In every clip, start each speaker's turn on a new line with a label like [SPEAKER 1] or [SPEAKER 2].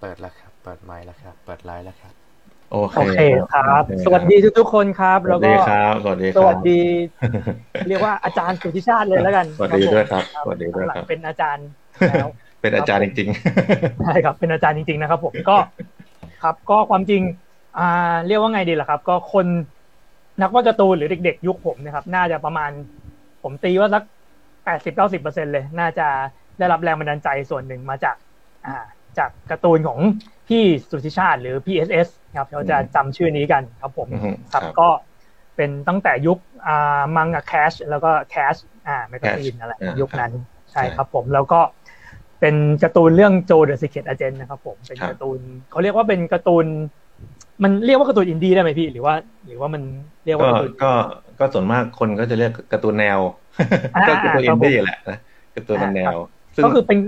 [SPEAKER 1] เปิดแล้วครับ เปิดไมค์แล้วครับ เปิดไลน์แล้วครับ
[SPEAKER 2] โอเค
[SPEAKER 3] โอเคครับ สวัสดีทุกๆคนครับ
[SPEAKER 2] ส
[SPEAKER 3] แล้
[SPEAKER 2] วั
[SPEAKER 3] ว
[SPEAKER 2] ส
[SPEAKER 3] ก็
[SPEAKER 2] ดีครับสวัสดีค
[SPEAKER 3] ส
[SPEAKER 2] รับ
[SPEAKER 3] วัสดี เรียกว่าอาจารย์สุทธิชาติเลยแล้วกัน
[SPEAKER 2] สวัสดีด้วยครับ
[SPEAKER 3] ผม
[SPEAKER 2] สวัสดีด้วย
[SPEAKER 3] หลั
[SPEAKER 2] ครับ
[SPEAKER 3] งเป็นอาจารย์แล้ว
[SPEAKER 2] เป็นอาจารย์จริง
[SPEAKER 3] ใช่ครับเป็นอาจารย์จริงๆนะครับผมก็ครับก็ความจริงอ่าเรียกว่าไงดีล่ะครับ ก็คนนักวาดการ์ตูนหรือเด็ก ๆ ยุคผมนะครับ น่าจะประมาณ ผมตีว่าสักแปดสิบเก้าสิบเปอร์เซ็นเลย น่าจะได้รับแรงบันดาลใจส่วนหนึ่งมาจาก อ่า จากการ์ตูนของพี่สุทธิชาติหรือ PSS ครับเขาจะจำชื่อนี้กันครับผม
[SPEAKER 2] อือฮึ
[SPEAKER 3] ครับ
[SPEAKER 2] ครับ
[SPEAKER 3] ก็เป็นตั้งแต่ยุคอ่ามังกับแคชแล้วก็แคชอ่าแมกกาซีน
[SPEAKER 2] Cash
[SPEAKER 3] อะไร
[SPEAKER 2] อ่า
[SPEAKER 3] ยุคนั้นใช่
[SPEAKER 2] ใช่
[SPEAKER 3] ครับผมแล้วก็เป็นการ์ตูนเรื่องโจเดอะซิเคตอาเจนนะครับผมเป็น
[SPEAKER 2] ครับ
[SPEAKER 3] การ์ตูนเขาเรียกว่าเป็นการ์ตูน มันเรียกว่าการ์ตูนอินดี้ได้ไหมพี่หรือว่า หรือว่ามันเรียก
[SPEAKER 2] ๆ
[SPEAKER 3] ว่า
[SPEAKER 2] ก็
[SPEAKER 3] การ์ตูน
[SPEAKER 2] ก็ก็ส่วนมากคนก็จะเรียกการ์ตูนแนว
[SPEAKER 3] อ่า
[SPEAKER 2] ก็การ์ตูน
[SPEAKER 3] ค
[SPEAKER 2] อิ
[SPEAKER 3] รับ
[SPEAKER 2] น
[SPEAKER 3] ผม
[SPEAKER 2] ดี้แหละนะการ์ตูนแนวซึ่ง
[SPEAKER 3] ก็คือเป็น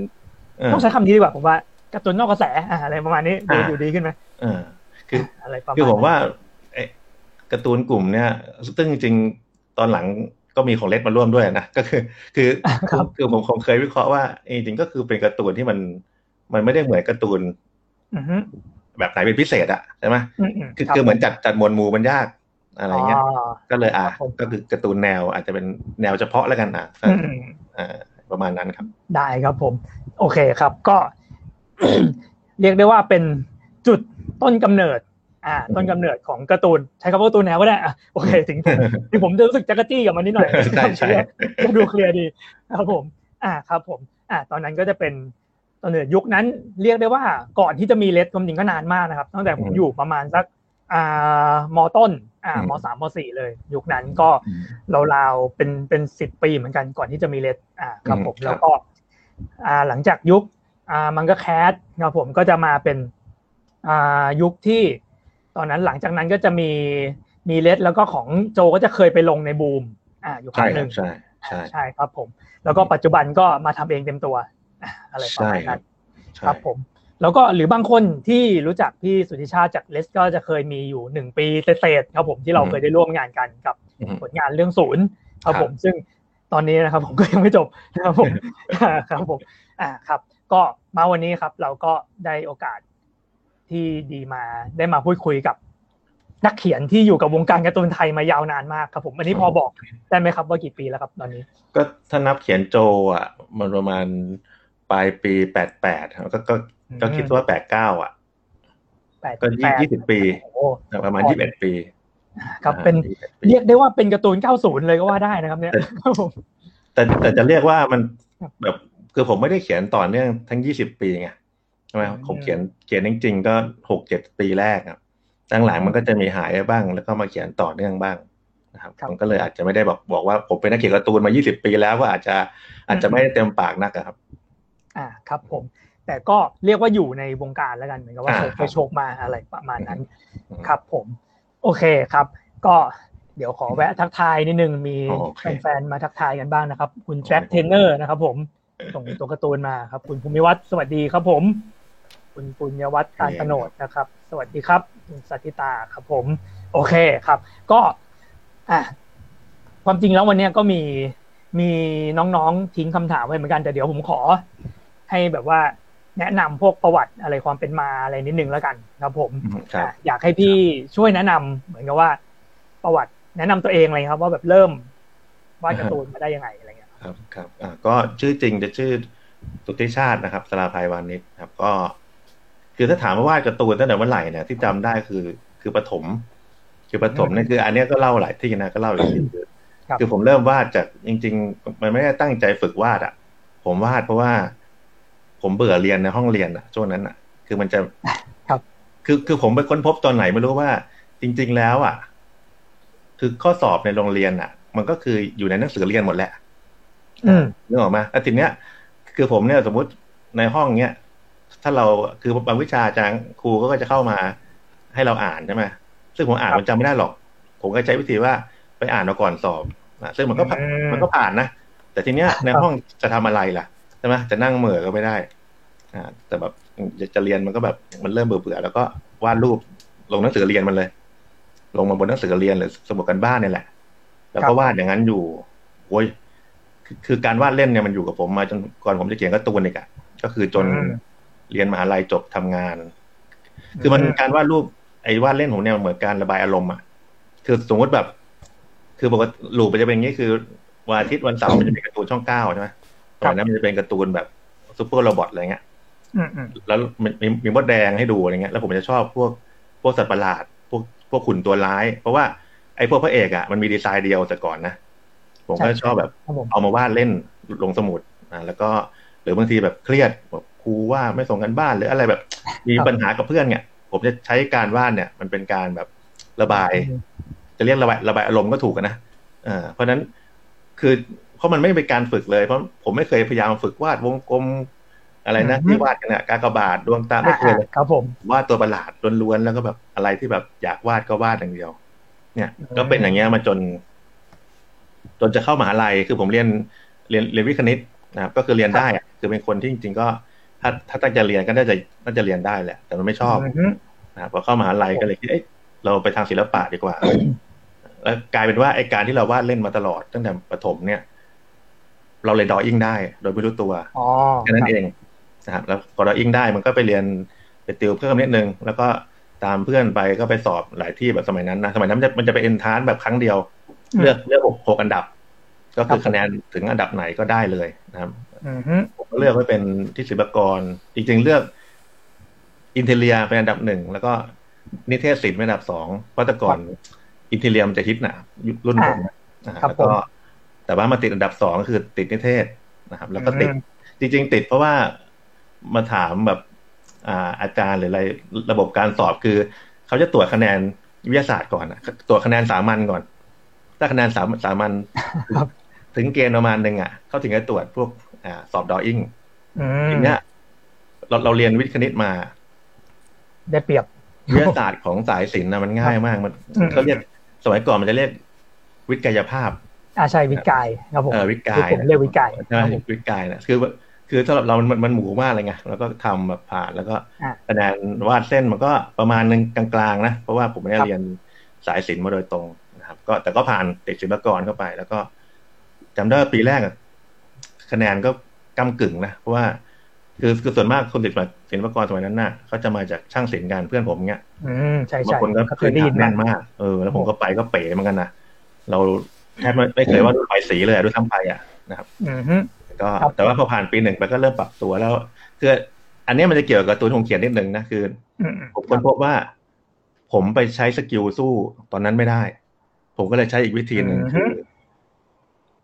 [SPEAKER 2] เออ
[SPEAKER 3] ต้องใช้คำนี้ดีกว่าผมว่า การ์ตูนนอกกระแสอ่าอะไรประมาณนี้ดู
[SPEAKER 2] อ่า
[SPEAKER 3] ดูดีขึ้นไหม
[SPEAKER 2] เออคือ
[SPEAKER 3] อะไรประมาณ
[SPEAKER 2] คือผม
[SPEAKER 3] นั้น
[SPEAKER 2] ว่าไอ้การ์ตูนกลุ่มเนี้ยซึ่งจริงๆตอนหลังก็มีของเล็กมาร่วมด้วยนะก็คือ คือ
[SPEAKER 3] ครับ
[SPEAKER 2] คือผมคงเคยวิเคราะห์ว่าจริงๆก็คือเป็นการ์ตูนที่มันมันไม่ได้เหมือนการ์ตูน
[SPEAKER 3] อือฮึ
[SPEAKER 2] แบบไหนเป็นพิเศษอะใช่ไหม
[SPEAKER 3] อืมอืม
[SPEAKER 2] คือ
[SPEAKER 3] รับ
[SPEAKER 2] คือเหมือนจัดจัดหมวดหมู่มันยากอะไรเงี้ย
[SPEAKER 3] อ๋อ
[SPEAKER 2] ก็เลยอะ
[SPEAKER 3] ครับผม
[SPEAKER 2] ก็คือการ์ตูนแนวอาจจะเป็นแนวเฉพาะแล้วกันอะ
[SPEAKER 3] อืมอืม
[SPEAKER 2] อ่าประมาณนั้นครับ
[SPEAKER 3] ได้ครับผม โอเคครับ ก็ เรียกได้ว่าเป็นจุดต้นกำเนิด อ่า ต้นกำเนิดของการ์ตูนใช้คำว่าการ์ตูนแนวก็ได้อะโอเคถึงผมถึงผมจะรู้สึกจักรจี้กับมันนิดหน่อย
[SPEAKER 2] ใช่ใช่
[SPEAKER 3] จะดูเคลียร์ดีครับผม อ่าครับผม อ่า ตอนนั้นก็จะเป็นตอนเนิดยุคนั้นเรียกได้ว่าก่อนที่จะมีเลสความจริงก็นานมากนะครับ ตั้งแต่ผมอยู่ประมาณสักอ่ามอต้นอ่ามสามมสี่เลย ยุคนั้นก็ราวๆเป็นเป็นสิบปีเหมือนกันก่อนที่จะมีเลดอ่าครับผม
[SPEAKER 2] อืมครับ
[SPEAKER 3] แล้วก็อ่าหลังจากยุคอ่า มันก็แคสครับผมก็จะมาเป็นอ่ายุคที่ตอนนั้นหลังจากนั้นก็จะมีมีเลดแล้วก็ของโจก็จะเคยไปลงในบูมอ่าอยู่ค
[SPEAKER 2] ใช่
[SPEAKER 3] รั้ง
[SPEAKER 2] ค
[SPEAKER 3] ห
[SPEAKER 2] รั
[SPEAKER 3] นึ่
[SPEAKER 2] บ
[SPEAKER 3] ง
[SPEAKER 2] ใช่ใช่
[SPEAKER 3] ใช่ครับผม แล้วก็ปัจจุบันก็มาทำเองเต็มตัวอะอะไรประ
[SPEAKER 2] ใช่
[SPEAKER 3] มาณ
[SPEAKER 2] ครั
[SPEAKER 3] นั้
[SPEAKER 2] บ
[SPEAKER 3] น
[SPEAKER 2] ใช่
[SPEAKER 3] ครับผม แล้วก็หรือบางคนที่รู้จักพี่สุทธิชาติจากเลสก็จะเคยมีอยู่หนึ่งปีเศษๆครับผมที่เราเคยได้ร่วมงานกันกับ
[SPEAKER 2] อืม
[SPEAKER 3] ผลงานเรื่องศูนย์ครับ
[SPEAKER 2] ครับ
[SPEAKER 3] ผมซึ่งตอนนี้นะครับผมก็ยังไม่จบนะครับผมครับผมอ่าครับ ก็ มาวันนี้ครับ เราก็ได้โอกาสที่ดีมาได้มาพูดคุยกับ นักเขียนที่อยู่กับวงการการ์ตูนไทยมายาวนานมากครับ ผมอันนี้พอบอกได้ไหมครับว่ากี่ปีแล้วครับ ตอนนี้
[SPEAKER 2] ก็ถ้านับเขียนโจอะ มันประมาณปลายปีแปดแปดก็ก็ก็คิดว่าแปดเก้าอะ
[SPEAKER 3] แปด
[SPEAKER 2] ก็ยี่
[SPEAKER 3] แปด
[SPEAKER 2] ยี่สิบปี
[SPEAKER 3] โอ้
[SPEAKER 2] ประมาณ
[SPEAKER 3] อ๋อ
[SPEAKER 2] ยี่สิบเอ็ดปี
[SPEAKER 3] ครับ
[SPEAKER 2] อ่า
[SPEAKER 3] เป็น
[SPEAKER 2] 21ปี
[SPEAKER 3] เรียกได้ว่าเป็นการ์ตูน90เลยก็ว่าได้นะครับ เนี่ยครับผม
[SPEAKER 2] แต่แต่จะเรียกว่ามัน
[SPEAKER 3] ครับ
[SPEAKER 2] แบบ คือผมไม่ได้เขียนต่อเนื่องทั้งยี่สิบปีไงใช่ไหม
[SPEAKER 3] อืม
[SPEAKER 2] ผมเขียนเขียนจริง ๆ ก็หกเจ็ดปีแรกอะตั้งหลังมันก็จะมีหายไปบ้าง แล้วก็มาเขียนต่อเนื่องบ้างนะครับ
[SPEAKER 3] ครับ
[SPEAKER 2] มันก็เลยอาจจะไม่ได้บอกบอกว่าผมเป็นนักเขียนการ์ตูนมายี่สิบปีแล้วก็อาจจะอาจจะไม่ได้เต็มปากนักอะครับ
[SPEAKER 3] อ่าครับผม แต่ก็เรียกว่าอยู่ในวงการแล้วกันเหมือนกับว่า
[SPEAKER 2] อ่า
[SPEAKER 3] โชค
[SPEAKER 2] ค
[SPEAKER 3] ไป
[SPEAKER 2] รับ
[SPEAKER 3] โชคมาอะไรประมาณนั้น
[SPEAKER 2] อืม
[SPEAKER 3] ครับผม โอเคครับ ก็เดี๋ยวขอแวะทักทายนิดนึงมี
[SPEAKER 2] โอเค
[SPEAKER 3] แฟนๆมาทักทายกันบ้างนะครับ คุณแจ็คเทนเนอร์นะครับผม ส่งตัวการ์ตูนมาครับ คุณภูมิวัฒน์สวัสดีครับผม คุณปุญญวัฒน์การกนดนะครับ สวัสดีครับคุณสัติตาครับผม โอเคครับ ก็อะความจริงแล้ววันเนี้ยก็มีมีน้องๆทิ้งคำถามไว้เหมือนกันแต่เดี๋ยวผมขอ ให้แบบว่าแนะนำพวกประวัติอะไรความเป็นมาอะไรนิดนึงแล้วกันครับ ผม
[SPEAKER 2] ครับ
[SPEAKER 3] อะอยากให้พี่ช่วยแนะนำเหมือนกับว่า ประวัติแนะนำตัวเองอะไรครับ ว่าแบบเริ่มวาดการ์ตูนมาได้ยังไงอะไรเงี้ย
[SPEAKER 2] ครับครับอ่าก็ชื่อจริงจะชื่อสุทธิชาตินะครับสลาภัยวานิชครับ ก็ คือถ้าถามว่าวาดการ์ตูนตั้งแต่เมื่อไหร่เนี่ยที่จำได้คือคือปฐมคือปฐมนี่คือ อันเนี้ยก็เล่าหลายที่นะก็เล่าหลายที่คือ
[SPEAKER 3] ครับ
[SPEAKER 2] คือผมเริ่มวาดจากจริง ๆ มันไม่ได้ตั้งใจฝึกวาดอะ ผมวาดเพราะว่า ผมเบื่อเรียนในห้องเรียนอะช่วงนั้นอะ คือมันจะ
[SPEAKER 3] ครับ
[SPEAKER 2] คือคือผมไปค้นพบตอนไหนไม่รู้ว่า จริง ๆ แล้ว อะ คือข้อสอบในโรงเรียนอะ มันก็คืออยู่ในหนังสือเรียนหมดแหละ
[SPEAKER 3] อืม
[SPEAKER 2] นึกออกไหมแล้วทีเนี้ย คือผมเนี่ยสมมุติในห้องเนี้ยถ้าเราคือบางวิชาอาจารย์ครูก็จะเข้ามาให้เราอ่านใช่ไหมซึ่งผมอ่าน
[SPEAKER 3] ครับ
[SPEAKER 2] มันจำไม่ได้หรอก ผมก็ใช้วิธีว่าไปอ่านมาก่อนสอบนะซึ่งมันก็ผ่าน
[SPEAKER 3] อืม
[SPEAKER 2] มันก็ผ่านนะแต่ทีเนี้ยใน
[SPEAKER 3] ครับ
[SPEAKER 2] ห้องจะทำอะไรล่ะใช่ไหมจะนั่งเหม่อก็ไม่ได้อ่าแต่แบบจะจะเรียนมันก็แบบมันเริ่มเบื่อๆแล้วก็วาดรูปลงหนังสือเรียนมันเลย ลงมาบนหนังสือเรียนหรือสมุดกันบ้านเนี่ยแหละ แล้วก็วาดอย่างนั้นอยู่โอ้ย คือคือการวาดเล่นเนี่ยมันอยู่กับผมมาจนก่อนผมจะเขียนการ์ตูนอีกอะก็คือจน
[SPEAKER 3] อืม
[SPEAKER 2] เรียนมหาลัยจบทำงาน คือมันการวาดรูปไอ้วาดเล่นผมเนี่ยมันเหมือนการระบายอารมณ์อะคือสมมติแบบ คือปกติ loop มันจะเป็นอย่างนี้คือวันอาทิตย์วันเสาร์มันจะเป็นการ์ตูนช่องเก้าใช่ไหมตอนนั้นมันจะเป็นการ์ตูนแบบ super robot อะไรเงี้ย
[SPEAKER 3] อืมอืม
[SPEAKER 2] แล้วมันมีมีมดแดงให้ดูอะไรเงี้ย แล้วผมจะชอบพวกพวกสัตว์ประหลาด พวกพวกขุนตัวร้าย เพราะว่าไอ้พวกพระเอกอะมันมีดีไซน์เดียวแต่ก่อนนะ ผมก็ชอบแบบ
[SPEAKER 3] ครับผม
[SPEAKER 2] เอามาวาดเล่นลงสมุดอ่าแล้วก็หรือบางทีแบบเครียดแบบครูว่าไม่ส่งกันบ้านหรืออะไรแบบ มีปัญหากับเพื่อนเนี่ยผมจะใช้การวาดเนี่ย มันเป็นการแบบระบาย จะเรียกระบายระบายอารมณ์ก็ถูกอะนะเอ่าเพราะฉะนั้นคือเพราะมันไม่เป็นการฝึกเลยเพราะผมไม่เคยพยายามฝึกวาดวงกลมอะไรนะ
[SPEAKER 3] อืม
[SPEAKER 2] ที่วาดกันอะกากบาทดวงตาไม่เคยเลย
[SPEAKER 3] อ่าครับผม
[SPEAKER 2] วาดตัวประหลาดล้วนๆแล้วก็แบบอะไรที่แบบอยากวาดก็วาดอย่างเดียว เนี่ย
[SPEAKER 3] อืม
[SPEAKER 2] ก็เป็นอย่างเงี้ยมาจน จนจะเข้ามหาลัยคือผมเรียนเรียนเรียนวิทย์คณิตนะครับก็คือเรียนได้อะคือเป็นคนที่จริง ๆ ก็ถ้าถ้าตั้งใจเรียนก็น่าจะน่าจะเรียนได้แหละ แต่มันไม่ชอบ
[SPEAKER 3] อืม
[SPEAKER 2] นะครับพอเข้ามหาลัยก็เลยคิดเอ้ยเราไปทางศิลปะดีกว่า แล้วกลายเป็นว่าไอ้การที่เราวาดเล่นมาตลอดตั้งแต่ประถมเนี่ย เราเลยดออิ่งได้ โดยไม่รู้ตัว
[SPEAKER 3] อ๋อ
[SPEAKER 2] แค่นั้นเองนะครับ แล้วพอดออิ่งได้มันก็ไปเรียนไปติวเพิ่มนิดนึง แล้วก็ตามเพื่อนไปก็ไปสอบหลายที่แบบสมัยนั้นนะสมัยนั้นมันจะมันจะไปเอ็นทานแบบครั้งเดียว เลือกเลือกหกหกอันดับ ก็คือคะแนนถึงอันดับไหนก็ได้เลยนะครับ
[SPEAKER 3] อืมฮึ
[SPEAKER 2] ผมก็เลือกไว้เป็นที่ศิลปากรจริงๆเลือกอินเทเลียเป็นอันดับหนึ่งแล้วก็นิเทศศิลป์เป็นอันดับสองเพราะแต่ก่อนอินเทเลียมันจะฮิตนะยุครุ่นผมนะอ่าแล้วก็แต่ว่ามาติดอันดับสองก็คือติดนิเทศนะครับ แล้วก็ติด
[SPEAKER 3] อืม
[SPEAKER 2] จริง ๆ ติดเพราะว่ามาถามแบบอ่าอาจารย์หรืออะไรระบบการสอบคือ เขาจะตรวจคะแนนวิทยาศาสตร์ก่อนนะตรวจคะแนนสามัญก่อน ถ้าคะแนนสามสามัญ
[SPEAKER 3] ครับ
[SPEAKER 2] ถึงเกณฑ์ประมาณหนึ่งอะเขาถึงจะตรวจพวกอ่าสอบดออิ่ง
[SPEAKER 3] อืม
[SPEAKER 2] ทีเนี้ยเราเราเรียนวิทย์คณิตมา
[SPEAKER 3] ได้เปรียบ
[SPEAKER 2] วิทยาศาสตร์ของสายศิลป์นะมันง่ายมาก มัน
[SPEAKER 3] อืม
[SPEAKER 2] เขาเรียกสมัยก่อนมันจะเรียกวิทย์กายภาพ
[SPEAKER 3] อาใช่วิกายครับผม
[SPEAKER 2] เออวิทย์กา
[SPEAKER 3] คือยผมเรียกวิกายค
[SPEAKER 2] ใช่
[SPEAKER 3] รับผม
[SPEAKER 2] วิทย์กายนะคือคือสำหรับเรามันมันหมูมากเลยไงแล้วก็ทำแบบผ่านแล้วก็
[SPEAKER 3] อะ
[SPEAKER 2] คะแนนวาดเส้นมันก็ประมาณหนึ่งกลางๆนะเพราะว่าผมไม่ได้
[SPEAKER 3] ครับ
[SPEAKER 2] เรียนสายศิลป์มาโดยตรงนะครับ ก็แต่ก็ผ่านติดศิลปากรเข้าไป แล้วก็จำได้ว่าปีแรกอะคะแนนก็ก้ากึ่งนะเพราะว่าคือคือส่วนมากคนติดมาศิลปากรสมัยนั้นน่ะเขาจะมาจากช่างศิลป์กันเพื่อนผมเนี้ย
[SPEAKER 3] อืมใช่
[SPEAKER 2] บาง
[SPEAKER 3] ใช่
[SPEAKER 2] คนก็
[SPEAKER 3] เค
[SPEAKER 2] พื้
[SPEAKER 3] ย
[SPEAKER 2] น
[SPEAKER 3] ได้
[SPEAKER 2] ฐา
[SPEAKER 3] ยิ
[SPEAKER 2] น
[SPEAKER 3] น
[SPEAKER 2] แน่
[SPEAKER 3] มาน
[SPEAKER 2] มากเออแล้วผมก็ไปก็เป๋เหมือนกันนะเราแทบไม่ไม่เคยว่าดไฟสีเลยอะด้วยซ้ำไปอะนะครับ
[SPEAKER 3] อืมฮึ
[SPEAKER 2] ก็
[SPEAKER 3] ครับ
[SPEAKER 2] แต่ว่าพอผ่านปีหนึ่งไปก็เริ่มปรับตัวแล้วคืออันเนี้ยมันจะเกี่ยวกับตัวที่ผมเขียนนิดนึงนะคือ
[SPEAKER 3] อืม
[SPEAKER 2] ผมค้นพบว่า ผมไปใช้สกิลสู้ตอนนั้นไม่ได้ ผมก็เลยใช้อีกวิธีหนึ่งคือ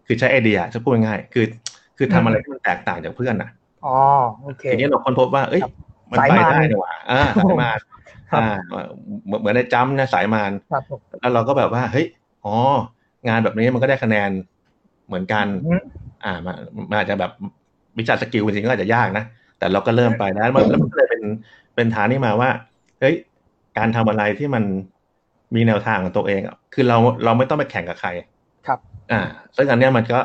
[SPEAKER 2] คือใช้ไอเดียจะพูดง่ายๆคือ คือทำอะไรที่มันแตกต่างจากเพื่อนอะ
[SPEAKER 3] อ๋อโอเค
[SPEAKER 2] ทีนี้เราค้นพบว่า เอ้ย
[SPEAKER 3] ครับ
[SPEAKER 2] มัน
[SPEAKER 3] สาย
[SPEAKER 2] ไป
[SPEAKER 3] มาร
[SPEAKER 2] ได้นี่หว่าอ่าสายมาร
[SPEAKER 3] ครับ
[SPEAKER 2] อ่าเหมือนเหมือนในจัมป์นะสายมาร
[SPEAKER 3] ครับผม
[SPEAKER 2] แล้วเราก็แบบว่าเฮ้ยอ๋องานแบบนี้มันก็ได้คะแนนเหมือนกัน
[SPEAKER 3] อืม
[SPEAKER 2] อ่ามันมันอาจจะแบบวิชาสกิลจริงๆก็อาจจะยากนะ แต่เราก็เริ่มไปนะมันแล้วมันก็เลยเป็นเป็นฐานนี้มาว่า เฮ้ย การทำอะไรที่มัน มีแนวทางของตัวเองอะคือเราเราไม่ต้องไปแข่งกับใคร
[SPEAKER 3] ครับ
[SPEAKER 2] อ่าซึ่งอันเนี้ยมันก็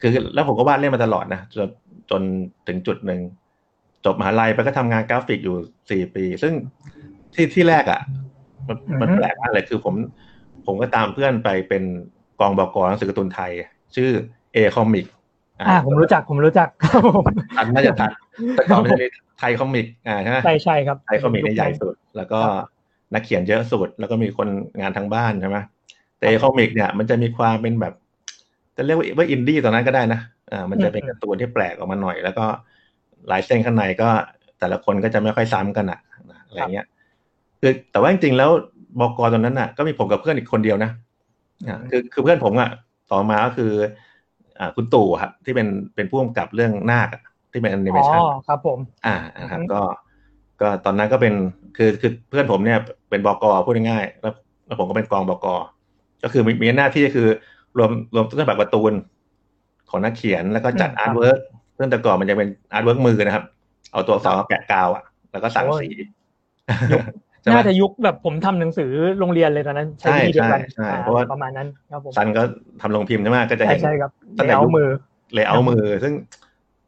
[SPEAKER 2] คือแล้วผมก็วาดเล่นมาตลอดนะจนจนถึงจุดหนึ่งจบมหาลัยไปก็ทำงานกราฟิกอยู่สี่ปี ซึ่งที่ที่แรกอะ มันมัน
[SPEAKER 3] อือฮึ
[SPEAKER 2] แปลกมากเลยคือผม ผมก็ตามเพื่อนไปเป็นกองบกหนังสือการ์ตูนไทย ชื่อ A Comic อ่า
[SPEAKER 3] ผมรู้จักผมรู้จักครับผม
[SPEAKER 2] ทันน่าจะทันแต่ก่อนมันจะมี Thai Comic อ่าใช่ไหม
[SPEAKER 3] ใช่ใช่ครับ
[SPEAKER 2] Thai Comic ในยใหญ่สุด แล้วก็ นักเขียนเยอะสุด แล้วก็มีคนงานทางบ้านใช่ไหมแต่ A Comic เนี่ยมันจะมีความเป็นแบบ จะเรียกว่าว่าอินดี้ตอนนั้นก็ได้นะอ่ามันจะเป็นการ์ตูนที่แปลกออกมาหน่อย แล้วก็ลายเส้นข้างในก็แต่ละคนก็จะไม่ค่อยซ้ำกันอะนะอะไรเงี้ยคือแต่ว่าจริงๆแล้วบกตอนนั้นน่ะ ก็มีผมกับเพื่อนอีกคนเดียวนะอ่าคือคือเพื่อนผมอะต่อมาก็คือ อ่าคุณตู่ครับที่เป็นเป็นผู้กำกับเรื่องนาคอะที่เป็นแอนิเม
[SPEAKER 3] อ๋อ
[SPEAKER 2] ชัน
[SPEAKER 3] ครับผม
[SPEAKER 2] อ่านะครับ
[SPEAKER 3] อืม
[SPEAKER 2] ก็ ก็ตอนนั้นก็เป็นคือคือเพื่อนผมเนี่ยเป็นบกพูดง่ายๆแล้วแล้วผมก็เป็นกองบกก็คือมีมีหน้าที่คือรวมรวมต้นฉบับการ์ตูนของนักเขียนแล้วก็จัด artwork ซึ่งแต่ก่อนมันจะเป็น artwork มือนะครับ เอาตัวอักษรมาแกะกาวอะแล้วก็สั่งสีใช่ไหม
[SPEAKER 3] น่าจะยุคแบบผมทำหนังสือโรงเรียนเลยตอนนั้น ใช้
[SPEAKER 2] ใช่
[SPEAKER 3] วิธีเดียวกัน
[SPEAKER 2] ใช่ใช่
[SPEAKER 3] อ่
[SPEAKER 2] เพราะว่า
[SPEAKER 3] ประมาณนั้นครับผม
[SPEAKER 2] ซันก็ทำลงพิมพ์ใช่ไหมก็จะ
[SPEAKER 3] ใช่
[SPEAKER 2] เห็น
[SPEAKER 3] ใช่ครับ
[SPEAKER 2] ตั้งแต่
[SPEAKER 3] เอา
[SPEAKER 2] ยุค
[SPEAKER 3] มือ
[SPEAKER 2] เลยเอามือ ซึ่ง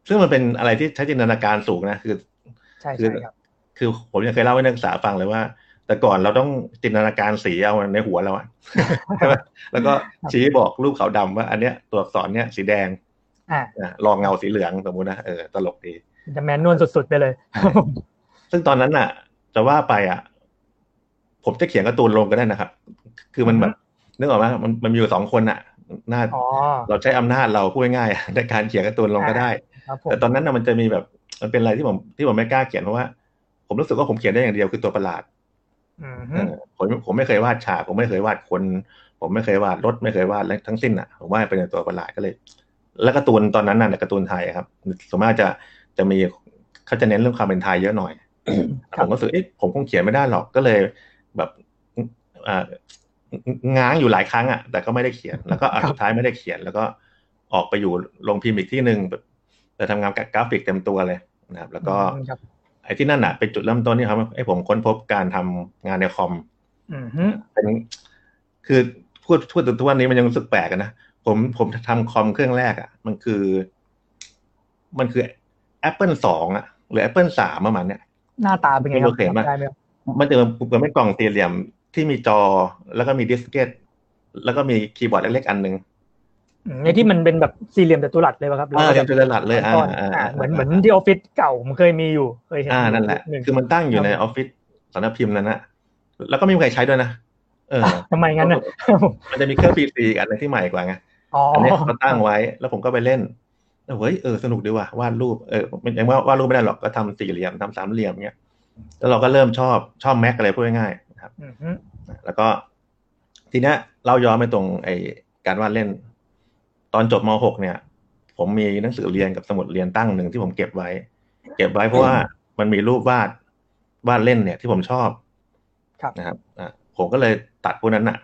[SPEAKER 2] ซึ่งมันเป็นอะไรที่ใช้จินตนาการสูงนะคือ
[SPEAKER 3] ใช่
[SPEAKER 2] คือ
[SPEAKER 3] ใช่ครับ
[SPEAKER 2] คือผมยังเคยเล่าให้นักศึกษาฟังเลยว่า แต่ก่อนเราต้องจินตนาการสีเอาในหัวเราอะใช่ไหมแล้วก็ชี้บอกรูปขาวดำว่า อันเนี้ยตัวอักษรเนี้ยสีแดง
[SPEAKER 3] อ่า
[SPEAKER 2] อะลองเงาสีเหลืองสมมุตินะเออตลกดี
[SPEAKER 3] จะแมนนวลสุดๆไปเลย
[SPEAKER 2] ซึ่งตอนนั้นน่ะ จะว่าไปอะ ผมจะเขียนการ์ตูนลงก็ได้นะครับ คือมันแบบนึกออกไหมมันมันมีอยู่สองคนอะน่า
[SPEAKER 3] อ๋อ
[SPEAKER 2] เราใช้อำนาจเราพูดง่ายๆในการเขียนการ์ตูนลงก็ได้
[SPEAKER 3] ครับผม
[SPEAKER 2] แต่ตอนนั้นน่ะมันจะมีแบบ มันเป็นอะไรที่ผมที่ผมไม่กล้าเขียนเพราะว่า ผมรู้สึกว่าผมเขียนได้อย่างเดียวคือตัวประหลาด
[SPEAKER 3] อืม
[SPEAKER 2] เออผมผมไม่เคยวาดฉากผมไม่เคยวาดคน ผมไม่เคยวาดรถไม่เคยวาดอะไรทั้งสิ้นอะผมว่าเป็นตัวประหลาดก็เลย แล้วการ์ตูนตอนนั้นน่ะการ์ตูนไทยครับส่วนมากจะจะมีเขาจะเน้นเรื่องความเป็นไทยเยอะหน่อยผมก็รู้สึกเอ๊ะผมคงเขียนไม่ได้หรอกก็เลยแบบอ่าง้างอยู่หลายครั้งอะ แต่ก็ไม่ได้เขียน แล้วก็อะสุดท้ายไม่ได้เขียน แล้วก็ออกไปอยู่ลงพิมพ์อีกที่หนึ่งแบบแต่ทำงานกับกราฟิกเต็มตัวเลยนะครับ แล้วก็
[SPEAKER 3] ครับ
[SPEAKER 2] ไอ้ที่นั่นอะเป็นจุดเริ่มต้นที่ครับไอ้ผมค้นพบการทำงานในคอม
[SPEAKER 3] อืมฮึ
[SPEAKER 2] เป็นคือพูดพูดถึงทุกวันนี้มันยังรู้สึกแปลกอะนะผมผมทำคอมเครื่องแรกอะ มันคือ มันคือ Apple สองอะ หรือ Apple สามประมาณเนี้ย
[SPEAKER 3] หน้าตาเป็นไงค
[SPEAKER 2] ไม่
[SPEAKER 3] รับ
[SPEAKER 2] โอเคมาก
[SPEAKER 3] ได้ไหมครับ
[SPEAKER 2] มันจะเหมือนเป็นกล่องสี่เหลี่ยมที่มีจอแล้วก็มี diskette แล้วก็มีคีย์บอร์ดเล็กๆอันหนึ่ง
[SPEAKER 3] อืม ในที่มันเป็นแบบสี่เหลี่ยมจัตุรัสเลยป่ะครับ
[SPEAKER 2] อ่า
[SPEAKER 3] แบน
[SPEAKER 2] เรีย
[SPEAKER 3] บ
[SPEAKER 2] จัตุรัสเลยอ่า
[SPEAKER 3] ก้อน
[SPEAKER 2] อ่า
[SPEAKER 3] อ่าเหมือนเหมือนที่ออฟฟิศเก่าผมเคยมีอยู่เคยเห็น
[SPEAKER 2] อ่านั่นแหละ
[SPEAKER 3] นึ่ง
[SPEAKER 2] คือมันตั้งอยู่ในออฟฟิศสำนักพิมพ์นั้นนะแล้วก็ไม่มีใครใช้ด้วยนะเออ
[SPEAKER 3] ทำไมงั้นน่ะ
[SPEAKER 2] มันจะมีเครื่อง PC อันหนึ่งที่ใหม่กว่าไง
[SPEAKER 3] อ๋อ
[SPEAKER 2] อันเนี้ยเขาตั้งไว้แล้วผมก็ไปเล่นแล้วเฮ้ยเออสนุกดีว่ะวาดรูปเออมันยังว่าวาดรูปไม่ได้หรอกก็ทำสี่เหลี่ยมทำสามเหลี่ยมเงี้ยแล้วเราก็เริ่มชอบชอบแม็กอะไรพูดง่ายๆนะครับ
[SPEAKER 3] อืมฮึ
[SPEAKER 2] แล้วก็ทีเนี้ยเราย้อนไปตรงไอการวาดเล่น ตอนจบม .6 เนี่ย ผมมีหนังสือเรียนกับสมุดเรียนตั้งหนึ่งที่ผมเก็บไว้ เก็บไว้เพราะว่ามันมีรูปวาดวาดเล่นเนี่ยที่ผมชอบ
[SPEAKER 3] ครับ
[SPEAKER 2] นะครับอะผมก็เลยตัดพวกนั้นน่ะ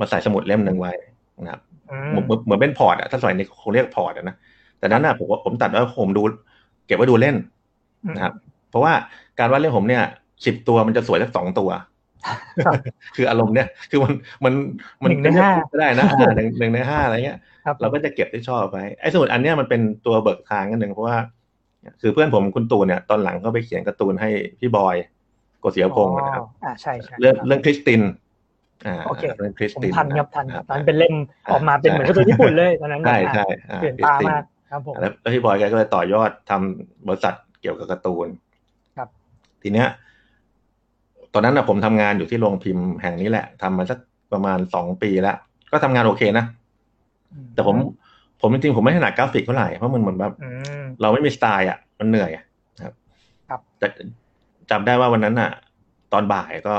[SPEAKER 2] มาใส่สมุดเล่มหนึ่งไว้นะครับ
[SPEAKER 3] อื
[SPEAKER 2] เหมือนเหมือนเหมือนเป็น port อะถ้าสมัยนี้คงเรียก port อะนะแต่นั้นอะผมว่าผมตัดไว้ผมดู เก็บไว้ดูเล่น
[SPEAKER 3] ม
[SPEAKER 2] นะครับ เพราะว่าการวาดเล่นผมเนี่ยสิบตัวมันจะสวยสักสองตัว
[SPEAKER 3] ครับ
[SPEAKER 2] คืออารมณ์เนี่ยคือมันมันมั
[SPEAKER 3] หนึ่งในห้า
[SPEAKER 2] ก็ได้นะอ่าหนึ่งหนึ่งในห้าอะไรเงี้ย
[SPEAKER 3] ครับ
[SPEAKER 2] เราก็จะเก็บที่ชอบไว้ไอ้สมุดอันเนี้ยมันเป็นตัวเบิกทางกันหนึ่งเพราะว่า คือเพื่อนผมคุณตูนเนี่ยตอนหลังก็ไปเขียนการ์ตูนให้พี่บอยโกศิยพงศ์นะครับ
[SPEAKER 3] อ๋ออ่าใช่ใช่
[SPEAKER 2] เรื่อง
[SPEAKER 3] ครับ
[SPEAKER 2] เรื่องคริสตินอ่า
[SPEAKER 3] โอเค
[SPEAKER 2] เรื่องคริส
[SPEAKER 3] ผม
[SPEAKER 2] ติน
[SPEAKER 3] ทันครับทัน
[SPEAKER 2] อ่า
[SPEAKER 3] ตอนนนเป็นเล่ม
[SPEAKER 2] อ่า
[SPEAKER 3] ออกมาเป็นเหมือนการ์ตูนญี่ปุ่นเลยตอนนั้น
[SPEAKER 2] ใช่
[SPEAKER 3] อะ
[SPEAKER 2] ใช่อ่
[SPEAKER 3] เปลี่ยน
[SPEAKER 2] คริส
[SPEAKER 3] ตา
[SPEAKER 2] ติน
[SPEAKER 3] มากครับผม
[SPEAKER 2] แล้วแล้วพี่บอยแกก็เลยต่อยอดทำบริษัทเกี่ยวกับการ์ตูน
[SPEAKER 3] ครับ
[SPEAKER 2] ทีเนี้ย ตอนนั้นนะผมทำงานอยู่ที่โรงพิมพ์แห่งนี้แหละทำมาสักประมาณสองปีแล้ว ก็ทำงานโอเคนะ แต่ผมผมจริงๆผมไม่ถนัดกราฟิกเท่าไหร่เพราะมันเหมือนแบบ
[SPEAKER 3] อืม
[SPEAKER 2] เราไม่มีสไตล์อะ มันเหนื่อยอะครับ
[SPEAKER 3] ครับ
[SPEAKER 2] แต่จำได้ว่าวันนั้นอะ ตอนบ่ายก็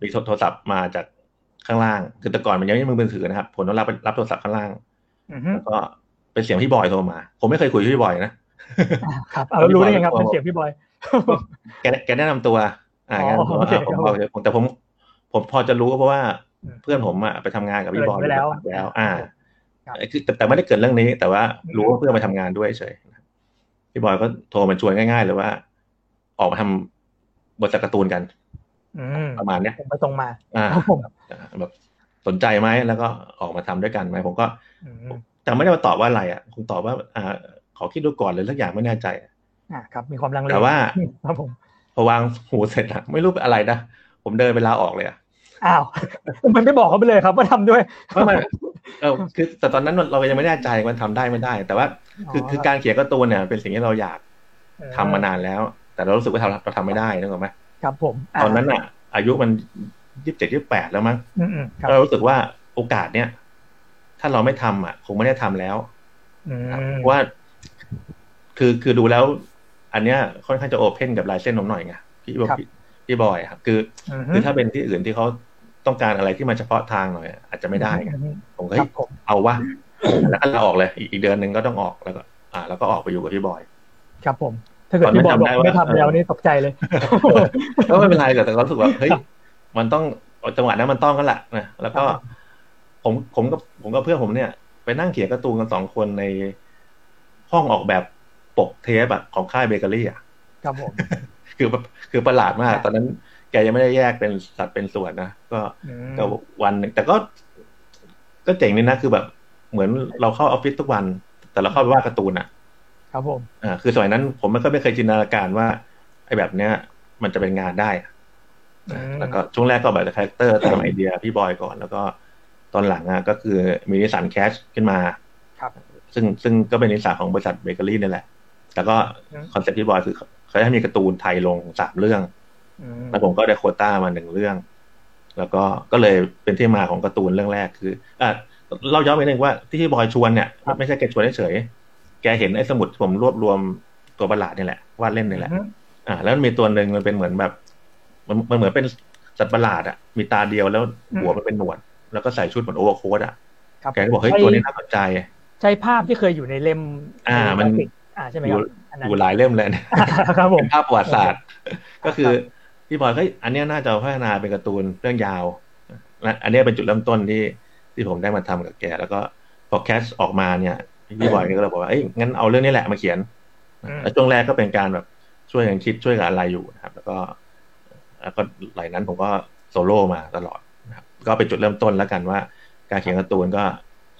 [SPEAKER 2] มีโทรศัพท์มาจากข้างล่าง คือแต่ก่อนมันยังไม่มีมือถือนะครับผมต้องรับรับโทรศัพท์ข้างล่าง
[SPEAKER 3] อืมฮึ
[SPEAKER 2] แล้วก็เป็นเสียงพี่บอยโทรมา ผมไม่เคยคุยกับพี่บอยนะ
[SPEAKER 3] อ่าครับ เอาแล้วรู้ได้ยังครับ
[SPEAKER 2] พี่บอย
[SPEAKER 3] เป็นเสียงพี่บอย
[SPEAKER 2] แกแกแนะนำตัว อ่า
[SPEAKER 3] อ๋อ
[SPEAKER 2] แกแนะนำตัว
[SPEAKER 3] โอเค
[SPEAKER 2] อ่าผม
[SPEAKER 3] ครับ
[SPEAKER 2] พอผมแต่ผม ผมพอจะรู้เพราะว่า
[SPEAKER 3] อืม
[SPEAKER 2] เพื่อนผมอะไปทำงานกับพี่บอย
[SPEAKER 3] เกริ่นไว้แล้ว
[SPEAKER 2] แล้ว อ่า
[SPEAKER 3] ครับ
[SPEAKER 2] คือแต่แต่ไม่ได้เกิดเรื่องนี้ แต่ว่ารู้ว่าเพื่อนมาทำงานด้วยเฉยพี่บอยก็โทรมาชวนง่ายๆเลยว่า ออกมาทำบทสักการ์ตูนกัน
[SPEAKER 3] อืม
[SPEAKER 2] ประมาณเนี้ย
[SPEAKER 3] ผมไปตรงมา
[SPEAKER 2] อ่า
[SPEAKER 3] ครับผม
[SPEAKER 2] แบบสนใจไหมแล้วก็ออกมาทำด้วยกันไหมผมก็
[SPEAKER 3] อืม
[SPEAKER 2] แต่ไม่ได้มาตอบว่าอะไรอะคงตอบว่า อ่า ขอคิดดูก่อนเลยสักอย่างไม่แน่ใจ
[SPEAKER 3] อ่าครับ มีความลังเล
[SPEAKER 2] แต่ว่า
[SPEAKER 3] ครับผม
[SPEAKER 2] พอวางหูเสร็จอะไม่รู้เป็นอะไรนะผมเดินไปลาออกเลยอะ
[SPEAKER 3] อ้าวมันไม่บอกเขาไปเลยครับว่าทำด้วย
[SPEAKER 2] ไม่ไม่เออคือแต่ตอนนั้นเรายังไม่แน่ใจว่าทำได้ไม่ได้ แต่ว่าคือคือการเขียนการ์ตูนเนี่ย เป็นสิ่งที่เราอยากทำมานานแล้ว แต่เรารู้สึกว่าเราเราทำไม่ได้นึกออกไหม
[SPEAKER 3] ครับผม
[SPEAKER 2] ตอนนั้นอะ อายุมันยี่สิบเจ็ดยี่สิบแปดแล้วมั้ง
[SPEAKER 3] อืมอืมครับ
[SPEAKER 2] เรารู้สึกว่าโอกาสเนี่ยถ้าเราไม่ทำอะ คงไม่ได้ทำแล้ว
[SPEAKER 3] อืม
[SPEAKER 2] เพราะว่า คือคือดูแล้ว อันเนี้ยค่อนข้างจะโอเพนกับลายเส้นผมหน่อยไงพี่บอกพี่พี่บอยครับคือ
[SPEAKER 3] อืม
[SPEAKER 2] คือถ้าเป็นที่อื่นที่เขาต้องการอะไรที่มันเฉพาะทางหน่อย อาจจะไม่ได้ไง
[SPEAKER 3] อืม
[SPEAKER 2] ผมก็
[SPEAKER 3] ค
[SPEAKER 2] เฮ้
[SPEAKER 3] รั
[SPEAKER 2] ย
[SPEAKER 3] บผม
[SPEAKER 2] เอาวะแล้วก็ลาออกเลยอีกอีกเดือนหนึ่งก็ต้องออกแล้วก็ อ่า แล้วก็ออกไปอยู่กับพี่บอย
[SPEAKER 3] ครับผม ถ้าเกิด
[SPEAKER 2] ตอนนั้
[SPEAKER 3] พี่
[SPEAKER 2] น
[SPEAKER 3] บอยบอก
[SPEAKER 2] จำได้ว่า
[SPEAKER 3] ไม่ทำแล้วนี่ตกใจเลย
[SPEAKER 2] ก็ไม่เป็นไรแต่แต่ก็รู้สึกว่าเฮ้ยมันต้องจังหวะนั้นมันต้องกันแหละนะแล้วก็
[SPEAKER 3] ครับ
[SPEAKER 2] ผมผมกับผมกับเพื่อนผมเนี่ย ไปนั่งเขียนการ์ตูนกันสองคนในห้องออกแบบ ปกเทปอะของค่ายเบเกอรี่อะ
[SPEAKER 3] ครับผม
[SPEAKER 2] คือแบบคือประหลาดมาก ตอนนั้นแกยังไม่ได้แยกเป็นสัดเป็นส่วนนะก็
[SPEAKER 3] อืม
[SPEAKER 2] ก็วันหนึ่งแต่ก็ ก็เจ๋งนี่นะคือแบบ เหมือนเราเข้าออฟฟิศทุกวัน แต่เราเข้าไปวาดการ์ตูนอะ
[SPEAKER 3] ครับผม
[SPEAKER 2] อ่าคือสมัยนั้น ผมมันก็ไม่เคยจินตนาการว่า ไอ้แบบเนี้ย มันจะเป็นงานได้อะ
[SPEAKER 3] อืม
[SPEAKER 2] แล้วก็ช่วงแรกก็แบบ character ตามไอเดียพี่บอยก่อน แล้วก็ตอนหลังอะก็คือมีนิสสันแคชขึ้นมา
[SPEAKER 3] ครับ
[SPEAKER 2] ซึ่งซึ่งก็เป็นนิตยสารของบริษัทเบเกอรี่นี่แหละ แล้วก็
[SPEAKER 3] อืม
[SPEAKER 2] concept พี่บอยคือเขาให้มีการ์ตูนไทยลงสามเรื่อง
[SPEAKER 3] อืม
[SPEAKER 2] แล้วผมก็ได้โควต้ามาหนึ่งเรื่อง แล้วก็ก็เลยเป็นที่มาของการ์ตูนเรื่องแรกคืออะเราย้อนไปหนึ่งว่าที่พี่บอยชวนเนี่ยไม่ใช่แกชวนเฉยๆแกเห็นไอ้สมุดที่ผมรวบรวมตัวประหลาดนี่แหละวาดเล่นนี่แหละ
[SPEAKER 3] อืม
[SPEAKER 2] อ่า แล้วมันมีตัวหนึ่งมันเป็นเหมือนแบบมันมันเหมือนเป็นสัตว์ประหลาดอะมีตาเดียวแล้วหัวมันเป็นหนวด แล้วก็ใส่ชุดเหมือนโอเวอร์โค้ดอะ
[SPEAKER 3] ครับ
[SPEAKER 2] แกก็บอกเฮ้ย
[SPEAKER 3] ใช่
[SPEAKER 2] ตัวนี้น่าสนใจ
[SPEAKER 3] ใช่ภาพที่เคยอยู่ในเล่ม
[SPEAKER 2] อ่า มัน
[SPEAKER 3] กราฟิก อ่าใช่ไหมครับอัน
[SPEAKER 2] อ
[SPEAKER 3] นั้น
[SPEAKER 2] ยู่หลายเล่มเลยเนี่ย
[SPEAKER 3] ครับผม
[SPEAKER 2] เป็นภาพประวัติศาสตร์ ก็คือพี่บอยเฮ้ยอันเนี้ยน่าจะพัฒนาเป็นการ์ตูนเรื่องยาวและอันเนี้ยเป็นจุดเริ่มต้นที่ที่ผมได้มาทำกับแก แล้วก็พอ Katch ออกมาเนี่ยพี่บอยก็เลยบอกว่าเอ้ยงั้นเอาเรื่องนี้แหละมาเขียน
[SPEAKER 3] อืม
[SPEAKER 2] แล้วช่วงแรกก็เป็นการแบบช่วยกันคิดช่วยกันอะไรอยู่นะครับ แล้วก็ แล้วก็หลายนั้นผมก็โซโล่มาตลอดนะครับ ก็เป็นจุดเริ่มต้นแล้วกันว่า การเขียนการ์ตูนก็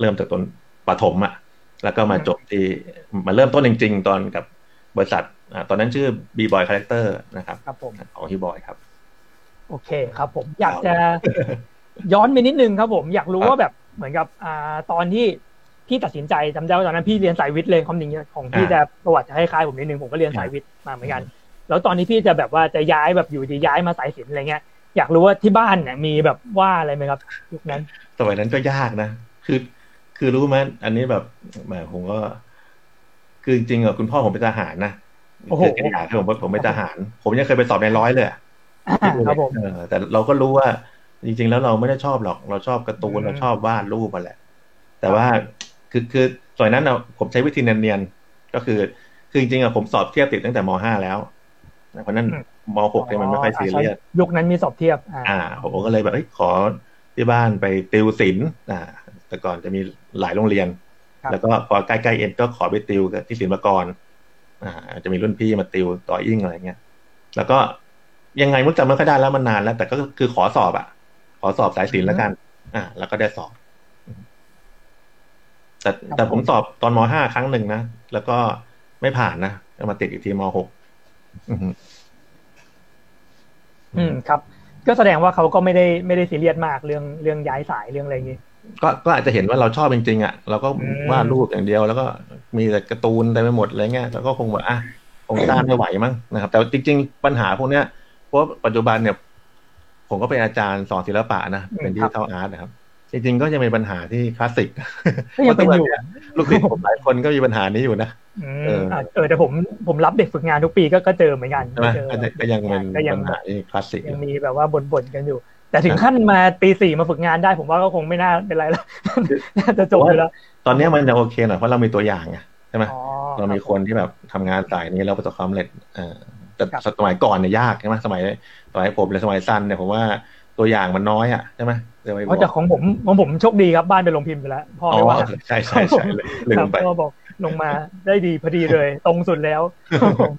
[SPEAKER 2] เริ่มจากตอนปฐมอะ แล้วก็มาจบที่มาเริ่มต้นจริง ๆ ตอนกับบริษัทอ่าตอนนั้นชื่อ B Boy Character นะครับ
[SPEAKER 3] ครับผม
[SPEAKER 2] ของพี่บอยครับ
[SPEAKER 3] โอเคครับผมอยากจะย้อนไปนิดนึงครับผมอยากรู้
[SPEAKER 2] ครับ
[SPEAKER 3] ว่าแบบเหมือนกับอ่าตอนที่พี่ตัดสินใจจำได้ว่าตอนนั้นพี่เรียนสายวิทย์เลยความจริงของพี่
[SPEAKER 2] อ่า
[SPEAKER 3] จะประวัติจะคล้ายๆผมนิดนึงผมก็เรียนสายวิทย์มาเหมือนกัน แล้วตอนนี้พี่จะแบบว่าจะย้ายแบบอยู่ดีย้ายมาสายศิลป์อะไรเงี้ยอยากรู้ว่าที่บ้านเนี่ยมีแบบว่าอะไรไหมครับยุคนั้น
[SPEAKER 2] สมัยนั้นก็ยากนะ คือ คือรู้ไหมอันนี้แบบแหมผมก็ คือจริงๆอะคุณพ่อผมเป็นทหารนะ
[SPEAKER 3] โอ้โห
[SPEAKER 2] คือแกอยากให้ผมผมเป็นทหาร ผมยังเคยไปสอบในร้อยเลยอะ
[SPEAKER 3] อ่าครับผม
[SPEAKER 2] เออแต่เราก็รู้ว่า จริง ๆ แล้วเราไม่ได้ชอบหรอก เราชอบการ์ตูน
[SPEAKER 3] อืม
[SPEAKER 2] เราชอบวาดรูปมาแหละ แต่ว่าคือคือสมัยนั้นอะผมใช้วิธีเนียนๆก็คือคือจริงๆอะผมสอบเทียบติดตั้งแต่มห้าแล้วเพราะฉะนั้นมหกเนี่ยมันไม่ค่อยซีเรียส
[SPEAKER 3] ยุคนั้นมีสอบเทียบ อ่า
[SPEAKER 2] อ่าผมก็เลยแบบเอ้ยขอที่บ้านไปติวศิลป์อ่า แต่ก่อนจะมี หลายโรงเรียน
[SPEAKER 3] ครับ
[SPEAKER 2] แล้วก็พอใกล้ๆเอ็นก็ขอไปติวกับที่ศิลปากรอ่าจะมีรุ่นพี่มาติวต่ออิ่งอะไรเงี้ยแล้วก็ยังไงมุกจำไม่ค่อยได้แล้วมันนานแล้ว แต่ก็คือขอสอบอะ ขอสอบสายศิลป์แล้วกัน อ่า แล้วก็ได้สอบ แต่แต่ผมสอบตอนมห้าครั้งหนึ่งนะ แล้วก็ไม่ผ่านนะก็มาติดอีกทีมหกอือฮึ
[SPEAKER 3] อืมครับ ก็แสดงว่าเขาก็ไม่ได้ไม่ได้ซีเรียสมากเรื่องเรื่องย้ายสายเรื่องอะไรอย่างงี้
[SPEAKER 2] ก็ก็อาจจะเห็นว่าเราชอบจริงๆอะเราก็
[SPEAKER 3] อืม
[SPEAKER 2] วาดรูปอย่างเดียว แล้วก็มีแต่การ์ตูนเต็มไปหมดอะไรเงี้ยแล้วก็คงแบบอะคงต้านไม่ไหวมั้งนะครับ แต่จริง ๆ ปัญหาพวกเนี้ยเพราะปัจจุบันเนี่ย ผมก็เป็นอาจารย์สอนศิลปะนะเป็นดิจิทัลอาร์ตนะครับ จริง ๆ ก็จะมีปัญหาที่คลาสสิก
[SPEAKER 3] ก็ยังเป็นอยู่
[SPEAKER 2] ลูกศิษย์ผมหลายคนก็มีปัญหานี้อยู่นะ
[SPEAKER 3] อื
[SPEAKER 2] เอ
[SPEAKER 3] ม
[SPEAKER 2] ออะ
[SPEAKER 3] เออแต่ผมผมรับเด็กฝึกงานทุกปีก็ก็เจอเหมือนกัน
[SPEAKER 2] ใช่ไหม
[SPEAKER 3] เจอ
[SPEAKER 2] ก็จะก็ยังเป็น
[SPEAKER 3] ก็ยัง
[SPEAKER 2] ปัญหาที่คลาสสิกอ
[SPEAKER 3] ยัง
[SPEAKER 2] ยู่
[SPEAKER 3] มีแบบว่าบ่นๆกันอยู่ แต่ถึงขั้นมาตีสี่มาฝึกงานได้ ผมว่าก็คงไม่น่าเป็นไรแล้วน่าจะจบอยู่แล้ว
[SPEAKER 2] ตอนเนี้ยมันยังโอเคหน่อยเพราะเรามีตัวอย่างไงใช่ไหม
[SPEAKER 3] อ๋อ
[SPEAKER 2] เรามีคนที่แบบทำงานสายนี้แล้วประสบความสำเร็จเออแต่
[SPEAKER 3] ครับ
[SPEAKER 2] สมัยก่อนเนี่ยยากใช่ไหมสมัยสมัยผมหรือสมัยสั้นเนี่ยผมว่าตัวอย่างมันน้อยอะใช่ไหมเดี๋ยวไปบ
[SPEAKER 3] เพ
[SPEAKER 2] อก
[SPEAKER 3] ราะจากของผมของผมโชคดีครับบ้านเป็นโรงพิมพ์ไปแล้วพ่อ
[SPEAKER 2] อ๋อ
[SPEAKER 3] ไม่ว่า
[SPEAKER 2] ใช่ใช่ใช่เลยลื
[SPEAKER 3] ครั
[SPEAKER 2] ม
[SPEAKER 3] บ
[SPEAKER 2] ไป
[SPEAKER 3] พ่อบอกลงมาได้ดีพอดีเลย ตรงสุดแล้วครับผม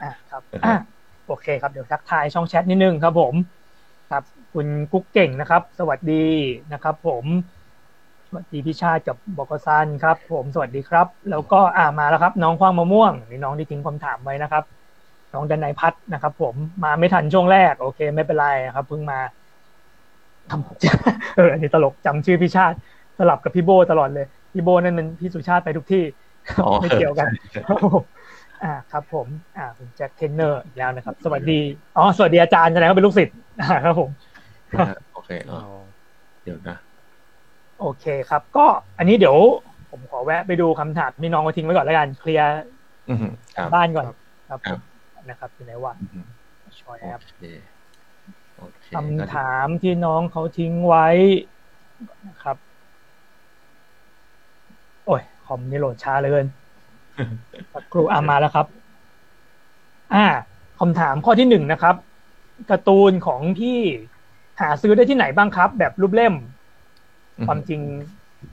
[SPEAKER 3] อะครับอะโอเคครับเดี๋ยวทักทายช่องแชทนิดนึงครับผม ครับคุณกุ๊กเก่งนะครับ สวัสดีนะครับ ผมสวัสดีพี่ชาติกับบกซันครับ ผมสวัสดีครับ แล้วก็อ่ามาแล้วครับ น้องคว้างมะม่วงนี่น้องที่ทิ้งคำถามไว้นะครับ น้องดันไนยพัฒน์นะครับ ผมมาไม่ทันช่วงแรก โอเค ไม่เป็นไรครับเพิ่งมาทำเอออันนี้ตลกจำชื่อพี่ชาติสลับกับพี่โบตลอดเลยพี่โบนั่นมันพี่สุชาติไปทุกที่
[SPEAKER 2] อ๋อ
[SPEAKER 3] ไม่เกี่ยวกัน
[SPEAKER 2] ใช่
[SPEAKER 3] ครับผมอ่าครับ ผม อ่าคุณแจ็คเทนเนอร์อีกแล้วนะครับ สวัสดีอ๋อสวัสดีอาจารย์แสดงว่าเป็นลูกศิษย์อ่าครับผม
[SPEAKER 2] ใช่ โอเคเออเดี๋ยวนะ
[SPEAKER 3] โอเคครับ ก็อันนี้เดี๋ยว ผมขอแวะไปดูคำถามที่น้องมาทิ้งไว้ก่อนแล้วกันเคลียร์
[SPEAKER 2] อือฮึครับ
[SPEAKER 3] บ้านก่อนครับ
[SPEAKER 2] ครับ
[SPEAKER 3] นะครับอยู่ไหนวะ
[SPEAKER 2] อือฮึ
[SPEAKER 3] ชอย
[SPEAKER 2] โอ
[SPEAKER 3] แอป
[SPEAKER 2] เคโอเค
[SPEAKER 3] คำถามที่น้องเขาทิ้งไว้นะครับ โอ้ยคอมนี่โหลดช้าเหลยเกินสักครูอ่ามาแล้วครับ อ่าคำถามข้อที่หนึ่งนะครับการ์ตูนของพี่ หาซื้อได้ที่ไหนบ้างครับ แบบรูปเล่ม
[SPEAKER 2] อือฮึ
[SPEAKER 3] ความจริง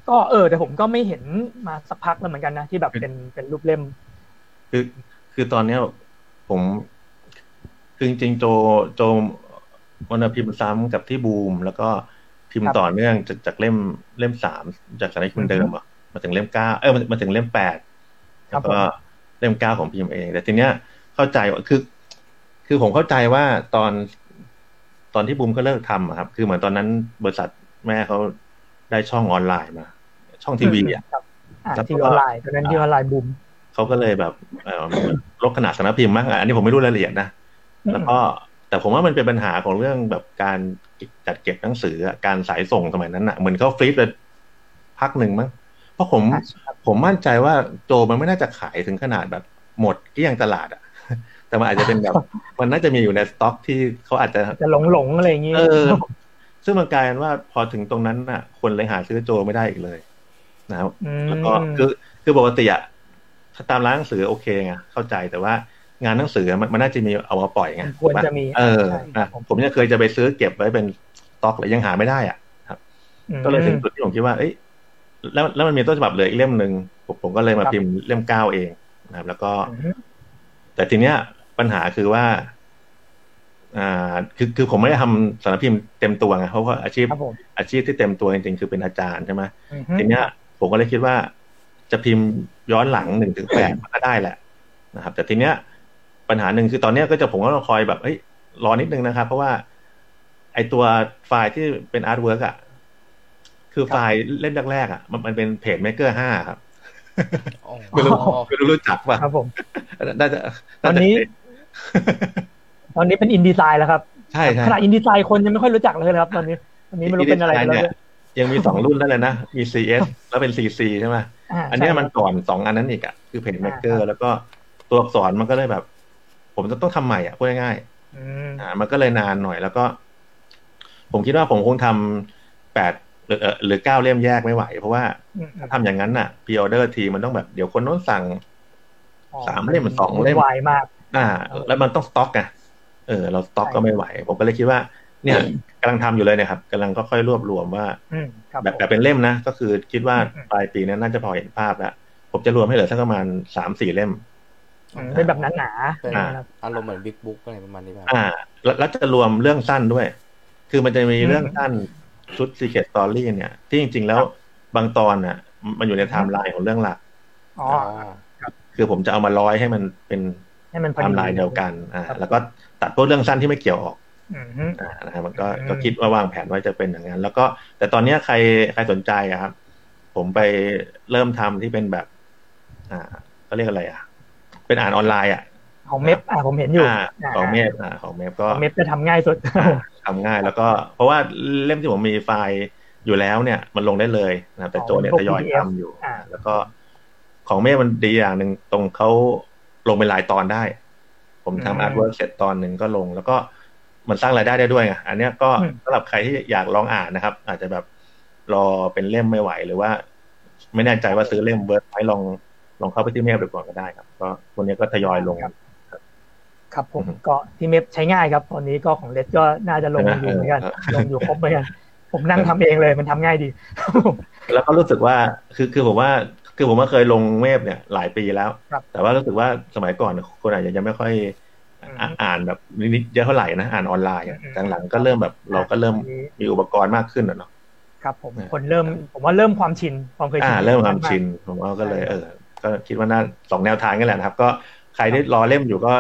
[SPEAKER 3] ก็เออ แต่ผมก็ไม่เห็นมาสักพักแล้วเหมือนกันนะที่แบบเป็นเป็นรูปเล่ม
[SPEAKER 2] คือคือตอนเนี้ยผมคือจริงๆโจโจวันพิมพ์ซ้ำกับที่บูม แล้วก็พิม
[SPEAKER 3] ครั
[SPEAKER 2] พ์
[SPEAKER 3] บ
[SPEAKER 2] ต่อเนื่องจากจากเล่มเล่มสามจากสารคดีเดิมอะมาถึงเล่มเก้าเออมามาถึงเล่มแปด
[SPEAKER 3] ครั
[SPEAKER 2] แล้
[SPEAKER 3] บ
[SPEAKER 2] วก็เล่มเก้าของพิมพ์เอง แต่ทีเนี้ยเข้าใจว่าคือ คือผมเข้าใจว่าตอน ตอนที่บูมก็เลิกทำอะครับ คือเหมือนตอนนั้นบริษัทแม่เขาได้ช่องออนไลน์มา ช่องทีวีอะ
[SPEAKER 3] ครับอ่า
[SPEAKER 2] แล้วก็
[SPEAKER 3] ทีวีออนไลน์ตอนนั้นทีวีออนไลน์บูม
[SPEAKER 2] เขาก็เลยแบบเอ่อลดขนาดสำนักพิมพ์มากอันนี้ผมไม่รู้รายละเอียดนะแล้วก็แต่ผมว่ามันเป็นปัญหาของเรื่องแบบการจัดเก็บหนังสืออะการสายส่งสมัยนั้นอะเหมือนเขาฟรีซไปพักหนึ่งมั้งเพราะผม
[SPEAKER 3] อ่าใช่ครับ
[SPEAKER 2] ผมมั่นใจว่าโจมันไม่น่าจะขายถึงขนาดแบบหมดเกลี้ยงตลาดอะ แต่มันอาจจะเป็นแบบ มันน่าจะมีอยู่ในสต็อกที่เขาอาจจะ
[SPEAKER 3] จะหลงหลงๆอะไรอย่างงี้
[SPEAKER 2] เออซึ่งมันกลายเป็นว่าพอถึงตรงนั้นน่ะ คนเลยหาซื้อโจไม่ได้อีกเลยนะครับ
[SPEAKER 3] ม
[SPEAKER 2] แล้วก็คือคือปกติอะถ้าตามร้านหนังสือโอเคไงเข้าใจแต่ว่างานหนังสือมันมันน่าจะมีเอามาปล่อยไง
[SPEAKER 3] มันควรจะมี
[SPEAKER 2] เออ
[SPEAKER 3] ใช่
[SPEAKER 2] นะผมยังเคยจะไปซื้อเก็บไว้เป็นสต็อกเลยยังหาไม่ได้อะ
[SPEAKER 3] อืม
[SPEAKER 2] ก็เลยถึงจุดที่ผมคิดว่าเอ้ยแล้วแล้วมันมีต้นฉบับเหลยอีกเล่มหนึ่งผมผมก็เลยมา
[SPEAKER 3] ครับ
[SPEAKER 2] พิมพ์เล่มเก้าเองนะครับ แล้วก็
[SPEAKER 3] อืม
[SPEAKER 2] แต่ทีเนี้ย ปัญหาคือว่า อ่า คือคือผมไม่ได้ทำสารพิมพ์เต็มตัวไงเพราะว่าอาชีพ
[SPEAKER 3] ครับผม
[SPEAKER 2] อาชีพที่เต็มตัวจริงๆคือเป็นอาจารย์ใช่ไหม
[SPEAKER 3] อืม
[SPEAKER 2] ทีเนี้ย ผมก็เลยคิดว่า จะพิมพ์ย้อนหลังหนึ่งถึงแปดมันก็ได้แหละนะครับ แต่ทีเนี้ย ปัญหาหนึ่งคือตอนเนี้ยก็จะผมก็ต้องคอยแบบเอ้ยรอนิดนึงนะครับ เพราะว่า ไอตัวไฟล์ที่เป็น artwork อะคือไฟล์เล่มแรกๆอะมันมันเป็นเพจเม k เกอร์ห้าครับ
[SPEAKER 1] อ๋อ
[SPEAKER 2] ไม่รู้ไม่รู้รู้จักป่ะ
[SPEAKER 3] ครับผม
[SPEAKER 2] น่าจะ
[SPEAKER 3] ตอนนี้า
[SPEAKER 2] จะ
[SPEAKER 3] ตอนนี้เป็น InDesign แล้วครับ
[SPEAKER 2] ใช่ใช่
[SPEAKER 3] ขนาดอินดีไซน์คนยังไม่ค่อยรู้จักเลยนะครับ ตอนนี้ตอนนี้ไม่รู้เป็นอะไรกันแล้ว
[SPEAKER 2] เนี่
[SPEAKER 3] ด้วยย
[SPEAKER 2] ยังมีสองรุ่นนั่นเลยนะ มี CS แล้วเป็น CC ใช่ไหมาอันเนี้ย
[SPEAKER 3] ใช่
[SPEAKER 2] มันก่อนสองอันนั้นอีกอะ คือเพจเม k เกอ
[SPEAKER 3] อ่าครั
[SPEAKER 2] ร์
[SPEAKER 3] บ
[SPEAKER 2] แล้วก็ตัวอักษรมันก็เลยแบบ ผมจะต้องทำใหม่อะพูดง่ายๆ
[SPEAKER 3] อืม
[SPEAKER 2] อ่า มันก็เลยนานหน่อยแล้วก็ ผมคิดว่าผมคงทำแปดหรือเอ่อหรือเก้าเล่มแยกไม่ไหว เพราะว่า
[SPEAKER 3] อืม
[SPEAKER 2] ถ้าทำอย่างนั้นน่ะพ r ออเดอร์ทีมันต้องแบบเดี๋ยวคนโน้นสั่ง
[SPEAKER 3] อ๋อ
[SPEAKER 2] สามเล่มสองเล่ม
[SPEAKER 3] วายมาก
[SPEAKER 2] อ่า แล้วมันต้องสต็อกไงเออ เราสต็อกก็ไม่ไหว ผมก็เลยคิดว่า เนี่ยกำลังทำอยู่เลยเนี่ยครับกำลังก็ค่อยรวบรวมว่า
[SPEAKER 3] อืมครับ
[SPEAKER 2] แบบ
[SPEAKER 3] ผม
[SPEAKER 2] แบบเป็นเล่มนะ ก็คือคิดว่า
[SPEAKER 3] อืม
[SPEAKER 2] ปลายปีนี้น่าจะพอเห็นภาพแล้วผมจะรวมให้เหลือสักประมาณสามสี่เล่ม
[SPEAKER 3] อืมเป็นแบบหนา
[SPEAKER 1] เป็น
[SPEAKER 3] ๆนะครับ
[SPEAKER 1] อารมณ์เหมือน big book อะไรประมาณนี้แบบ
[SPEAKER 2] อ่าแล้วแล้วจะรวมเรื่องสั้นด้วย คือมันจะมีเรื่องสั้นชุด Secret Story เนี่ย ที่จริง ๆ แล้วบางตอนน่ะ มันอยู่ในไทม์ไลน์ของเรื่องหลัก
[SPEAKER 3] อ๋อ
[SPEAKER 2] คือผมจะเอามาร้อยให้มันเป็น
[SPEAKER 3] ให้มันพ
[SPEAKER 2] ไท
[SPEAKER 3] อดี
[SPEAKER 2] ม์ไลน์เดียวกันอ่า
[SPEAKER 3] ครับ
[SPEAKER 2] แล้วก็ตัดพวกเรื่องสั้นที่ไม่เกี่ยวออก
[SPEAKER 3] อืมฮึ
[SPEAKER 2] อ่านะครับมันก็
[SPEAKER 3] อืม
[SPEAKER 2] ก็คิดว่าวางแผนไว้จะเป็นอย่างนั้น แล้วก็แต่ตอนเนี้ยใครใครสนใจอะครับ ผมไปเริ่มทำที่เป็นแบบ อ่าเขาเรียกอะไรอะ เป็นอ่านออนไลน์อะ
[SPEAKER 3] ของเมฟอะผมเห็นอยู่
[SPEAKER 2] อ่าของเมฟอ่าของเมฟก็
[SPEAKER 3] ของเมฟจะทำง่ายสุด
[SPEAKER 2] อ่าทำง่ายแล้วก็ เพราะว่าเล่มที่ผมมีไฟล์อยู่แล้วเนี่ย มันลงได้เลยนะครับแต่โจเนี่ย
[SPEAKER 3] พวก
[SPEAKER 2] ทยอย
[SPEAKER 3] PDF
[SPEAKER 2] ทำอยู่
[SPEAKER 3] อ่า
[SPEAKER 2] แล้วก็ของ Meb มันดีอย่างหนึ่งตรงเขา ลงเป็นรายตอนได้ผม
[SPEAKER 3] อืม
[SPEAKER 2] ทำ artwork เสร็จตอนหนึ่งก็ลง แล้วก็มันสร้างรายได้ได้ด้วยไงอันเนี้ยก็
[SPEAKER 3] อืม
[SPEAKER 2] สำหรับใครที่อยากลองอ่านนะครับ อาจจะแบบรอเป็นเล่มไม่ไหวหรือว่า ไม่แน่ใจว่าซื้อเล่ม work ไหมลองลองเข้าไปที่ Meb ดูก่อนก็ได้ครับ ก็วันนี้ก็ทยอยลง
[SPEAKER 3] ครับครับผม
[SPEAKER 2] อือฮึ
[SPEAKER 3] ก็ที่ Meb ใช้ง่ายครับ ตอนนี้ก็ของเลดก็น่าจะลงอยู่เหมือนกัน
[SPEAKER 2] เออเออ
[SPEAKER 3] ลงอยู่ครบเหมือนกันผมนั่งทำเองเลยมันทำง่ายดี
[SPEAKER 2] แล้วก็รู้สึกว่าคือคือผมว่า คือผมว่าเคยลงเมพเนี่ยหลายปีแล้ว
[SPEAKER 3] ครับ
[SPEAKER 2] แต่ว่ารู้สึกว่าสมัยก่อนคนอาจจะยังไม่ค่อย
[SPEAKER 3] อืม
[SPEAKER 2] อ่าอ่านแบบนิดๆเยอะเท่าไหร่นะอ่านออนไลน์อะ
[SPEAKER 3] อืม
[SPEAKER 2] แต่หลังๆก็เริ่มแบบเราก็เริ่มมีอุปกรณ์มากขึ้นอะเนาะ
[SPEAKER 3] ครับผม
[SPEAKER 2] เนี่ย
[SPEAKER 3] คนเริ่มผมว่าเริ่มความชินความเคยชิ
[SPEAKER 2] อ่านเริ่มความชินผมว่าก็เลย เออ ก็คิดว่าน่าสองแนวทางกันแหละนะครับ ก็ใครที่รอเล่มอยู่ก็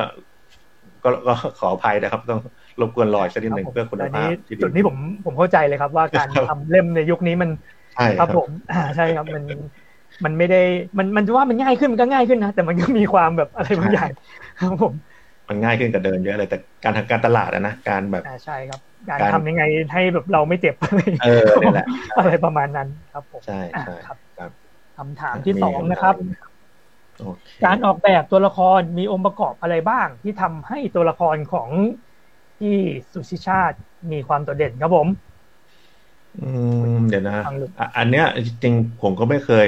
[SPEAKER 2] ก็ก็ขออภัยนะครับ ต้องรบกวนรออีกสักนิดหนึ่ง
[SPEAKER 3] ครับผม
[SPEAKER 2] เพื่อคุณ
[SPEAKER 3] ตอน
[SPEAKER 2] ภา
[SPEAKER 3] นี้
[SPEAKER 2] พที่ดี
[SPEAKER 3] จุดนี้ผมผมเข้าใจเลยครับ ว่าการ
[SPEAKER 2] ครับ
[SPEAKER 3] ทำเล่มในยุคนี้มัน
[SPEAKER 2] ใช่
[SPEAKER 3] ค
[SPEAKER 2] ค
[SPEAKER 3] รั
[SPEAKER 2] รั
[SPEAKER 3] บบผมอ่าใช่ครับมัน มันไม่ได้มันมันจะว่ามันง่ายขึ้นมันก็ง่ายขึ้นนะแต่มันก็มีความแบบอะไรบางอย่างครับผม
[SPEAKER 2] มันง่ายขึ้นกับเดินเยอะเลยแต่การทำการตลาดอะนะการแบบ
[SPEAKER 3] อ่าใช่ครับ การ
[SPEAKER 2] การ
[SPEAKER 3] ทำยังไงให้แบบเราไม่เจ็บอะไร
[SPEAKER 2] เออนี่แหละ
[SPEAKER 3] อะไรประมาณนั้นครับผม
[SPEAKER 2] ใช่ใช่
[SPEAKER 3] อะครับ
[SPEAKER 2] ครับ
[SPEAKER 3] คำถามที่สองนะครับ
[SPEAKER 2] โอเค
[SPEAKER 3] การออกแบบตัวละครมีองค์ประกอบอะไรบ้าง ที่ทำให้ตัวละครของที่สุชิชาติมีความโดดเด่นครับผม
[SPEAKER 2] อืมเดี๋ยวนะ
[SPEAKER 3] ฟังลึก
[SPEAKER 2] อะอันเนี้ยจริงๆผมก็ไม่เคย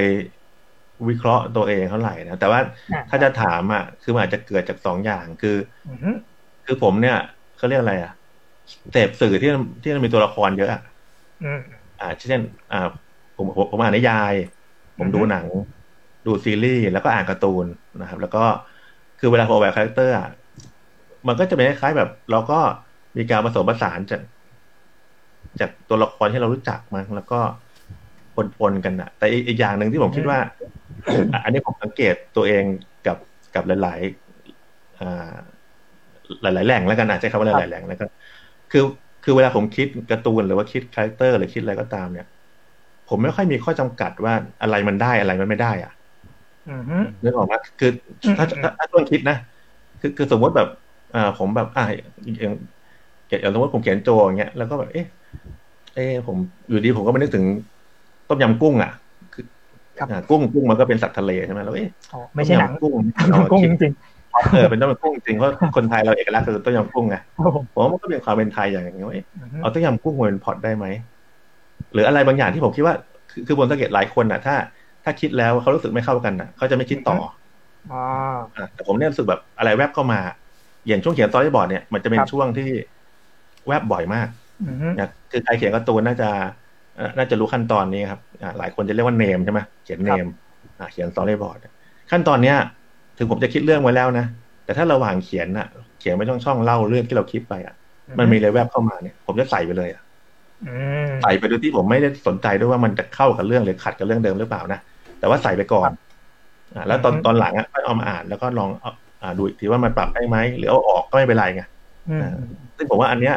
[SPEAKER 2] วิเคราะห์ตัวเองเท่าไหร่นะแต่ว่า
[SPEAKER 3] อะ
[SPEAKER 2] ถ้าจะถามอะคือมันอาจจะเกิดจากสองอย่างคือ
[SPEAKER 3] อือฮึ
[SPEAKER 2] คือผมเนี่ยเขาเรียกอะไรอะเสพสื่อที่ที่มันมีตัวละครเยอะอะ
[SPEAKER 3] อืม
[SPEAKER 2] อ่า เช่น อ่าผมผมผมอ่านนิยาย ผมดู
[SPEAKER 3] อือฮึ
[SPEAKER 2] หนัง ดูซีรีส์แล้วก็อ่านการ์ตูนนะครับ แล้วก็คือเวลาผมออกแบบ character อะมันก็จะเป็นคล้ายๆแบบ เราก็มีการผสมผสานจากจากตัวละครที่เรารู้จักมั้งแล้วก็ปนๆกันอะ แต่อีกอีกอย่างหนึ่งที่ผมคิดว่า อะอันนี้ผมสังเกตตัวเองกับกับหลายๆอ่าหลาย ๆ แหล่งแล้วกันอาจจะใช้คำว่าหลายๆแหล่งแล้วก็คือคือเวลาผมคิดการ์ตูนหรือว่าคิด character หรือคิดอะไรก็ตาม เนี่ย ผมไม่ค่อยมีข้อจำกัดว่าอะไรมันได้อะไรมันไม่ได้ อะ
[SPEAKER 3] อือฮึ
[SPEAKER 2] นึกออกไหมคือถ้า
[SPEAKER 3] อืม
[SPEAKER 2] ถ้าถ้าต้องคิดนะคือถ้า
[SPEAKER 3] อืม
[SPEAKER 2] ถ้าถ้าต้องคิดนะคือคือสมมติแบบอ่าผมแบบอ่าอย่างอย่างสมมติผมเขียนโจอย่างเงี้ยแล้วก็แบบเอ๊ะเอ๊ะผมอยู่ดีผมก็ไม่นึกถึงต้มยำกุ้งอะคือ
[SPEAKER 3] ครับ
[SPEAKER 2] อ่า กุ้งกุ้งมันก็เป็นสัตว์ทะเลใช่ไหมแล้วเอ๊ะ
[SPEAKER 3] อ๋อไม่ใช่หนัง
[SPEAKER 2] ต้มยำกุ้ง
[SPEAKER 3] หนังกุ้งจริง
[SPEAKER 2] เออเป็นต้มยำกุ้งจริงเพราะคนไทยเราเอกลักษณ์คือต้มยำกุ้งไง
[SPEAKER 3] ๆครับผม
[SPEAKER 2] ผมว่ามันก็เป็นความเป็นไทยอย่างหนึงว่าเอ๊ะ
[SPEAKER 3] อือฮึ
[SPEAKER 2] เอาต้มยำกุ้งมาเป็นพอร์ตได้ไหมหรืออะไรบางอย่างที่ผมคิดว่า คือคือบนสังเกตหลายคนอะ ถ้า ถ้าคิดแล้วเขารู้สึกไม่เข้ากันอะเขาจะไม่คิดต่อ
[SPEAKER 3] อ๋อ
[SPEAKER 2] อะแต่ผมเนี่ยรู้สึกแบบอะไรแวบเข้ามาอย่างช่วงเขียน storyboard เนี่ยมันจะเป็น
[SPEAKER 3] ครับ
[SPEAKER 2] ช่วงที่แวบบ่อยมาก
[SPEAKER 3] อือฮึ
[SPEAKER 2] นะคือใครเขียนการ์ตูนน่าจะเอ่อ น่าจะรู้ขั้นตอนนี้ครับอ่าหลายคนจะเรียกว่า name ใช่ไหมเขียน nameอ่าเขียนสตอรี่บอร์ดขั้นตอนเนี้ย ถึงผมจะคิดเรื่องไว้แล้วนะ แต่ถ้าระหว่างเขียนน่ะเขียนไม่ต้องช่องเล่าเรื่องที่เราคิดไปอะมันมีอะไรแวบเข้ามาเนี่ย ผมจะใส่ไปเลยอะ
[SPEAKER 3] อืม
[SPEAKER 2] ใส่ไปโดยที่ผมไม่ได้สนใจด้วยว่ามันจะเข้ากับเรื่องหรือขัดกับเรื่องเดิมหรือเปล่านะแต่ว่าใส่ไปก่อนอ่าแล้วตอน
[SPEAKER 3] อืม
[SPEAKER 2] ตอนหลังอะค่อยเอามาอ่านแล้วก็ลองเอาอ่าดูอีกทีว่ามันปรับได้ไหมหรือเอาออกก็ไม่เป็นไรไง
[SPEAKER 3] อืม
[SPEAKER 2] ซึ่งผมว่าอันเนี้ย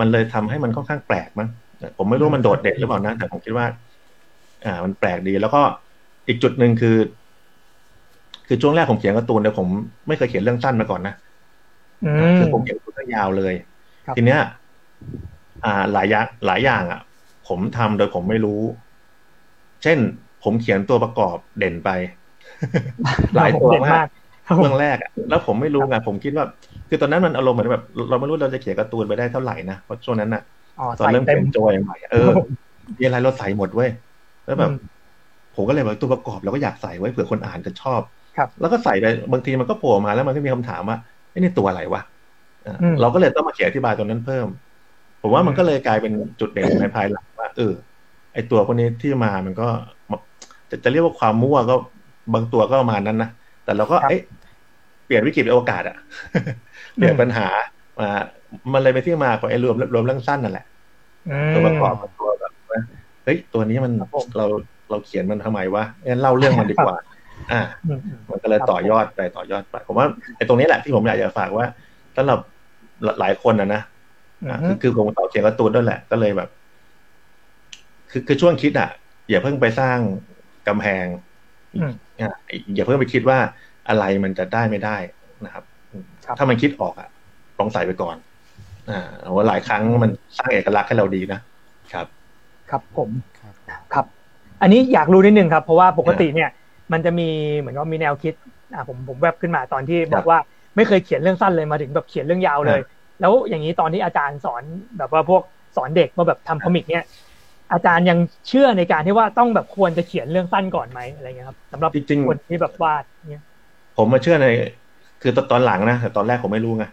[SPEAKER 2] มันเลยทำให้มันค่อนข้างแปลกมั้ง ผมไม่รู้มันโดดเด่นหรือเปล่านะ แต่ผมคิดว่า อ่า มันแปลกดี แล้วก็อีกจุดหนึ่งคือ คือช่วงแรกผมเขียนการ์ตูนเนี่ยผมไม่เคยเขียนเรื่องสั้นมาก่อนนะ
[SPEAKER 3] อื
[SPEAKER 2] อ่า
[SPEAKER 3] ม
[SPEAKER 2] คือผมเขียนเรื่องยาวเลย
[SPEAKER 3] ครับ
[SPEAKER 2] ทีเนี้ย อ่า หลายอย่างหลายอย่าง อะ ผมทำโดยผมไม่รู้ เช่น ผมเขียนตัวประกอบเด่นไป หลายตัว
[SPEAKER 3] เด่น
[SPEAKER 2] มาก
[SPEAKER 3] ครับผ
[SPEAKER 2] เรื่
[SPEAKER 3] ม
[SPEAKER 2] องแรกอะแล้วผมไม่รู้ไงผมคิดว่า คือตอนนั้นมันอารมณ์เหมือนแบบ เราไม่รู้เราจะเขียนการ์ตูนไปได้เท่าไหร่นะเพราะช่วงนั้นน่ะ
[SPEAKER 3] อ๋อ
[SPEAKER 2] ตอน
[SPEAKER 3] ใส่
[SPEAKER 2] เริ่ม
[SPEAKER 3] เต็
[SPEAKER 2] เขี
[SPEAKER 3] ม
[SPEAKER 2] ยนโจยใหม่อะเออมีอะไรเราใส่หมดเว้ยแล้วแบบ
[SPEAKER 3] อืม
[SPEAKER 2] ผมก็เลยแบบตัวประกอบเราก็อยากใส่ไว้เผื่อคนอ่านจะชอบ
[SPEAKER 3] ครับ
[SPEAKER 2] แล้วก็ใส่ไปบางทีมันก็โผล่มาแล้วมันก็มีคำถามว่าไอ้นี่ตัวอะไรวะอะ
[SPEAKER 3] อืม
[SPEAKER 2] เราก็เลยต้องมาเขียนอธิบายตรงนั้นเพิ่ม ผมว่ามันก็เลยกลายเป็นจุดเด่นในภายหลังว่า เออ ไอตัวพวกนี้ที่มามันก็มาจะจะเรียกว่าความมั่วก็บางตัวก็ประมาณนั้นนะแต่เราก็
[SPEAKER 3] ครับ
[SPEAKER 2] เอ๊ะเปลี่ยนวิกฤตเป็นโอกาสอะเปลี่ยนปัญหามา มันเลยไปนที่มาของไอ้รวมรวมเรื่องสั้นนั่นแหละ
[SPEAKER 3] อืม
[SPEAKER 2] ตัวประกอบกับตัวแบบว่าเฮ้ยตัวนี้มัน
[SPEAKER 3] ครับผม
[SPEAKER 2] เราเราเขียนมันทำไมวะงั้นเล่าเรื่องมันดีกว่า อ่า
[SPEAKER 3] อืมอืม
[SPEAKER 2] มันก็เลย
[SPEAKER 3] ครับ
[SPEAKER 2] ต่อยอดไปต่อยอดไปผมว่าไอ้ตรงนี้แหละที่ผมอยากจะฝากว่าสำหรับหลายคนนะนะ
[SPEAKER 3] อื
[SPEAKER 2] อะ
[SPEAKER 3] ม
[SPEAKER 2] คือคือผมต่อเขียนการ์ตูนด้วยแหละก็เลยแบบ คือคือช่วงคิดอะ อย่าเพิ่งไปสร้างกำแพง
[SPEAKER 3] อืม
[SPEAKER 2] อะอย่าเพิ่งไปคิดว่าอะไรมันจะได้ไม่ได้นะครับ
[SPEAKER 3] ครับ
[SPEAKER 2] ถ้ามันคิดออกอะลองใส่ไปก่อน อ่าว่าหลายครั้งมันสร้างเอกลักษณ์ให้เราดีนะครับ
[SPEAKER 3] ครับผม
[SPEAKER 1] ครับ
[SPEAKER 3] ครับ อันนี้อยากรู้นิดนึงครับ เพราะว่าปกติเนี่ย มันจะมีเหมือนว่ามีแนวคิดอ่าผมผมแวบขึ้นมาตอนที่บอ
[SPEAKER 2] ครั
[SPEAKER 3] ก
[SPEAKER 2] บ
[SPEAKER 3] ว่าไม่เคยเขียนเรื่องสั้นเลยมาถึงแบบเขียนเรื่องยาวเลย แล้วอย่างนี้ตอนที่อาจารย์สอนแบบว่าพวกสอนเด็กว่าแบบทำคอมิกเนี่ยอาจารย์ยังเชื่อในการที่ว่าต้องแบบควรจะเขียนเรื่องสั้นก่อนไหมอะไรเงี้ยครับสำหรับ
[SPEAKER 2] จริง
[SPEAKER 3] คนที่แบบวาดเนี่ย
[SPEAKER 2] ๆผมมาเชื่อใน คือตอนตอนหลังนะแต่ตอนแรกผมไม่รู้ไง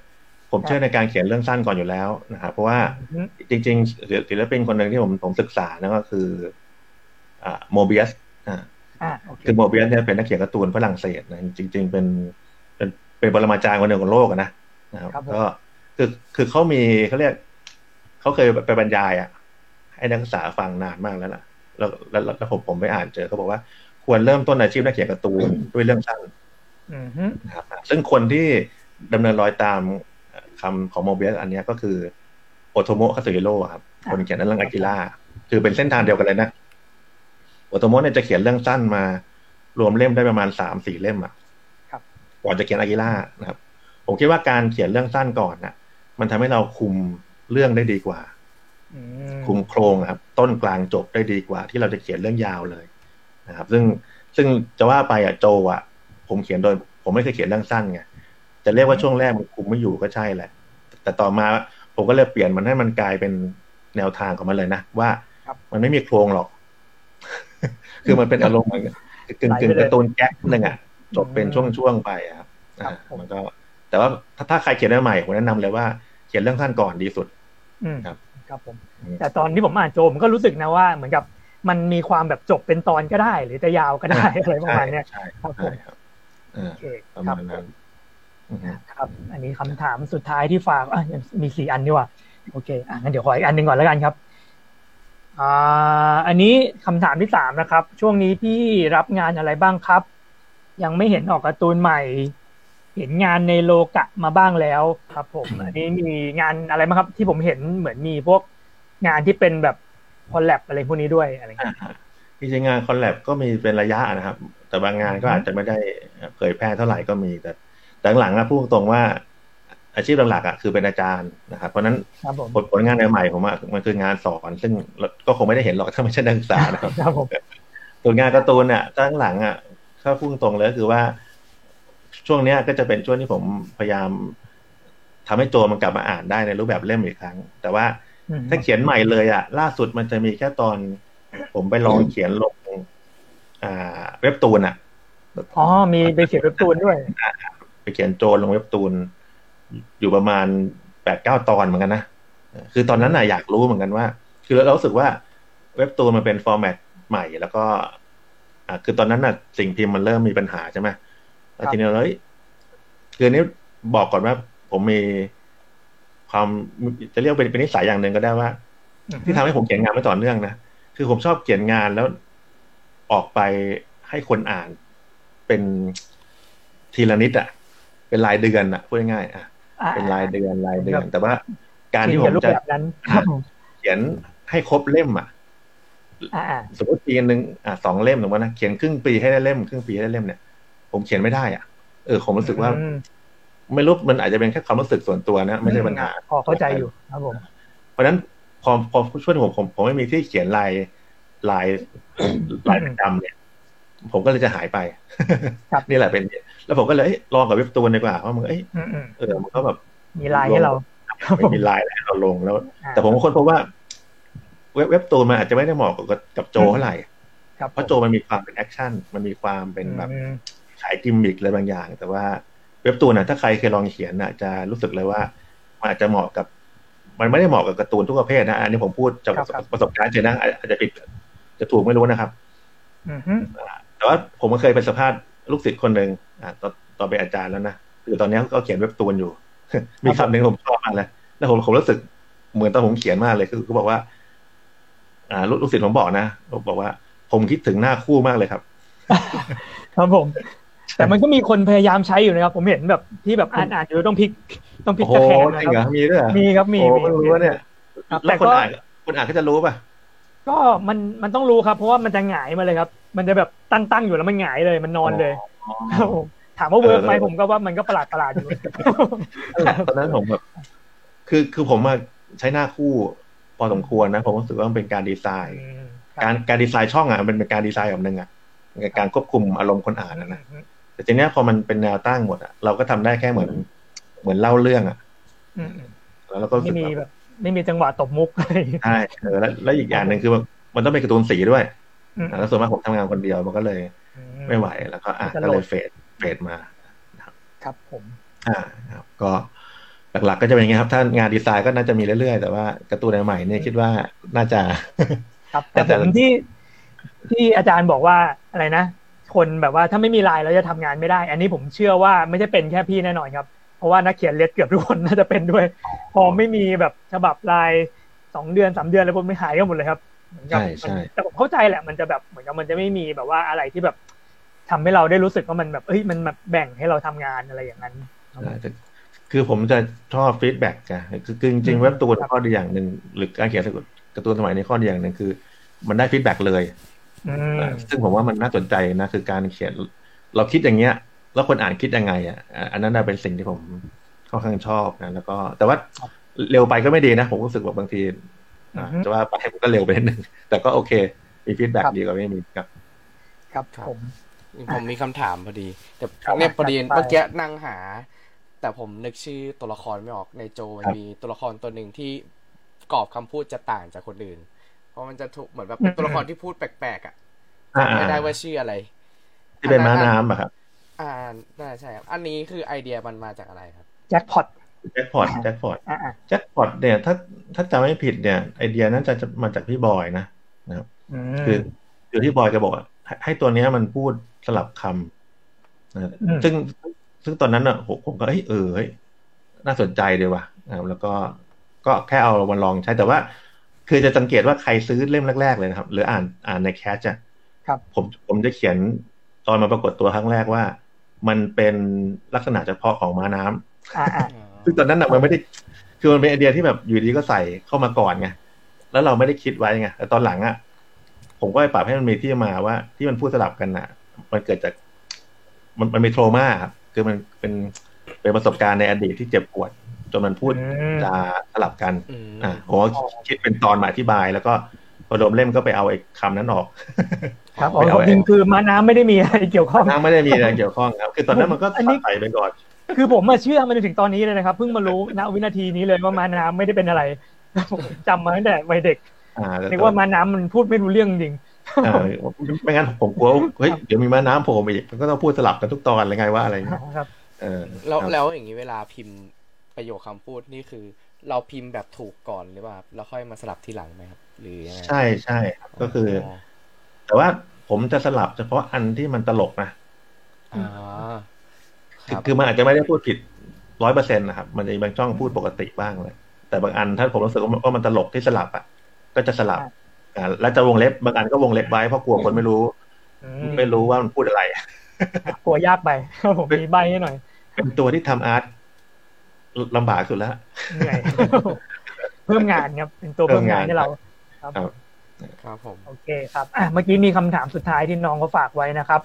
[SPEAKER 2] ผมเชื่อในการเขียนเรื่องสั้นก่อนอยู่แล้วนะครับเพราะว่า
[SPEAKER 3] อืม
[SPEAKER 2] จริงๆศิลศิลปินคนหนึ่งที่ผมผมศึกษานะก็คืออ่าโมเบียสอ่า
[SPEAKER 3] อ่าโอเค
[SPEAKER 2] คือโมเบียสเนี่ยเป็นนักเขียนการ์ตูนฝรั่งเศสนะจริง ๆ เป็นเป็นเป็นปรมาจารย์คนหนึ่งของโลกอะนะนะครับ
[SPEAKER 3] ครับผม
[SPEAKER 2] ก็คือคือเขามีเขาเรียกเขาเคยไปบรรยายอะให้นักศึกษาฟังนานมากแล้วล่ะแล้วแล้วแล้วผมผมไปอ่านเจอเขาบอกว่าควรเริ่มต้นอาชีพนักเขียนการ์ตูนด้วยเรื่องสั้น
[SPEAKER 3] อืมฮึ
[SPEAKER 2] นะครับซึ่งคนที่ดำเนินรอยตาม คำของโมเบียสอันเนี้ยก็คือโอโตโมะคาสึฮิโร่ครับคนเขียนเรื่องอากิระคือเป็นเส้นทางเดียวกันเลยนะโอโตโมะเนี่ยจะเขียนเรื่องสั้นมารวมเล่มได้ประมาณสามสี่เล่มอะ
[SPEAKER 3] ครับ
[SPEAKER 2] ก่อนจะเขียนอากิระนะครับ ผมคิดว่าการเขียนเรื่องสั้นก่อนน่ะ มันทำให้เราคุมเรื่องได้ดีกว่า
[SPEAKER 3] อื
[SPEAKER 2] คุมโครงอะครับ ต้นกลางจบได้ดีกว่า ที่เราจะเขียนเรื่องยาวเลยนะครับ ซึ่งซึ่งจะว่าไปอะโจอะ ผมเขียนโดย ผมไม่เคยเขียนเรื่องสั้นไง จะเรียกว่าช่วงแรกมันคุมไม่อยู่ก็ใช่แหละ แต่ต่อมาผมก็เลยเปลี่ยนมันให้มันกลายเป็นแนวทางของมันเลยนะ ว่า
[SPEAKER 3] ครับ
[SPEAKER 2] มันไม่มีโครงหรอก คือมันเป็นอารมณ์เหมือนกึ่ง
[SPEAKER 3] ไหล
[SPEAKER 2] กึ่
[SPEAKER 3] ไป
[SPEAKER 2] ง
[SPEAKER 3] เลย
[SPEAKER 2] การ์ตูนแก๊กหนึ่งอะจบเป็น
[SPEAKER 3] อืม
[SPEAKER 2] ช่วงๆไปอะครับ
[SPEAKER 3] ครับ
[SPEAKER 2] อ่า
[SPEAKER 3] ผม
[SPEAKER 2] มันก็ แต่ว่าถ้าถ้าใครเขียนได้ใหม่ผมแนะนำเลยว่าเขียนเรื่องสั้นก่อนดีสุด
[SPEAKER 3] อืม
[SPEAKER 2] ครับ
[SPEAKER 3] ครับผม
[SPEAKER 2] อืม
[SPEAKER 3] แต่ตอนที่ผมอ่านโจผมก็รู้สึกนะว่า เหมือนกับมันมีความแบบจบเป็นตอนก็ได้ หรือจะยาวก็ได้อะไรประมาณเนี้ย
[SPEAKER 2] ใช่
[SPEAKER 3] ครับผม
[SPEAKER 2] ใช่ครับอ่า
[SPEAKER 3] โอเค
[SPEAKER 2] ประ
[SPEAKER 3] ครั
[SPEAKER 2] มา
[SPEAKER 3] บ
[SPEAKER 2] ณนั้นอือฮึ
[SPEAKER 3] ครับ อันนี้คำถามสุดท้ายที่ฝากอะยังมีสี่อันนี่ว่า โอเคอะงั้นเดี๋ยวขออีกอันหนึ่งก่อนแล้วกันครับอ่าอันนี้คำถามที่สามนะครับ ช่วงนี้พี่รับงานอะไรบ้างครับ ยังไม่เห็นออกการ์ตูนใหม่ เห็นงานในโลกะมาบ้างแล้วครับ ผม อันนี้มีงานอะไรบ้างครับ ที่ผมเห็นเหมือนมีพวกงานที่เป็นแบบคอลแลบอะไรพวกนี้ด้วยอะไรเงี้ย
[SPEAKER 2] อ่าฮะจจริงๆงานคอลแลบก็มีเป็นระยะนะครับ แต่บางงานก็อาจจะไม่ได้เผยแพร่เท่าไหร่ก็มีแต่แต่ หลังๆนะพูดตรงๆว่า อาชีพหลักๆอะคือเป็นอาจารย์นะครับ เพราะฉะนั้น
[SPEAKER 3] ครับผม
[SPEAKER 2] ผลผลงานใหม่ๆผมอะมันคืองานสอน ซึ่งก็คงไม่ได้เห็นหรอกถ้าไม่ใช่นักศึกษานะครับ
[SPEAKER 3] ครับผม
[SPEAKER 2] ส่วนงานการ์ตูนเนี่ยตั้งหลังอะถ้าพูดตรงเลยก็คือว่า ช่วงเนี้ยก็จะเป็นช่วงที่ผมพยายามทำให้โจมันกลับมาอ่านได้ในรูปแบบเล่มอีกครั้ง แต่ว่า
[SPEAKER 3] อืม
[SPEAKER 2] ถ้าเขียนใหม่เลยอะ ล่าสุดมันจะมีแค่ตอน ผมไปลองเขียนลง อ่า เว็บตูนอะ
[SPEAKER 3] อ๋อมีไปเขียนเว็บตูนด้วย
[SPEAKER 2] ไปเขียนโจรลงเว็บตูน อยู่ประมาณแปดเก้าตอนเหมือนกันนะเออคือตอนนั้นน่ะอยากรู้เหมือนกันว่า คือเรารู้สึกว่าเว็บตูนมันเป็นฟอร์แมตใหม่แล้วก็อ่าคือตอนนั้นน่ะ สิ่งพิมพ์มันเริ่มมีปัญหาใช่ไหมแล้วทีนี้เราเฮ้ยคืออนนี้บอกก่อนว่า ผมมีความจะเรียกเป็นเป็นนิสัยอย่างหนึ่งก็ได้ว่า ที่ทำให้ผมเขียนงานไม่ต่อเนื่องนะคือผมชอบเขียนงานแล้วออกไปให้คนอ่านเป็นทีละนิดอะ เป็นรายเดือนอะพูดง่ายๆอะ
[SPEAKER 3] อ่า
[SPEAKER 2] เป็นรายเดือนรายเดือ
[SPEAKER 3] ครั
[SPEAKER 2] น
[SPEAKER 3] บ
[SPEAKER 2] แต่ว่าการที่ผ
[SPEAKER 3] เขีย
[SPEAKER 2] ม
[SPEAKER 3] นรูป
[SPEAKER 2] จะ
[SPEAKER 3] แบบนั้นครับผม
[SPEAKER 2] เขียนให้ครบเล่มอะ
[SPEAKER 3] อ่าอ่า
[SPEAKER 2] สมมติปีหนึ่งอะสองเล่มหรือว่านะเขียนครึ่งปีให้ได้เล่มครึ่งปีให้ได้เล่มเนี่ย ผมเขียนไม่ได้อะเออผมรู้สึกว่า
[SPEAKER 3] อืม
[SPEAKER 2] ไม่รู้มันอาจจะเป็นแค่ความรู้สึกส่วนตัวนะไม่ใช่ปัญหา
[SPEAKER 3] พอเข้าใจอยู่ครับผม
[SPEAKER 2] เพราะฉะนั้นพอพอช่วยผมผมผมไม่มีที่เขียนลายลายลายประจำเนี่ย ผมก็เลยจะหายไป
[SPEAKER 3] ครับ
[SPEAKER 2] นี่แหละเป็น แล้วผมก็เลยเอ้ยลองกับเว็บตูนดีกว่าเพราะมันเอ้ย
[SPEAKER 3] อืมอืม
[SPEAKER 2] เออมันก็แบบ
[SPEAKER 3] มีลายให้เราครับผ
[SPEAKER 2] ไม่
[SPEAKER 3] ม
[SPEAKER 2] มีลายแล้วให้เราลงแล้ว
[SPEAKER 3] อ่า
[SPEAKER 2] แต่ผมก็ค้นพบว่า เว็บเว็บตูนมันอาจจะไม่ได้เหมาะกับกับโจเท่าไหร่
[SPEAKER 3] ครับ
[SPEAKER 2] เพราะโจมันมีความเป็น action มันมีความเป็นแบบ
[SPEAKER 3] อืม
[SPEAKER 2] ขายกิมมิคอะไรบางอย่าง แต่ว่าเว็บตูนน่ะถ้าใครเคยลองเขียนน่ะจะรู้สึกเลยว่า มันอาจจะเหมาะกับ มันไม่ได้เหมาะกับการ์ตูนทุกประเภทนะอันนี้ผมพูดจากประสบประสบการณ์เจริงนะอาจอาจจะผิดจะถูกไม่รู้นะครับ
[SPEAKER 3] อืมฮึ
[SPEAKER 2] แต่ว่าผมก็เคยเป็นสัมภาษณ์ลูกศิษย์คนหนึ่ง อ่าตอนตอนเป็นอาจารย์แล้วนะคือตอนนี้เขาเขียนเว็บตูนอยู่ มีคำหนึ่งผมชอบมากเลยแล้วผมผมรู้สึกเหมือนตอนผมเขียนมากเลยคือเขาบอกว่า อ่าลูกลูกศิษย์ผมบอกนะบอกว่า ผมคิดถึงหน้าคู่มากเลยครับ
[SPEAKER 3] ครับผม แต่มันก็มีคนพยายามใช้อยู่นะครับ ผมเห็นแบบที่แบบอ่านอ่านอยู่ต้องพลิกต้องพลิก
[SPEAKER 2] โอ้
[SPEAKER 3] ตะ
[SPEAKER 2] โห
[SPEAKER 3] แคง
[SPEAKER 2] จ
[SPEAKER 3] นะ
[SPEAKER 2] ริง
[SPEAKER 3] ค
[SPEAKER 2] เหร
[SPEAKER 3] รั
[SPEAKER 2] อบมีด้วยเหรอ
[SPEAKER 3] มีครับมี
[SPEAKER 2] โอ้
[SPEAKER 3] มี
[SPEAKER 2] ไม่รู้ว่าเนี่ย
[SPEAKER 3] ครับ
[SPEAKER 2] แล้
[SPEAKER 3] แต่
[SPEAKER 2] คน
[SPEAKER 3] ก็
[SPEAKER 2] อ่านคนอ่านเขาจะรู้ป่ะ
[SPEAKER 3] ก็มันมันต้องรู้ครับ เพราะว่ามันจะหงายมาเลยครับ มันจะแบบตั้งตั้งอยู่แล้วมันหงายเลย มันนอนเลย ครับผมถามว่า work ไหม
[SPEAKER 2] เออ
[SPEAKER 3] ผมก็ว่ามันก็ประหลาดประหลาดอยู่
[SPEAKER 2] ตอนนั้นผมแบบคือคือผมอะใช้หน้าคู่พอสมควรนะผมรู้สึกว่ามันเป็นการดีไซน์
[SPEAKER 3] อืม
[SPEAKER 2] การการดีไซน์ช่องอะมันเป็นการดีไซน์แบบหนึ่งอะเป็นการควบคุมอารมณ์คนอ่านนะนะแต่ทีเนี้ยพอมันเป็นแนวตั้งหมดอะเราก็ทำได้แค่เหมือน เหมือนเล่าเรื่องอะ
[SPEAKER 3] อืมอืม
[SPEAKER 2] แล้วเราก็รู้
[SPEAKER 3] ไม่
[SPEAKER 2] สึก
[SPEAKER 3] มี
[SPEAKER 2] แบบ
[SPEAKER 3] แบบไม่มีจังหวะตบมุกอะไรอย่างเงี้ย
[SPEAKER 2] ใช่เออแล้วแล้วอีกอย่างหนึ่งคือมันมันต้องเป็นการ์ตูนสีด้วย
[SPEAKER 3] อืม
[SPEAKER 2] อะแล้วส่วนมากผมทำงานคนเดียวมันก็เลย
[SPEAKER 3] อื
[SPEAKER 2] ไม่ไหวแล้วก็อะ
[SPEAKER 3] จะ
[SPEAKER 2] ก็
[SPEAKER 3] โหล
[SPEAKER 2] เล
[SPEAKER 3] ด
[SPEAKER 2] ยเฟดเฟดมา
[SPEAKER 3] ครับผม
[SPEAKER 2] อ่าครับก็หลักๆก็จะเป็นอย่างงี้ครับ ถ้างานดีไซน์ก็น่าจะมีเรื่อยๆ แต่ว่าการ์ตูนใหม่ๆเนี่ยคิดว่าน่าจะ
[SPEAKER 3] ครับแต่
[SPEAKER 2] แต่
[SPEAKER 3] ผมที่ที่อาจารย์บอกว่าอะไรนะคนแบบว่าถ้าไม่มีลายแล้วจะทำงานไม่ได้ อันนี้ผมเชื่อว่าไม่ใช่เป็นแค่พี่แน่นอนครับ เพราะว่านักเขียนเลสเกือบทุกคนน่าจะเป็นด้วย พอไม่มีแบบฉบับลายสองเดือนสามเดือนแล้วพวกไม่หายกันหมดเลยครับเหมือนกับ
[SPEAKER 2] ใช่ใช่
[SPEAKER 3] มันแต่ผมเข้าใจแหละมันจะแบบเหมือนกับมันจะไม่มีแบบว่าอะไรที่แบบทำให้เราได้รู้สึกว่ามันแบบเอ้ยมันแบบแบ่งให้เราทำงานอะไรอย่างนั้น
[SPEAKER 2] ใช่แต่คือผมจะชอบ feedback ไงคือคือจริงๆเว็บตูนข้อดีอย่างหนึ่งหรือการเขียนการ์ตูนสมัยนี้ข้อดีอย่างหนึ่งคือ มันได้ feedback เลย
[SPEAKER 3] อืม
[SPEAKER 2] ซึ่งผมว่ามันน่าสนใจนะคือการเขียน เราคิดอย่างเงี้ย แล้วคนอ่านคิดยังไงอะอะอันนั้นน่ะเป็นสิ่งที่ผมค่อนข้างชอบนะแล้วก็ แต่ว่าเร็วไปก็ไม่ดีนะ ผมรู้สึกว่าบางทีอะ จะว่าไปผมก็เร็วไปนิดนึง แต่ก็โอเค มี feedback ดีกว่าไม่มีครับ
[SPEAKER 3] ครับ
[SPEAKER 1] ครับ
[SPEAKER 3] ผม
[SPEAKER 1] ผมมีคำถามพอดี แต่
[SPEAKER 3] ครับ
[SPEAKER 1] เนี่ยพอดี
[SPEAKER 3] จัดไป
[SPEAKER 1] เมื่อกี้นั่งหา แต่ผมนึกชื่อตัวละครไม่ออกในโจมัน
[SPEAKER 2] ครับ
[SPEAKER 1] มีตัวละครตัวหนึ่งที่กรอบคำพูดจะต่างจากคนอื่น เพราะมันจะถูกเหมือนแบบเป็นตัวละครที่พูดแปลกๆอะ
[SPEAKER 2] อ่า
[SPEAKER 1] ไม่ได้ว่าชื่ออะไร
[SPEAKER 2] ที่เป็นม้าน้ำอะครับ
[SPEAKER 1] อ่าน่าใช่ครับอันนี้คือไอเดียมันมาจากอะไรครับ
[SPEAKER 3] แจ็คพอต
[SPEAKER 2] แจ็คพอตแจ็คพอต
[SPEAKER 3] อ่าอ่า
[SPEAKER 2] แจ็คพอตเนี่ยถ้าถ้าจำไม่ผิดเนี่ย ไอเดียน่าจะมาจากพี่บอยนะนะครับ
[SPEAKER 3] อืม
[SPEAKER 2] คือคือที่บอยแกบอกว่าให้ให้ตัวเนี้ยมันพูดสลับคำนะ
[SPEAKER 3] อืม
[SPEAKER 2] ซึ่งซึ่งตอนนั้นอะผมผมก็เอ้ยเออเฮ้ยน่าสนใจดีว่ะนะครับแล้วก็ก็แค่เอามาลองใช้แต่ว่า คือจะสังเกตว่าใครซื้อเล่มแรก ๆ เลยนะครับ หรืออ่านอ่านในแคชอะ
[SPEAKER 3] ครับ
[SPEAKER 2] ผมผมจะเขียนตอนมาปรากฏตัวครั้งแรกว่า มันเป็นลักษณะเฉพาะของม้าน้ำ
[SPEAKER 3] อ่าอ่า
[SPEAKER 2] ซึ่งตอนนั้นน่ะมันไม่ได้คือมันเป็นไอเดียที่แบบอยู่ดีก็ใส่เข้ามาก่อนไงแล้วเราไม่ได้คิดไว้ไงแต่ตอนหลังอะผผมก็ไปปรับให้มันมีที่มาว่าที่มันพูดสลับกันน่ะ มันเกิดจาก มันมันมีโทรมาครับคือมันเป็นเป็นประสบการณ์ในอดีตที่เจ็บปวดจนมันพูด
[SPEAKER 3] อืม
[SPEAKER 2] จะสลับกัน
[SPEAKER 1] อืม
[SPEAKER 2] อ่าผมก็คิดเป็นตอนมาอธิบาย แล้วก็พอโดมเล่มก็ไปเอาไอ้คำนั้นออก
[SPEAKER 3] ครับ
[SPEAKER 2] ไม่เอา
[SPEAKER 3] อ๋อจริงๆคือมาน้ำไม่ได้มีอะไรเกี่ยวข้อง
[SPEAKER 2] ทั้งไม่ได้มีอะไรเกี่ยวข้องครับ คือตอนนั้นมันก็
[SPEAKER 3] อันนี้
[SPEAKER 2] ใส่ไปก่อน
[SPEAKER 3] คือผมมาเชื่อมาจนถึงตอนนี้เลยนะครับเพิ่งมารู้ณวินาทีนี้เลยว่ามาน้ำไม่ได้เป็นอะไรผมจำมาตั้งแต่วัยเด็ก
[SPEAKER 2] อ่าแต่
[SPEAKER 3] นึกว่ามาน้ำมันพูดไม่รู้เรื่องจริง
[SPEAKER 2] อ่าไม่งั้นผมกลัวว่าเฮ้ยเดี๋ยวมีม้าน้ำโผล่มาอีกมันก็ต้องพูดสลับกันทุกตอนอะไรไงว่าอะไรเงี้ย
[SPEAKER 3] ครับ
[SPEAKER 2] เออ
[SPEAKER 1] แล้ว
[SPEAKER 2] ครับ
[SPEAKER 1] แล้วอย่างนี้เวลาพิมพ์ประโยคคำพูดนี่คือ เราพิมพ์แบบถูกก่อนหรือเปล่าครับแล้วค่อยมาสลับทีหลังไหมครับ หรือยังไง
[SPEAKER 2] ใช่ใช่ครับก็คืออแต่ว่าผมจะสลับเฉพาะอันที่มันตลกนะ
[SPEAKER 1] อ่า ค
[SPEAKER 2] คือ
[SPEAKER 1] รับ
[SPEAKER 2] คือมันอาจจะไม่ได้พูดผิดร้อยเปอร์เซ็นต์นะครับ มันจะมีบางช่องพูดปกติบ้างเลยแต่บางอันถ้าผมรู้สึกว่าว่ามันตลกที่สลับอะ ก็จะสลับ
[SPEAKER 3] อ่า
[SPEAKER 2] อ่า แล้วจะวงเล็บบางอันก็วงเล็บไว้เพราะกลัวคนไม่รู้
[SPEAKER 3] อื
[SPEAKER 2] ไม่รู้ว่ามันพูดอะไร
[SPEAKER 3] กลัวยากไปผมมีใบให้หน่อย
[SPEAKER 2] เป็นตัวที่ทำอาร์ตลำบากสุดแล้ว
[SPEAKER 3] เหนื่อยเพิ่มงานครับ เป็นตัวเพิ่มงานให้เรา ครับ
[SPEAKER 2] ครับ
[SPEAKER 1] ครับผม
[SPEAKER 3] โอเคครับอะเมื่อกี้มีคำถามสุดท้ายที่น้องเขาฝากไว้นะครับ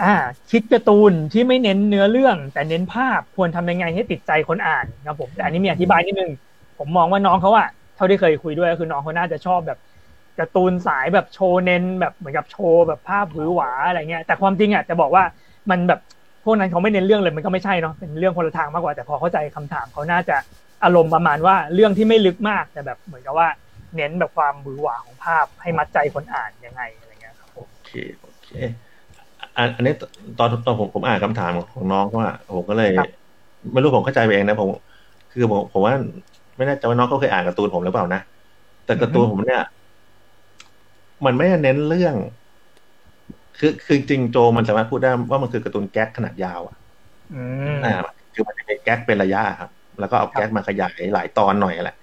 [SPEAKER 3] อ่าคิดการ์ตูนที่ไม่เน้นเนื้อเรื่อง แต่เน้นภาพควรทำยังไงให้ติดใจคนอ่านครับผมแต่อันนี้มีอธิบายนิดนึงผมมองว่าน้องเขาอะเท่าที่เคยคุยด้วยก็คือน้องเขาน่าจะชอบแบบการ์ตูนสายแบบโชว์เน้นแบบเหมือนกับโชว์แบบภาพหวือหวาอะไรเงี้ย แต่ความจริงอะจะบอกว่ามันแบบพวกนั้นเขาไม่เน้นเรื่องเลยมันก็ไม่ใช่เนาะเป็นเรื่องคนละทางมากกว่าแต่พอเข้าใจคำถามเขาน่าจะอารมณ์ประมาณว่าเรื่องที่ไม่ลึกมากแต่แบบเหมือนกับว่าเน้นแบบความหวือหวาของภาพให้มัดใจคนอ่านยังไงอะไรเงี้ยครับ
[SPEAKER 2] โอเคโอเค อันอันนี้ตอนตอนผมผมอ่านคำถามของน้องเขาอะผมก็เลยไม่รู้ผมเข้าใจไปเองนะผมคือผมผมว่าไม่แน่ใจว่าน้องเขาเคยอ่านการ์ตูนผมหรือเปล่านะแต่การ์ตูนผมเนี่ย มันไม่ได้เน้นเรื่อง คือคือจริงโจมันสามารถพูดได้ว่ามันคือการ์ตูนแก๊กขนาดยาวอะ
[SPEAKER 3] อืม
[SPEAKER 2] อ่าคือมันจะเป็นแก๊กเป็นระยะครับ แล้วก็เอาแก๊กมาขยายหลายตอนหน่อยแหละ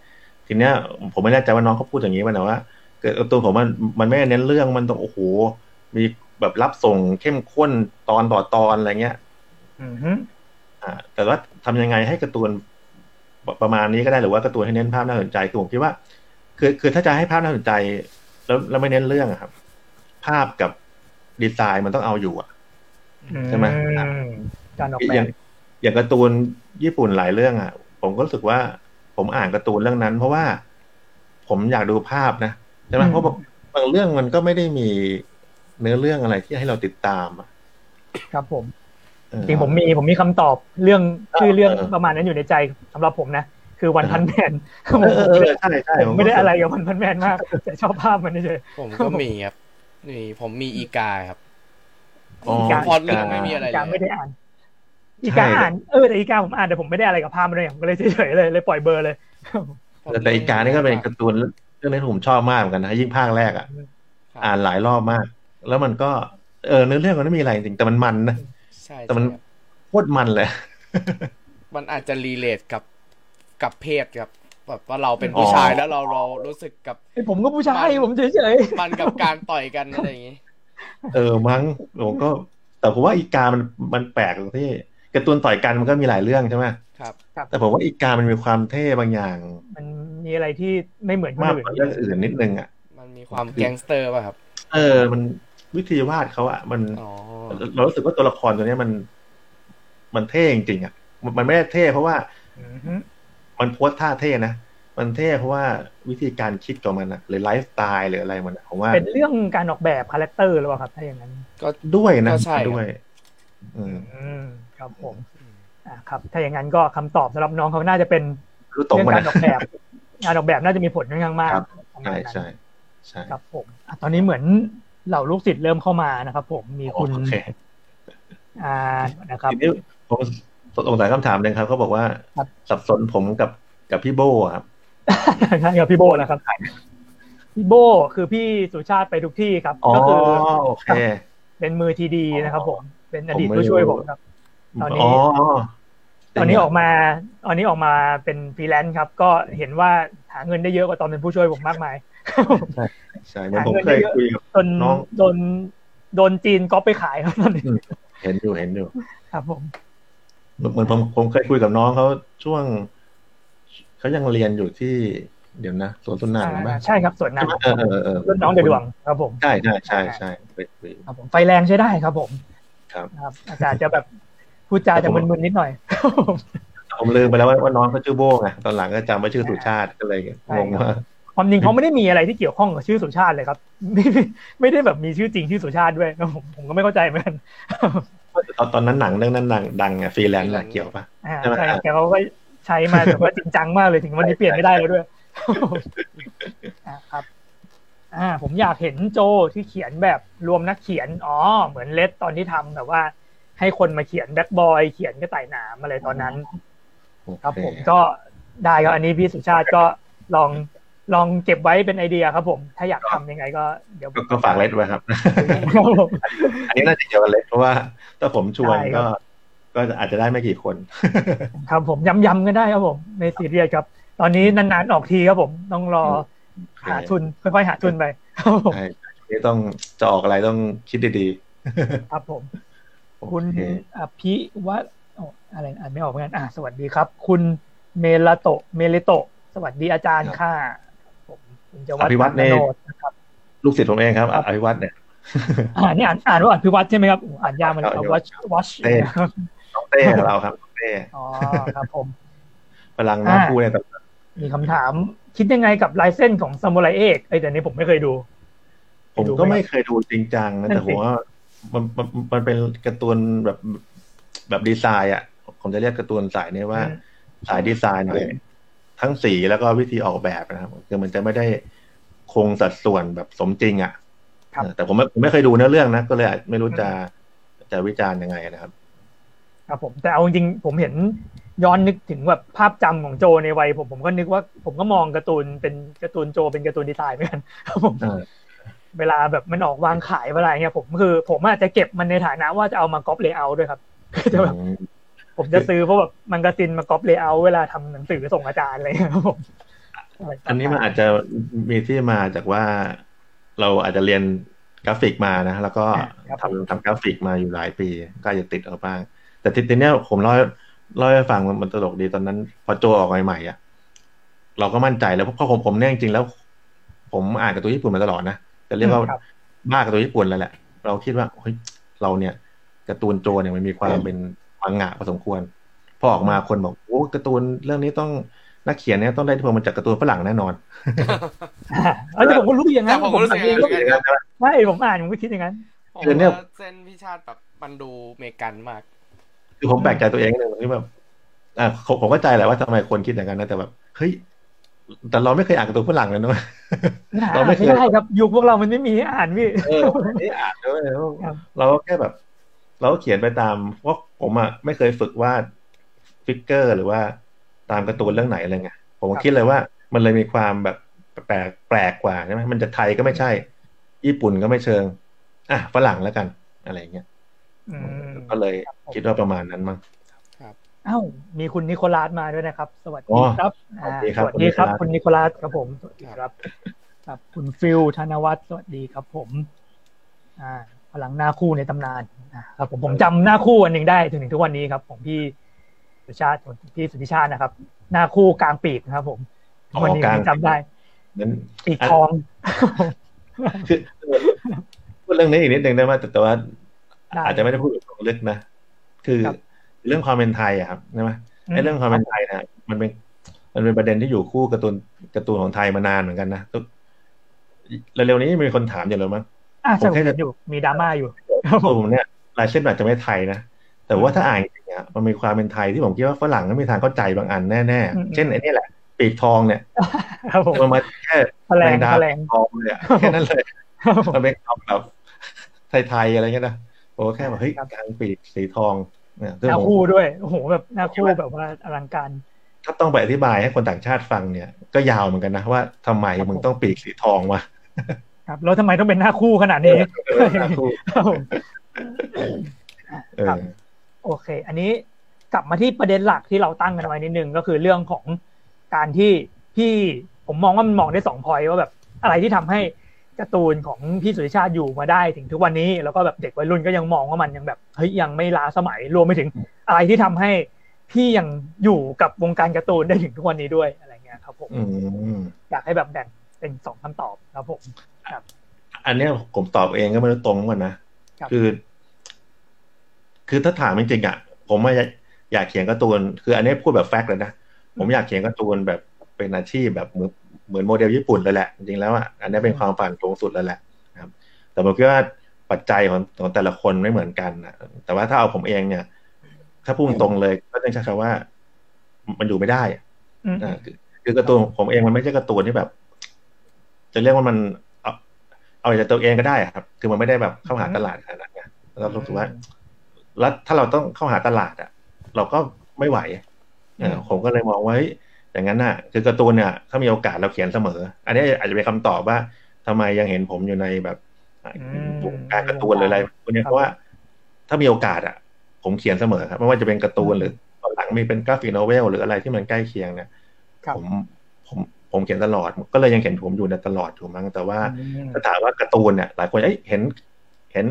[SPEAKER 2] ทีเนี้ย ผมไม่แน่ใจว่าน้องเขาพูดอย่างนี้ป่ะนะว่าเกิดตัวผมมันมันไม่ได้เน้นเรื่องมันต้องโอ้โหมี แบบรับส่งเข้มข้นตอนต่อตอนอะไรเงี้ย
[SPEAKER 3] อืมฮึ
[SPEAKER 2] อ่า แต่ว่าทำยังไงให้การ์ตูนประประมาณนี้ก็ได้หรือว่าการ์ตูนให้เน้นภาพน่าสนใจคือผมคิดว่า คือคือถ้าจะให้ภาพน่าสนใจ แล้วแล้วไม่เน้นเรื่องอะครับ ภาพกับดีไซน์มันต้องเอาอยู่อะใช่ไหม
[SPEAKER 3] อืมการออกแบ
[SPEAKER 2] อย่าง
[SPEAKER 3] บ
[SPEAKER 2] อย่างการ์ตูนญี่ปุ่นหลายเรื่องอะ ผมก็รู้สึกว่า ผมอ่านการ์ตูนเรื่องนั้น เพราะว่าผมอยากดูภาพนะใช่ไหมเพราะบางบางเรื่องมันก็ไม่ได้มี เนื้อเรื่องอะไรที่ให้เราติดตามอะ
[SPEAKER 3] ครับผม
[SPEAKER 2] เออ
[SPEAKER 3] จริงผมมีผมมีคำตอบเรื่องชื่อเรื่อง
[SPEAKER 2] เออ
[SPEAKER 3] ประมาณนั้นอยู่ในใจสำหรับผมนะคือวันพันแมน
[SPEAKER 2] เออเออเออใช่ใช่
[SPEAKER 3] ผมไม่ได้อะไรกับวันพันแมนมากแต่ชอบภาพมันเฉย
[SPEAKER 1] ผมก็มีครับนี่ผมมีอีกาครับ
[SPEAKER 2] อ๋อ
[SPEAKER 3] อีกา
[SPEAKER 1] พอเรื่องไม่มีอะไร
[SPEAKER 3] อี
[SPEAKER 1] เล
[SPEAKER 3] กาไม่
[SPEAKER 1] ย
[SPEAKER 3] ได้อ่านอีกาอ่านเออแต่อีกาผมอ่านแต่ผมไม่ได้อะไรกับภาพมันเลยผมก็เลยเฉยๆเลยเลยปล่อยเบอร์เลย
[SPEAKER 2] แต่แต่อีกานี่ก็เป็นการ์ตูนเรื่องนี้ผมชอบมากเหมือนกันนะยิ่งภาคแรกอะ
[SPEAKER 1] ครับ
[SPEAKER 2] อ่านหลายรอบมาก แล้วมันก็เออเนื้อเรื่องมันไม่มีอะไรจริงแต่มันมันนะ
[SPEAKER 1] ใช่
[SPEAKER 2] แต่มัน
[SPEAKER 1] ใช่ครับ
[SPEAKER 2] โคตรมันเลย
[SPEAKER 1] มันอาจจะรีเลทกับกับเพศครับแบบว่าเราเป็นผู้
[SPEAKER 2] อ๋อ
[SPEAKER 1] ชายแล้วเราเรารู้สึกกับ
[SPEAKER 3] ไอ้ผมก็ผู้ชายผมเฉย
[SPEAKER 1] มันกับการต่อยกันอะไรอย่างงี้
[SPEAKER 2] เออมั้งผมก็ แต่ผมว่าอีกามันมันแปลกตรงที่การ์ตูนต่อยกันมันก็มีหลายเรื่องใช่ไหม
[SPEAKER 1] ครับ
[SPEAKER 2] แต่ผมว่าอีกามันมีความเท่บางอย่าง
[SPEAKER 3] ๆมันมีอะไรที่ไม่เหมือนคน
[SPEAKER 2] มาก
[SPEAKER 3] อื่น
[SPEAKER 2] กว่าเรื่องอื่นนิดนึงอะ
[SPEAKER 1] มันมีความแก๊งสเตอร์ป่ะครับ
[SPEAKER 2] เออมัน วิธีวาดเขาอะมัน
[SPEAKER 1] อ๋อ
[SPEAKER 2] เรารู้สึกว่าตัวละครตัวเนี้ยมัน มันเท่จริงๆอะมันมันไม่ได้เท่เพราะว่า
[SPEAKER 3] อืมฮึ
[SPEAKER 2] มัน pose ท่าเท่นะมันเท่เพราะว่าวิธีการคิดของมันอะหรือไลฟ์สไตล์หรืออะไรมันอะผมว่า
[SPEAKER 3] เป็นเรื่องการออกแบบ character หรือเปล่าครับถ้าอย่างนั้น
[SPEAKER 1] ก็
[SPEAKER 2] ด้วยนะ
[SPEAKER 1] ก็ใช่ครับ
[SPEAKER 2] ด้วยอืม
[SPEAKER 3] อืมครับผมอ่าครับ ถ้าอย่างนั้นก็คำตอบสำหรับน้องเขาน่าจะเป็น
[SPEAKER 2] รู้ตรง
[SPEAKER 3] เรื่อง
[SPEAKER 2] มา
[SPEAKER 3] การออกแบบงานออกแบบน่าจะมีผลค่อนข้างมาก
[SPEAKER 2] ครับ
[SPEAKER 3] ประมา
[SPEAKER 2] ใช่
[SPEAKER 3] ณนั้น
[SPEAKER 2] ใช่ใช่
[SPEAKER 3] ครับผมอะตอนนี้เหมือน เหล่าลูกศิษย์เริ่มเข้ามานะครับ ผมมีคุณ
[SPEAKER 2] โอเค
[SPEAKER 3] อ่านะครับ
[SPEAKER 2] ทีนี้ผมสงสัยคำถามหนึ่งครับเขาบอกว่า
[SPEAKER 3] ครับ
[SPEAKER 2] สับสนผมกับกับพี่โบอะครับ
[SPEAKER 3] ใช่ครับพี่โบนะครับพี่โบคือพี่สุชาติไปทุกที่ครับ
[SPEAKER 2] อ๋อ
[SPEAKER 3] ก็คือ
[SPEAKER 2] โอเค
[SPEAKER 3] เป็นมือทีดีนะครับผมเป็นอดีต
[SPEAKER 2] ผมไม่
[SPEAKER 3] ผู้ช่วย
[SPEAKER 2] รู้
[SPEAKER 3] ผมครับ ตอนนี้
[SPEAKER 2] อ๋อ
[SPEAKER 3] ตอนนี้ออกมาตอนนี้ออกมาเป็นฟรีแลนซ์ครับ ก็เห็นว่าหาเงินได้เยอะกว่าตอนเป็นผู้ช่วยผมมากมาย
[SPEAKER 2] ใช่เหมือนผมเคยคุยกับ
[SPEAKER 3] จน
[SPEAKER 2] น้อง
[SPEAKER 3] โดนโดนจีนก๊อปไปขายครับตอนนี้
[SPEAKER 2] เห็นอยู่เห็นอยู่
[SPEAKER 3] ครับผม
[SPEAKER 2] เหมือนผมผมเคยคุยกับน้องเขาช่วงเขายังเรียนอยู่ที่เดี๋ยวนะสวนสุนันท์ไหม
[SPEAKER 3] ใช่ครับสวนน้
[SPEAKER 2] เออเออเออำ
[SPEAKER 3] รุ่นน้องเดอะดวงครับผม
[SPEAKER 2] ใช่ใช่ใช่ใช่ไปไป
[SPEAKER 3] ครับผมไฟแรงใช้ได้ครับ ผม
[SPEAKER 2] ครับ
[SPEAKER 3] ครับอาจารย์จะแบบพูดจาจะมึนๆนิดหน่อย
[SPEAKER 2] ผมลืมไปแล้วว่าว่าน้องเขาชื่อโบ้ไงตอนหลังก็จำว่าชื่อสุชาติก็เลยงงว่า
[SPEAKER 3] ความจริงเขาไม่ได้มีอะไรที่เกี่ยวข้องกับชื่อสุชาติเลยครับ ไม่ไม่ไม่ได้แบบมีชื่อจริงชื่อสุชาติด้วยครับผมผมก็ไม่เข้าใจเหมือนกัน
[SPEAKER 2] ตอนตอนนั้นหนังเรื่องนั้นดังดังไงฟรีแลนซ์เกี่ยวปะ
[SPEAKER 3] อ่า
[SPEAKER 2] ใช่ไหม
[SPEAKER 3] ใช่แต่เขาก็ใช้มาแบบว่าจริงจังมากเลยถึงวันนี้เปลี่ยนไม่ได้แล้วด้วยอ่าครับ อ่า ผมอยากเห็นโจที่เขียนแบบรวมนักเขียนอ๋อเหมือนเลสตอนที่ทำแบบว่า ให้คนมาเขียนแบ็คบอยเขียนกระต่ายหนามอะไรตอนนั้น ครับผมก็ได้ครับอันนี้พี่สุชาติก็ลอง ลองเก็บไว้เป็นไอเดียครับผม ถ้าอยากทำยังไงก็เดี๋ยว
[SPEAKER 2] ก็ก็ฝากเลดไว้ครับ
[SPEAKER 3] ครับผม
[SPEAKER 2] อันนี้น่าจะเกี่ยวกับเลดเพราะว่า ถ้าผมชวน
[SPEAKER 3] ใช่ครั
[SPEAKER 2] ก็
[SPEAKER 3] บ
[SPEAKER 2] ก็อาจจะได้ไม่กี่คน
[SPEAKER 3] ครับผมยำๆกันได้ครับผม ในซีเรียสครับ ตอนนี้นานๆออกทีครับผม ต้องรอหาทุนค่อยๆหาทุนไปครับผม
[SPEAKER 2] ใช่นี่ต้องจะออกอะไรต้องคิดดี
[SPEAKER 3] ครับผม
[SPEAKER 2] ๆ
[SPEAKER 3] คุณ
[SPEAKER 2] โอเค
[SPEAKER 3] อภิวัตโอ้อะไรอ่านไม่ออกเหมือนกันอะสวัสดีครับ คุณเมลาโตะเมเลโตะสวัสดีอาจารย์ค่ะผมคุณจวัฒน์
[SPEAKER 2] อภิวัฒน์เนี่ย
[SPEAKER 3] โนดนะครับ
[SPEAKER 2] ลูกศิษย์ผมเองครับอภิวัตเนี่ย
[SPEAKER 3] อ่านี่อ่านอ่านว่าอภิวัตใช่ไหมครับอ่านยากมัน
[SPEAKER 2] ครับ
[SPEAKER 3] วัชวัช
[SPEAKER 2] เต้น้องเต้ของเราครับน้องเต้
[SPEAKER 3] อ๋อครับผม
[SPEAKER 2] พลังหน้า
[SPEAKER 3] อ่า
[SPEAKER 2] คู่เนี่ยแต่
[SPEAKER 3] มีคำถาม คิดยังไงกับลายเส้นของซามูไรเอกไอ้ยแต่นี้ผมไม่เคยดู
[SPEAKER 2] ผมก็ไม่เคยดูจริงจังนะ
[SPEAKER 3] นั่น
[SPEAKER 2] แต่
[SPEAKER 3] สิ
[SPEAKER 2] ผมว่ามันมันมันเป็นการ์ตูนแบบแบบดีไซน์อะ ผมจะเรียกการ์ตูนสายนี้ว่า สายดีไซน์หน่อย ทั้งสีแล้วก็วิธีออกแบบนะครับคือมันจะไม่ได้คงสัดส่วนแบบสมจริงอะ
[SPEAKER 3] ครับ
[SPEAKER 2] เออแต่ผมไม่ผมไม่เคยดูเนื้อเรื่องนะ ก็เลยอาจไม่รู้จะจะวิจารณ์ยังไงนะครับ
[SPEAKER 3] ครับผมแต่เอาจริงๆผมเห็นย้อนนึกถึงแบบภาพจำของโจในวัยผมผมก็นึกว่า ผมก็มองการ์ตูนเป็นการ์ตูนโจเป็นการ์ตูนดีไซน์เหมือนกันครับผม
[SPEAKER 2] เออ
[SPEAKER 3] เวลาแบบมันออกวางขายเวลาเงี้ยผมคือ ผมอาจจะเก็บมันในฐานะว่าจะเอามา copy layout ด้วยครับจะแบบ
[SPEAKER 2] อืม
[SPEAKER 3] ผมจะซื้อเพราะแบบมันกระซินมา copy layout เวลาทำหนังสือส่งอาจารย์อะไรเงี้ยครับผม
[SPEAKER 2] อันนี้มันอาจจะมีที่มาจากว่าเราอาจจะเรียนกราฟิกมานะ แล้วก็ทำทำกราฟิกมาอยู่หลายปี ก็อาจจะติดเอาบ้าง แต่ทีทีเนี้ยผมเล่าเล่าให้ฟังมันมันตลกดีตอนนั้น พอโจออกใหม่ๆอะ เราก็มั่นใจแล้วเพราะผมผมเนี่ยจริงๆแล้ว ผมอ่านการ์ตูนญี่ปุ่นมาตลอดนะจะเรียกว่า
[SPEAKER 3] ครับ
[SPEAKER 2] บ้าการ์ตูนญี่ปุ่นแล้วแหละ เราคิดว่าเฮ้ยเราเนี่ยการ์ตูนโจเนี่ยมันมีความเป็น มังงะพอสมควร พอออกมาคนบอกโอ้การ์ตูนเรื่องนี้ต้องนักเขียนเนี่ยต้องได้ที่พลมาจากการ์ตูนฝรั่งแน่นอน
[SPEAKER 3] อ่าเออแต่ผมก็รู้อย่างนั้น
[SPEAKER 1] แต่ผมก็รู้สึก
[SPEAKER 3] เองก็
[SPEAKER 1] อย่างนั้น
[SPEAKER 3] ใช่ผมอ่านผมก็คิดอย่างนั้น
[SPEAKER 1] ผม
[SPEAKER 2] คือเนี่ย
[SPEAKER 1] ว่าเส้นพิชาติแบบมันดูเมกันมาก
[SPEAKER 2] คือผมแปลกใจตัวเองนิดนึงที่แบบอ่าผมผมเข้าใจแหละว่าทำไมคนคิดอย่างนั้นนะแต่แบบเฮ้ยแต่เราไม่เคยอ่านการ์ตูนฝรั่งเลยนะเราไม่เคย
[SPEAKER 3] ไม่ได้ครับยุคพวกเรามันไม่มีให้อ่านพี่
[SPEAKER 2] เออไม่อ่านด้วย
[SPEAKER 3] ครับ
[SPEAKER 2] เราก็แค่แบบ เราก็เขียนไปตามเพราะผมอะไม่เคยฝึกวาดฟิกเกอร์หรือว่าตามการ์ตูนเรื่องไหนอะไรเงี้ยผมก็คิดเลยว่ามันเลยมีความแบบแปลกแปลกกว่าใช่ไหมมันจะไทยก็ไม่ใช่ ญี่ปุ่นก็ไม่เชิง อะฝรั่งแล้วกัน อะไรเงี้ย
[SPEAKER 3] อืม
[SPEAKER 2] ก็เลยคิดว่าประมาณนั้นมั้ง
[SPEAKER 3] เอ้ามีคุณนิโคลัสมาด้วยนะครับ สวัส
[SPEAKER 2] อ๋
[SPEAKER 3] ดี
[SPEAKER 2] อ
[SPEAKER 3] ครับ
[SPEAKER 2] สวัสดีครับ
[SPEAKER 3] สวัสดีครับ
[SPEAKER 2] คุ
[SPEAKER 3] คุณ
[SPEAKER 2] ณนิ
[SPEAKER 3] นิโค
[SPEAKER 2] โคลั
[SPEAKER 3] ลัส
[SPEAKER 2] ส
[SPEAKER 3] ครับผมสวัสดีครับครับ คุณฟิลธนวัฒน์สวัสดีครับผม อ่า พลังหน้าคู่ในตำนานอ่า ครับผมผมจำหน้าคู่อันหนึ่งได้ถึงถึงทุกวันนี้ครับของพี่สุชาติของพี่สุธิชาตินะครับ หน้าคู่กลางปีกนะครับ ผม
[SPEAKER 2] อ๋อ
[SPEAKER 3] วันนี้
[SPEAKER 2] กลาง
[SPEAKER 3] ยังจำได้
[SPEAKER 2] นั้น
[SPEAKER 3] ปีกทอง
[SPEAKER 2] คือพูดเรื่องนี้อีกนิดนึงได้ไหมแต่แต่ว่า
[SPEAKER 3] ได้
[SPEAKER 2] อาจจะไม่ได้พูดแบบลึกนะคือ
[SPEAKER 3] ครับ
[SPEAKER 2] เรื่องความเป็นไทยอะครับใช่ไหมไอ้เรื่องความเป็นไทยนะมันเป็นมันเป็นประเด็นที่อยู่คู่การ์ตูนการ์ตูนของไทยมานานเหมือนกันนะก็เร็วๆนี้มีคนถามอย่างไรมั้ง
[SPEAKER 3] อ่าใช่
[SPEAKER 2] ผม
[SPEAKER 3] ผม
[SPEAKER 2] แค่
[SPEAKER 3] เห็นอยู่มีดราม่าอยู่ครับผม
[SPEAKER 2] ผมเนี่ย ลายเส้นอาจจะไม่ไทยนะ แต่ว่าถ้าอ่านจริงๆอะมันมีความเป็นไทยที่ผมคิดว่าฝรั่งไม่มีทางเข้าใจบางอันแน่ๆ เช่นไอ้นี่แหละ ปีกทองเนี่ย
[SPEAKER 3] ครับผม
[SPEAKER 2] มันมาแค่
[SPEAKER 3] แถลง
[SPEAKER 2] ดา
[SPEAKER 3] แถลง
[SPEAKER 2] ทองเลยอะแค่นั้นเลย
[SPEAKER 3] ครับผม
[SPEAKER 2] มันเป็นคำแบบไทยๆอะไรเงี้ยนะโอ้แค่แบบเฮ้ย
[SPEAKER 3] ครับ
[SPEAKER 2] กลางปีกสีทองเนี่ยซึ่ง
[SPEAKER 3] หน้า
[SPEAKER 2] ผม
[SPEAKER 3] คู่ด้วยโอ้โหแบบหน้าคู่แบบว่าอลังการ
[SPEAKER 2] ถ้าต้องไปอธิบายให้คนต่างชาติฟังเนี่ย ก็ยาวเหมือนกันนะว่าทำไม
[SPEAKER 3] ครับ
[SPEAKER 2] มึง
[SPEAKER 3] ผม
[SPEAKER 2] ต้องปีกสีทองวะ
[SPEAKER 3] ครับแล้วทำไมต้องเป็นหน้าคู่ขนาดนี้
[SPEAKER 2] เออหน้าคู่
[SPEAKER 3] ครับผม
[SPEAKER 2] เอ
[SPEAKER 3] ครั
[SPEAKER 2] อบ
[SPEAKER 3] โอเค อันนี้กลับมาที่ประเด็นหลักที่เราตั้งกันไว้นิดนึงก็คือเรื่องของการที่พี่ผมมองว่ามันมองได้สองพอยว่าแบบอะไรที่ทำให้การ์ตูนของพี่สุริชาติอยู่มาได้ถึงทุกวันนี้ แล้วก็แบบเด็กวัยรุ่นก็ยังมองว่ามันยังแบบเฮ้ยยังไม่ล้าสมัยรวมไปถึงอะไรที่ทำให้ที่ยังอยู่กับวงการการ์ตูนได้ถึงทุกวันนี้ด้วยอะไรเงี้ยครับผม
[SPEAKER 2] อืม
[SPEAKER 3] อยากให้แบบแบ่งเป็นสองคำตอบครับผม
[SPEAKER 2] อันเนี้ยผมตอบเองก็ไม่รู้ตรงกันนะ ครับคือ คือถ้าถามจริงๆอะผมไม่อยากเขียนการ์ตูน คืออันนี้พูดแบบแฟกต์เลยนะ ผมอยากเขียนการ์ตูนแบบเป็นอาชีพแบบเหมือนเหมือนโมเดลญี่ปุ่นเลยแหละ จริงๆแล้วอะอันนี้เป็นความฝันสูงสุดแล้วแหละนะครับ แต่ผมคิดว่าปัจจัยของของแต่ละคนไม่เหมือนกันนะแต่ว่าถ้าเอาผมเองเนี่ย ถ้าพูดตรงๆเลยก็ต้องใช้คำว่า มันอยู่ไม่ได้อะ
[SPEAKER 3] อืม
[SPEAKER 2] อ่าคือคือการ์ตูนผมเองมันไม่ใช่การ์ตูนที่แบบ จะเรียกว่ามัน เอาเอาจากตัวเองก็ได้อะครับ คือมันไม่ได้แบบเข้าหาตลาดขนาดนั้นไงเรารู้สึกว่าแล้วถ้าเราต้องเข้าหาตลาดอะ เราก็ไม่ไหวเออผมก็เลยมองว่าเฮ้ยอย่างนั้นน่ะ คือการ์ตูนเนี่ยถ้ามีโอกาสเราเขียนเสมอ อันนี้อาจจะเป็นคำตอบว่าทำไมยังเห็นผมอยู่ในแบบอะ
[SPEAKER 3] อืม
[SPEAKER 2] วงการการ์ตูนหรืออะไรพวกเนี้ยเพราะว่าถ้ามีโอกาสอะ ผมเขียนเสมอครับไม่ว่าจะเป็นการ์ตูนหรือตอนหลังมีเป็น graphic novel หรืออะไรที่มันใกล้เคียงเนี่ย
[SPEAKER 3] ครับ
[SPEAKER 2] ผมผม ผมเขียนตลอด ก็เลยยังเห็นผมอยู่ในตลอดถูกมั้งแต่ว่า
[SPEAKER 3] อืม
[SPEAKER 2] ถ้าถามว่าการ์ตูนเนี่ยหลายคนเอ้ยเห็นเห็น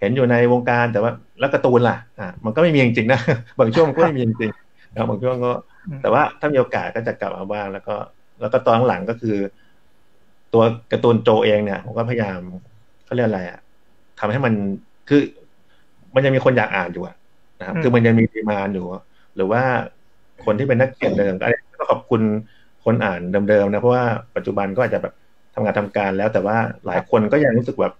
[SPEAKER 2] เห็นอยู่ในวงการแต่ว่าแล้วการ์ตูนล่ะอะมันก็ไม่มีจริงๆนะบางช่วงมันก็ไม่มีจริงๆนะบางช่วงก็
[SPEAKER 3] อืม
[SPEAKER 2] แต่ว่าถ้ามีโอกาสก็จะกลับมาบ้างแล้วก็ แล้วก็ตอนหลังก็คือ ตัวการ์ตูนโจเองเนี่ยผมก็พยายามเขาเรียกอะไรอะทำให้มันคือ มันยังมีคนอยากอ่านอยู่อะนะครับ
[SPEAKER 3] อืม
[SPEAKER 2] คือมันยังมีดีมานอยู่ หรือว่าคนที่เป็นนักเขียนเดิมก็ก็ขอบคุณ คนอ่านเดิมๆนะเพราะว่าปัจจุบันก็อาจจะแบบทำงานทำการแล้ว แต่ว่าหลายคนก็ยังรู้สึกแบบ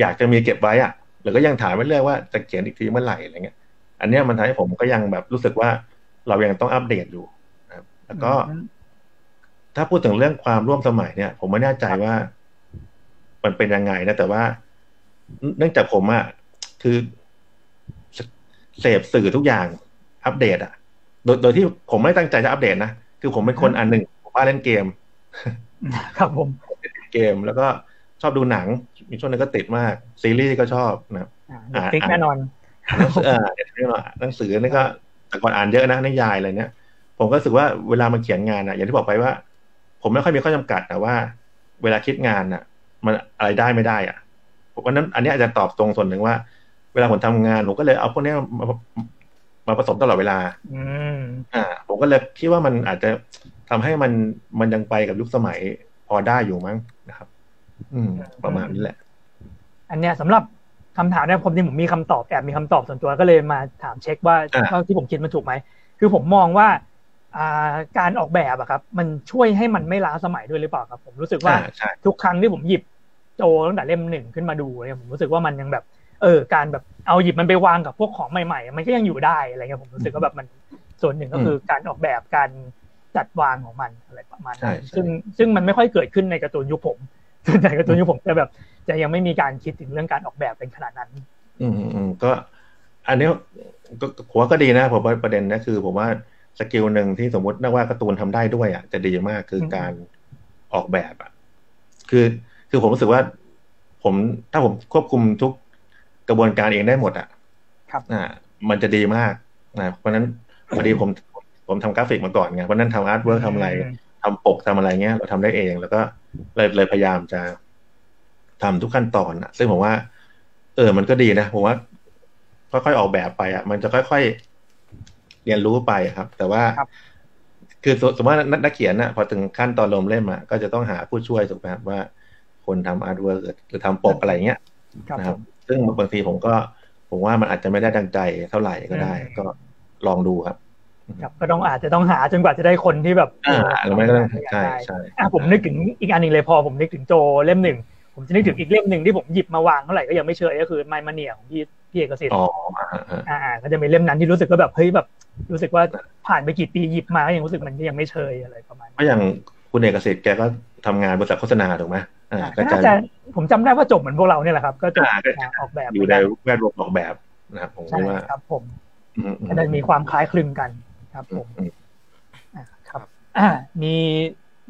[SPEAKER 2] อยากจะมีเก็บไว้อะหรือก็ยังถามไม่เรื่อยว่าจะเขียนอีกทีเมื่อไหร่อะไรเงี้ย อันเนี้ยมันทำให้ผมก็ยังแบบรู้สึกว่าเรายังต้องอัปเดตอยู่นะครับ แล้วก็ ถ้าพูดถึงเรื่องความร่วมสมัยเนี่ย ผมไม่แน่ใจว่า มันเป็นยังไงนะแต่ว่าเนื่องจากผมอะคือเสพสื่อทุกอย่างอัปเดตอะโดยโดยที่ผมไม่ตั้งใจจะอัปเดตนะ คือผมเป็นคนอันหนึ่งผมว่าเล่นเกม
[SPEAKER 3] ครับผม
[SPEAKER 2] เกมแล้วก็ชอบดูหนัง มีช่วงหนึงก็ติดมาก ซีรีส์ก็ชอบนะครับ
[SPEAKER 3] อ่าฟิกแน่นอน
[SPEAKER 2] หนังสือเออเดี๋ยวนี้เนาะหนังสือนี่ก็แต่ก่อนอ่านเยอะนะนิยายอะไรเนี้ยผมก็รู้สึกว่าเวลามาเขียนงานอะอย่างที่บอกไปว่า ผมไม่ค่อยมีข้อจำกัดแต่ว่า เวลาคิดงานอะมันอะไรได้ไม่ได้อะผมว่านั้น อันนี้อาจจะตอบตรงส่วนหนึ่งว่า เวลาผมทำงานผมก็เลยเอาพวกเนี้ยมา มาผสมตลอดเวลา
[SPEAKER 3] อืม
[SPEAKER 2] อ่า ผมก็เลยคิดว่ามันอาจจะทำให้มันมันยังไปกับยุคสมัยพอได้อยู่มั้งนะครับ อืม ประมาณนี้แหละ
[SPEAKER 3] อันเนี้ยสำหรับคำถามเนี่ยผมจริงผมมีคำตอบแอบมีคำตอบส่วนตัวก็เลยมาถามเช็คว่า
[SPEAKER 2] อ่า
[SPEAKER 3] ว่าที่ผมคิดมันถูกไหม คือผมมองว่าอ่าการออกแบบอะครับ มันช่วยให้มันไม่ล้าสมัยด้วยหรือเปล่าครับ ผมรู้สึกว่า
[SPEAKER 2] อ่าใช่
[SPEAKER 3] ทุกครั้งที่ผมหยิบโจตั้งแต่เล่มหนึ่งขึ้นมาดูเนี่ยผมรู้สึกว่ามันยังแบบ เออการแบบเอาหยิบมันไปวางกับพวกของใหม่ๆ มันก็ยังอยู่ได้อะไรเงี้ยผมรู้สึกว่าแบบมันส่วนหนึ่งก็คือการออกแบบการจัดวางของมันอะไรประมาณ
[SPEAKER 2] ใช่
[SPEAKER 3] นั้น
[SPEAKER 2] ใช่
[SPEAKER 3] ซึ่งซึ่งมันไม่ค่อยเกิดขึ้นในการ์ตูนยุคผมส่วนใหญ่การ์ตูนยุคผมจะแบบ จะยังไม่มีการคิดถึงเรื่องการออกแบบเป็นขนาดนั้น
[SPEAKER 2] อืมอืมอืมก็อันนี้ก็ผมว่าก็ดีนะผมว่าประเด็นนะคือ ผมว่า skill หนึ่งที่สมมตินักวาดการ์ตูนทำได้ด้วยอะจะดีมากคืออื
[SPEAKER 3] ม
[SPEAKER 2] การออกแบบอะ คือคือผมรู้สึกว่า ผมถ้าผมควบคุมทุก กระบวนการเองได้หมดอะ
[SPEAKER 3] ครับ
[SPEAKER 2] อ่ามันจะดีมากนะเพราะฉะนั้นพอดีผมผมทำกราฟิกมาก่อนไงเพราะฉะนั้นทำ artwork ทำอะไรทำปกทำอะไรเงี้ย เราทำได้เอง แล้วก็เลยเลยพยายามจะทำทุกขั้นตอนอะซึ่งผมว่า เออ มันก็ดีนะผมว่าค่อยๆออกแบบไปอะมันจะค่อยๆเรียนรู้ไปครับ แต่ว่า
[SPEAKER 3] ครับ
[SPEAKER 2] คือสมมติว่านักนักเขียนอะพอถึงขั้นตอนลมเล่มอะก็จะต้องหาผู้ช่วยถูกไหมครับว่า คนทำ artwork หรือทำปกอะไรเงี้ย
[SPEAKER 3] ครับ
[SPEAKER 2] นะครับผ
[SPEAKER 3] ม
[SPEAKER 2] ซึ่งบางทีผมก็ผมว่ามันอาจจะไม่ได้ดังใจเท่าไหร่ก็ได้
[SPEAKER 3] อืม
[SPEAKER 2] ก็ลองดูครับ
[SPEAKER 3] ครับก็ต้องอาจจะต้องหาจนกว่าจะได้คนที่แบบ
[SPEAKER 2] อ่าเราไม่ต้องใช่
[SPEAKER 3] ได้
[SPEAKER 2] ใช่
[SPEAKER 3] อะผมนึกถึงอีกอันหนึ่งเลยพอผมนึกถึงโจเล่มหนึ่งผมจะนึกถึงอีกเล่มหนึ่งที่ผมหยิบมาวางเท่าไหร่ก็ยังไม่เชยก็คือไมมาเนียของพี่พี่เอกสิทธิ์
[SPEAKER 2] อ๋ออ่าอ่า
[SPEAKER 3] อ่าก็จะมีเล่มนั้นที่รู้สึกว่าแบบเฮ้ยแบบ รู้สึกว่าผ่านไปกี่ปีหยิบมาก็ยังรู้สึกมันยังไม่เชยอะไรประมาณ
[SPEAKER 2] เพ
[SPEAKER 3] นั้น
[SPEAKER 2] ราะอย่างคุณเอกสิทธิ์แกก็ทำงานบริษัทโฆษณาถูกไหมอ่า
[SPEAKER 3] อ่า
[SPEAKER 2] ก็
[SPEAKER 3] ก็
[SPEAKER 2] จะ
[SPEAKER 3] น่าจะผมจำได้ว่าจบเหมือนพวกเราเนี่ยแหละครับ ก็จบ
[SPEAKER 2] อ่าก็
[SPEAKER 3] อ่าออกแบบ
[SPEAKER 2] อยู่ในแวดวงออกแบบนะครับผม
[SPEAKER 3] ใช่
[SPEAKER 2] คิดว่า
[SPEAKER 3] ครับผม
[SPEAKER 2] อืมอืม
[SPEAKER 3] ก็จะมีความคล้ายคลึงกันครับผมม
[SPEAKER 2] อืม
[SPEAKER 3] อืมอ่าครับอ่ามี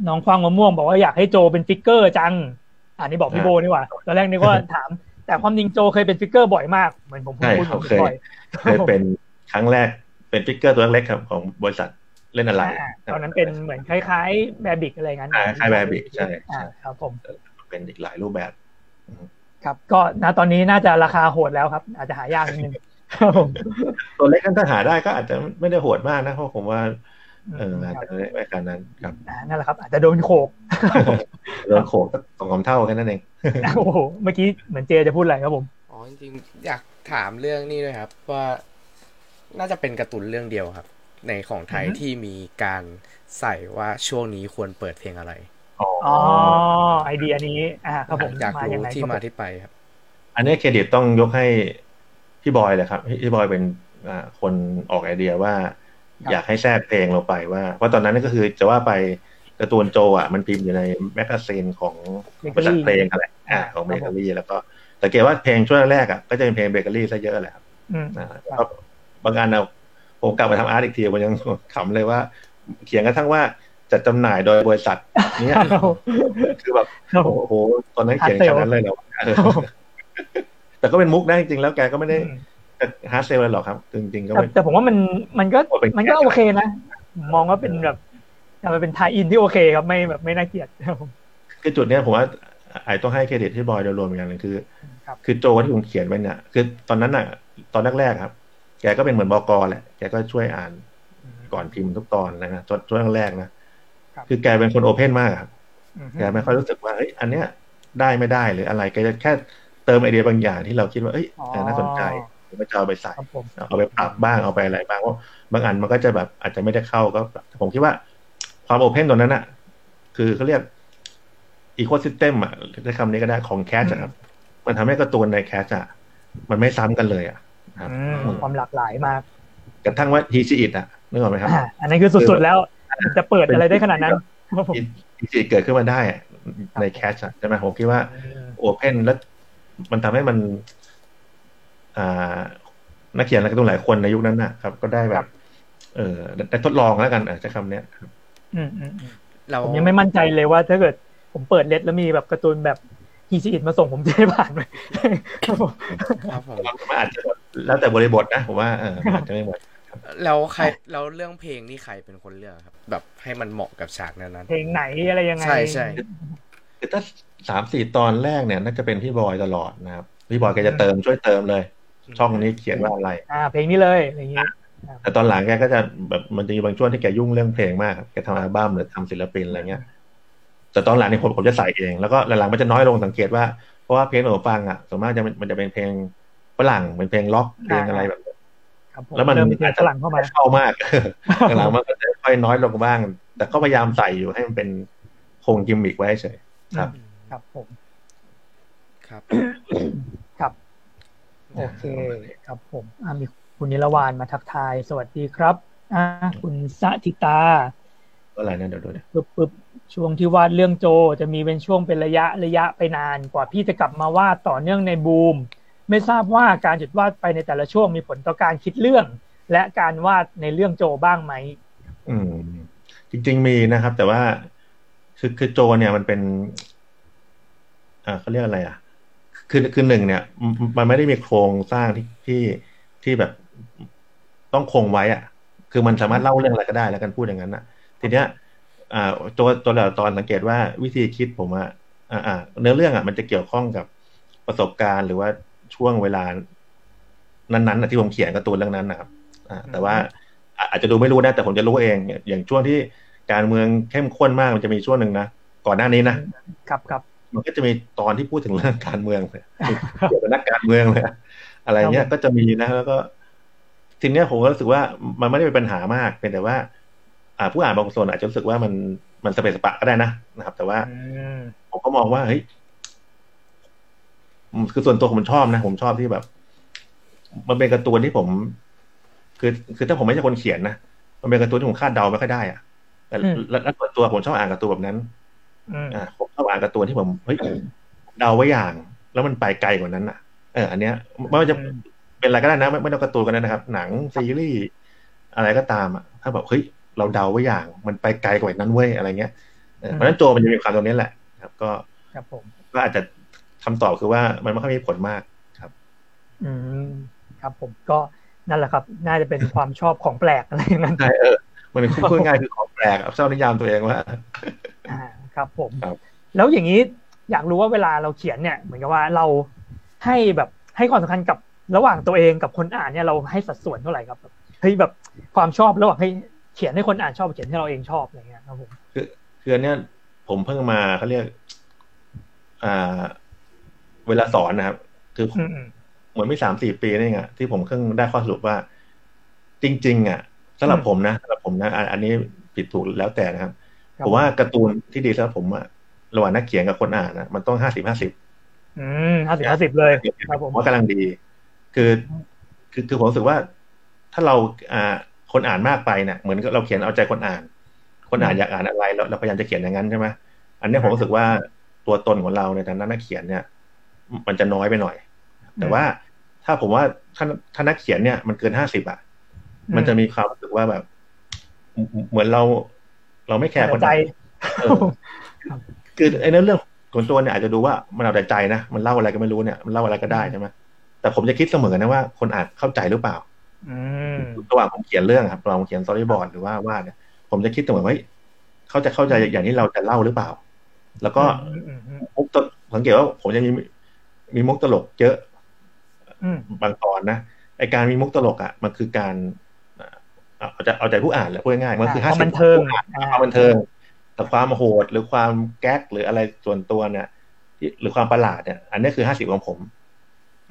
[SPEAKER 3] น้องควางมะม่วงบอกว่าอยากให้โจเป็น figure จังอ่านี่บอกพี่โบนี่หว่าตอนแรกนึกว่าถาม แต่ความจริงโจเคยเป็น figure บ่อยมากเหมือนผมพูด
[SPEAKER 2] ใช่
[SPEAKER 3] พูด
[SPEAKER 2] เขาเคย
[SPEAKER 3] บ่อย
[SPEAKER 2] เคยเป็นครั้งแรกเป็น figure ตัวเล็กๆครับของบริษัทเล่นอะไร
[SPEAKER 3] อ่าตอนนั้นเป็นเหมือนคล้ายๆ Bearbrick อะไรงั้น
[SPEAKER 2] อ่าคล้าย Bearbrick ใช่
[SPEAKER 3] อ่า
[SPEAKER 2] ใช่
[SPEAKER 3] ครับผม
[SPEAKER 2] เป็นอีกหลายรูปแบบ
[SPEAKER 3] ครับ ก็ณตอนนี้น่าจะราคาโหดแล้วครับ อาจจะหายากนิดนึงครับผม
[SPEAKER 2] ตัวเล็กนั้นถ้าหาได้ก็อาจจะไม่ได้โหดมากนะเพราะผมว่าเอออาจจะไม่ไม่ขนาดนั้นครับ
[SPEAKER 3] อ่านั่นแหละครับ อาจจะโดนโขก
[SPEAKER 2] โดนโขกสักสองสามเท่าแค่นั้นเอง
[SPEAKER 3] โอ้โหเมื่อกี้เหมือนเจจะพูดอะไรครับผม
[SPEAKER 1] อ๋อจริงๆอยากถามเรื่องนี้ด้วยครับ ว่าน่าจะเป็นการ์ตูนเรื่องเดียวครับ ในของไทย
[SPEAKER 3] อือฮึ
[SPEAKER 1] ที่มีการใส่ว่าช่วงนี้ควรเปิดเพลงอะไร
[SPEAKER 2] อ๋อ
[SPEAKER 3] อ๋อไอเดียนี้ อ่าครับผม
[SPEAKER 1] อยาก
[SPEAKER 3] มา
[SPEAKER 1] รู้
[SPEAKER 3] ยังไง
[SPEAKER 1] ที่
[SPEAKER 3] ครับ
[SPEAKER 1] มา
[SPEAKER 3] ผม
[SPEAKER 1] ที่ไปครับ
[SPEAKER 2] อันนี้เครดิตต้องยกให้พี่บอยเลยครับพี่บอยเป็นอ่าคนออกไอเดียว่า อยากให้แทรกเพลงลงไปว่าเพราะตอนนั้นก็คือจะว่าไปการ์ตูนโจอะมันพิมพ์อยู่ใน magazine ของบริษัทเพลงอะไรอ่าของเบเกอรี่แล้วก็สังเกตว่าเพลงช่วงแรกๆอะก็จะเป็นเพลงเบเกอรี่ซะเยอะแหละครับ
[SPEAKER 3] อืม
[SPEAKER 2] อ่าแล้วก็บางอันเอาผมกลับมาทำ art อีกทีผมยังขำเลยว่า เขียนกระทั่งว่า จัดจำหน่ายโดยบริษัทเนี้ยคือแบบ
[SPEAKER 3] ครับผ
[SPEAKER 2] โอ้โหตอนนั้นเขียนขนาดนั้นเลยเหรอเออแต่ก็เป็นมุกได้จริงๆแล้วแกก็ไม่ได้ hard sell เลยหรอกครับ จริงๆก็
[SPEAKER 3] แต่
[SPEAKER 2] ไม่
[SPEAKER 3] แต่ผมว่ามันมันก็
[SPEAKER 2] โอ้เป็น
[SPEAKER 3] มันก็โอเคนะผมมองว่าเป็นแบบมันเป็น tie-in ที่โอเคครับไม่แบบไม่น่าเกลียดครับผม
[SPEAKER 2] คือจุดเนี้ยผมว่าไอ้ต้องให้เครดิตพี่บอยโดยรวมเหมือนกันเลยคือ
[SPEAKER 3] ครับ
[SPEAKER 2] คือโจทย์ที่ผมเขียนไว้เนี่ยคือตอนนั้นอะ ตอนแรกๆครับ แกก็เป็นเหมือนบกแหละแกก็ช่วยอ่านก่อนพิมพ์ทุกตอนนะนะช่วงแรกๆนะ คือแกเป็นคนโอเพนมากครับ
[SPEAKER 3] อืม
[SPEAKER 2] แกไม่ค่อยรู้สึกว่าเฮ้ยอันเนี้ยได้ไม่ได้หรืออะไรแกจะแค่เติมไอเดียบางอย่างที่เราคิดว่าเอ้ยเออน่าสนใจก็จะเอาไปใส่
[SPEAKER 3] ครับผม
[SPEAKER 2] เอาไปปรับบ้างเอาไปอะไรบ้างเพราะบางอันมันก็จะแบบอาจจะไม่ได้เข้าก็ผมคิดว่า ความโอเพนตรงนั้นอะคือเขาเรียกอีโค y ิสเต็มอะใช้คำนี้ก็ได้ของแคชครับ มันทำให้การ์ตูนในแคชอะมันไม่ซ้ำกันเลยอะครับ
[SPEAKER 3] อืมความหลากหลายมาก
[SPEAKER 2] กระทั่งว่าฮีซีอิดอะนึกออกไหมครับ
[SPEAKER 3] อ่าอันนั้นคือสุดๆแล้ว จะเปิดอะไรได้ขนาดนั้นครับผม
[SPEAKER 2] ฮีซีเกิดขึ้นมาได้อะในแคชอะใช่ไหมผมคิดว่าโอเพนแล้วมันทำให้มัน อ่า นักเขียนการ์ตูนหลายคนในยุคนั้นนะครับ ก็ได้แบ
[SPEAKER 3] ครับบ
[SPEAKER 2] เออได้ทดลองแล้วกันอะใช้คำเนี้ยครับ
[SPEAKER 3] อืมอืมอืม
[SPEAKER 1] เรา
[SPEAKER 3] ผมยังไม่มั่นใจเลยว่า ถ้าเกิดผมเปิดเลดแล้วมีแบบการ์ตูนแบบฮีซีอิดมาส่งผมจะได้ผ่านไหมครับผม
[SPEAKER 1] ครับผม
[SPEAKER 2] มันอาจจะแล้วแต่บริบทนะผมว่าเออมันอาจจะไม่เหมือน
[SPEAKER 1] แล้วใครแล้วเรื่องเพลงนี่ใครเป็นคนเลือกครับ แบบให้มันเหมาะกับฉากนั้น
[SPEAKER 3] เพลงไหนอะไรยังไง
[SPEAKER 1] ใช่ใช่
[SPEAKER 2] คือถ้าสามสี่ตอนแรกเนี่ยน่าจะเป็นพี่บอยตลอดนะครับ พี่บอยแกจะเติมช่วยเติมเลย
[SPEAKER 1] ๆ
[SPEAKER 2] ช่องนี้เขียนว่าอะไร
[SPEAKER 3] อ่า เพลงนี้เลยอะไรอย่างงี้
[SPEAKER 2] แต่ตอนหลังแกก็จะแบบมันจะมีบางช่วงที่แกยุ่งเรื่องเพลงมากแกทำอัลบั้มหรือทำศิลปินอะไรเงี้ยแต่ตอนหลังนี่ผมผมจะใส่เองแล้วก็หลังๆมันจะน้อยลงสังเกตว่าเพราะว่าเพลงที่ผมฟังอะส่วนมากจะมันจะเป็นเพลงฝรั่งเป็นเพลงล็อกเพลงอะไรแบบ
[SPEAKER 3] ครับผม
[SPEAKER 2] แล้วมัน
[SPEAKER 3] เริ่มมีเพลงฝรั่งเข้ามา
[SPEAKER 2] เข้ามากหลังๆมันก็จะค่อยน้อยลงบ้าง แต่ก็พยายามใส่อยู่ให้มันเป็นคงกิมมิกไว้เฉยครับ
[SPEAKER 3] ครับผม
[SPEAKER 1] ครับ
[SPEAKER 3] ครับโอเคครับผมอ่ามีคุณนิรวานมาทักทาย สวัสดีครับอ่าคุณสะธิตา
[SPEAKER 2] ก็อะไรนะเดี๋ยวดูดิ
[SPEAKER 3] ปึ๊บปึ๊บช่วงที่วาดเรื่องโจจะมีเป็นช่วงเป็นระยะระยะไปนาน กว่าพี่จะกลับมาวาดต่อเนื่องในบูม ไม่ทราบว่าการหยุดวาดไปในแต่ละช่วงมีผลต่อการคิดเรื่อง และการวาดในเรื่องโจบ้างไหม
[SPEAKER 2] อืม จริง ๆ มีนะครับ แต่ว่าคือคือโจเนี่ยมันเป็น อ่าเขาเรียกอะไรอะ คือคือหนึ่งเนี่ย มันไม่ได้มีโครงสร้างที่ที่ที่แบบต้องคงไว้อะ คือมันสามารถเล่าเรื่องอะไรก็ได้แล้วกันพูดอย่างนั้นอะ ทีเนี้ย อ่าตัวตัวละตอนสังเกตว่าวิธีคิดผมว่าอ่าอ่าเนื้อเรื่องอะมันจะเกี่ยวข้องกับประสบการณ์หรือว่า ช่วงเวลา นั้นๆน่ะที่ผมเขียนการ์ตูนเรื่องนั้นนะครับอ่าแต่ว่าอะอาจจะดูไม่รู้นะแต่ผมจะรู้เองอย่างอย่างช่วงที่การเมืองเข้มข้นมากมันจะมีช่วงหนึ่งนะก่อนหน้านี้นะครับ
[SPEAKER 3] ครับ
[SPEAKER 2] มันก็จะมีตอนที่พูดถึงเรื่องการเมืองเลยเกี่ยวกับนักการเมืองเลยอะไรเงี้ยก็จะมีนะ แล้วก็ทีเนี้ยผมก็รู้สึกว่ามันไม่ได้เป็นปัญหามากเพียงแต่ว่า อ่าผู้อ่านบางส่วนอาจจะรู้สึกว่ามันมันสเปซสปะก็ได้นะนะครับ แต่ว่า
[SPEAKER 3] อืม
[SPEAKER 2] ผมก็มองว่าเฮ้ยอืม คือส่วนตัวผมชอบนะ ผมชอบที่แบบ มันเป็นการ์ตูนที่ผม คือคือถ้าผมไม่ใช่คนเขียนนะมันเป็นการ์ตูนที่ผมคาดเดาไม่ค่อยได้อะแต่แล้วแล้วส่วนตัวผมชอบอ่านการ์ตูนแบบนั้น
[SPEAKER 3] อืม
[SPEAKER 2] อ่าผมชอบอ่านการ์ตูนที่ผมเฮ้ยเดาไว้อย่าง แล้วมันไปไกลกว่านั้นอะ เออ อันเนี้ยไม่ว่าจะเป็นอะไรก็ได้นะไม่ไม่ต้องการ์ตูนก็ได้นะครับ หนังซีรีส์อะไรก็ตามอะถ้าแบบเฮ้ยเราเดาไว้อย่าง มันไปไกลกว่านั้นเว้ยอะไรเงี้ยเออเพราะฉะนั้นโจมันจะมีความตรงนี้แหละ ครับ ก็
[SPEAKER 3] ครับผม
[SPEAKER 2] ก็อาจจะ คำตอบคือว่ามันไม่ค่อยมีผลมาก
[SPEAKER 3] อืมครับผมก็นั่นแหละครับ น่าจะเป็นความชอบของแปลกอะไรอย่างนั้น
[SPEAKER 2] ใช่เออมันคือพูดง่ายคือของแปลกอะเจ้านิยามตัวเองว่า
[SPEAKER 3] อ่าครับผม
[SPEAKER 2] ครับ
[SPEAKER 3] แล้วอย่างนี้อยากรู้ว่าเวลาเราเขียนเนี่ย เหมือนกับว่าเราให้แบบให้ความสำคัญกับระหว่างตัวเองกับคนอ่านเนี่ยเราให้สัดส่วนเท่าไหร่ครับแบบเฮ้ยแบบความชอบระหว่างให้เขียนให้คนอ่านชอบเขียนให้เราเองชอบอะไรเงี้ยครับผม
[SPEAKER 2] คือคืออันเนี้ยผมเพิ่งมาเขาเรียก อ่า เวลาสอนนะครับ คืออ
[SPEAKER 3] อืมอืม
[SPEAKER 2] เหมือนไม่สามสี่ปีนี่ไงที่ผมเพิ่งได้ข้อสรุปว่า จริง ๆ อะสำหรับผมนะสำหรับผมนะ อันอันนี้ผิดถูกแล้วแต่นะครับ
[SPEAKER 3] ครับ
[SPEAKER 2] ผมว่าการ์ตูนที่ดีสำหรับผมอะระหว่างนักเขียนกับคนอ่านนะมันต้องห้าสิบห้าสิบ
[SPEAKER 3] อืมห้าสิบห้าสิบเลยครับผม
[SPEAKER 2] ว่ากำลังดี คือคือคือผมรู้สึกว่า ถ้าเราอ่าคนอ่านมากไปเนี่ยเหมือนกับเราเขียนเอาใจคนอ่าน คนอ่านอยากอ่านอะไรเราเราพยายามจะเขียนอย่างนั้นใช่ไหมอันเนี้ยผมรู้สึกว่าตัวตนของเราในฐานะนักเขียนเนี่ย มันจะน้อยไปหน่อย แต่ว่าถ้าผมว่าถ้าถ้านักเขียนเนี่ยมันเกินห้าสิบอะ มันจะมีความรู้สึกว่าแบบ เหมือนเราเราไม่แคร์คน
[SPEAKER 3] ใจ
[SPEAKER 2] อ่านเออคือไอ้เรื่องส่วนตัวเนี่ยอาจจะดูว่ามันเอาแต่ใจนะมันเล่าอะไรก็ไม่รู้เนี่ยมันเล่าอะไรก็ได้ใช่ไหมแต่ผมจะคิดเสมอนะว่าคนอ่านเข้าใจหรือเปล่า
[SPEAKER 3] อืม
[SPEAKER 2] ระหว่างผมเขียนเรื่องครับระหว่างผมเขียนสตอรี่บอร์ดหรือว่าว่าเนี่ยผมจะคิดเสมอว่าเฮ้ยเขาจะเข้าใจอย่างที่เราจะเล่าหรือเปล่า แล้วก็
[SPEAKER 3] อืมอืมอืม
[SPEAKER 2] มุกตลสังเกตว่าผมจะมี มีมุกตลกเยอะ
[SPEAKER 3] อืม
[SPEAKER 2] บางตอนนะไอการมีมุกตลกอะ มันคือการอ่าเอาใจเอาใจผู้อ่านแหละพูดง่ายๆมันคือ
[SPEAKER 3] ค
[SPEAKER 2] ห้าวา
[SPEAKER 3] ม
[SPEAKER 2] สิบ
[SPEAKER 3] บันเทิง
[SPEAKER 2] ความบันเทิงแต่ความโหดหรือความแก๊กหรืออะไรส่วนตัวเนี่ยที่หรือความประหลาดเนี่ย อันนี้คือห้าสิบของผม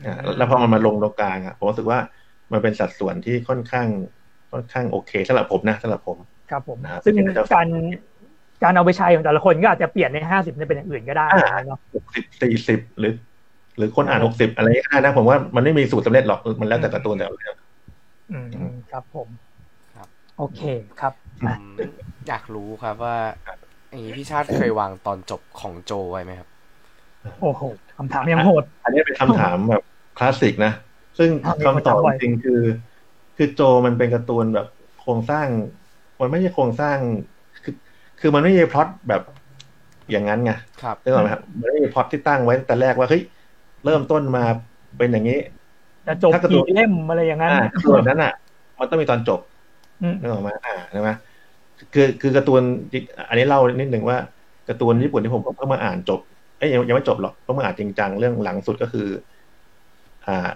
[SPEAKER 2] อ่าแล้วพอมันมาลงตรงกลางอะผมรู้สึกว่ามันเป็นสัดส่วนที่ค่อนข้าง ค่อนข้างโอเคสำหรับผมนะสำหรับผม
[SPEAKER 3] ครับผม
[SPEAKER 2] นะครับ
[SPEAKER 3] ซึ่ง
[SPEAKER 2] เป็นเจ้า
[SPEAKER 3] การการเอาไปใช้ของแต่ละคนก็อาจจะเปลี่ยนในห้าสิบเป็นอย่างอื่นก็ได้
[SPEAKER 2] อ่า
[SPEAKER 3] เนาะ
[SPEAKER 2] หกสิบสี่สิบหรือ หรือคนอ่านหกสิบอะไรก็ได้นะผมว่ามันไม่มีสูตรสำเร็จหรอกมันแล้วแต่การ์ตูนแต่ละเรื่อง
[SPEAKER 3] อืมอืมครับผม
[SPEAKER 1] ครับ
[SPEAKER 3] โอเคครับ
[SPEAKER 1] ผมอยากรู้ครับว่าอย่างนี้พี่ชาติเคยวางตอนจบของโจไว้ไหมครับ
[SPEAKER 3] โอ้โหคำถามยังโหด
[SPEAKER 2] อันนี้เป็นคำถามแบบคลาสสิกนะ ซึ่ง
[SPEAKER 3] อะมี
[SPEAKER 2] คำ
[SPEAKER 3] คน
[SPEAKER 2] ตอบ
[SPEAKER 3] ถามบ่อย
[SPEAKER 2] จริงๆคือ คือโจมันเป็นการ์ตูนแบบโครงสร้าง มันไม่ใช่โครงสร้าง คือ คือมันไม่ใช่พล็อตแบบอย่างนั้นไง
[SPEAKER 1] ครับ
[SPEAKER 2] ได้ไหมครับ มันไม่ใช่พล็อตที่ตั้งไว้ตั้งแต่แรกว่าเฮ้ย เริ่มต้นมาเป็นอย่างนี้
[SPEAKER 3] จะจบ
[SPEAKER 2] ถ้าการ์ตูน
[SPEAKER 3] กี่เล่มอะไรอย่างนั้น
[SPEAKER 2] อ่าส่วนนั้นอะ มันต้องมีตอนจบ
[SPEAKER 3] อืม
[SPEAKER 2] นึกออกไหมอ่าใช่ไหมคือคือการ์ตูนอันนี้เล่านิดหนึ่งว่าการ์ตูนญี่ปุ่นที่ผมเพิ่งมาอ่านจบเอ้ยยังยังไม่จบหรอกเพิ่งมาอ่านจริงจังเรื่องหลังสุดก็คือ อ่า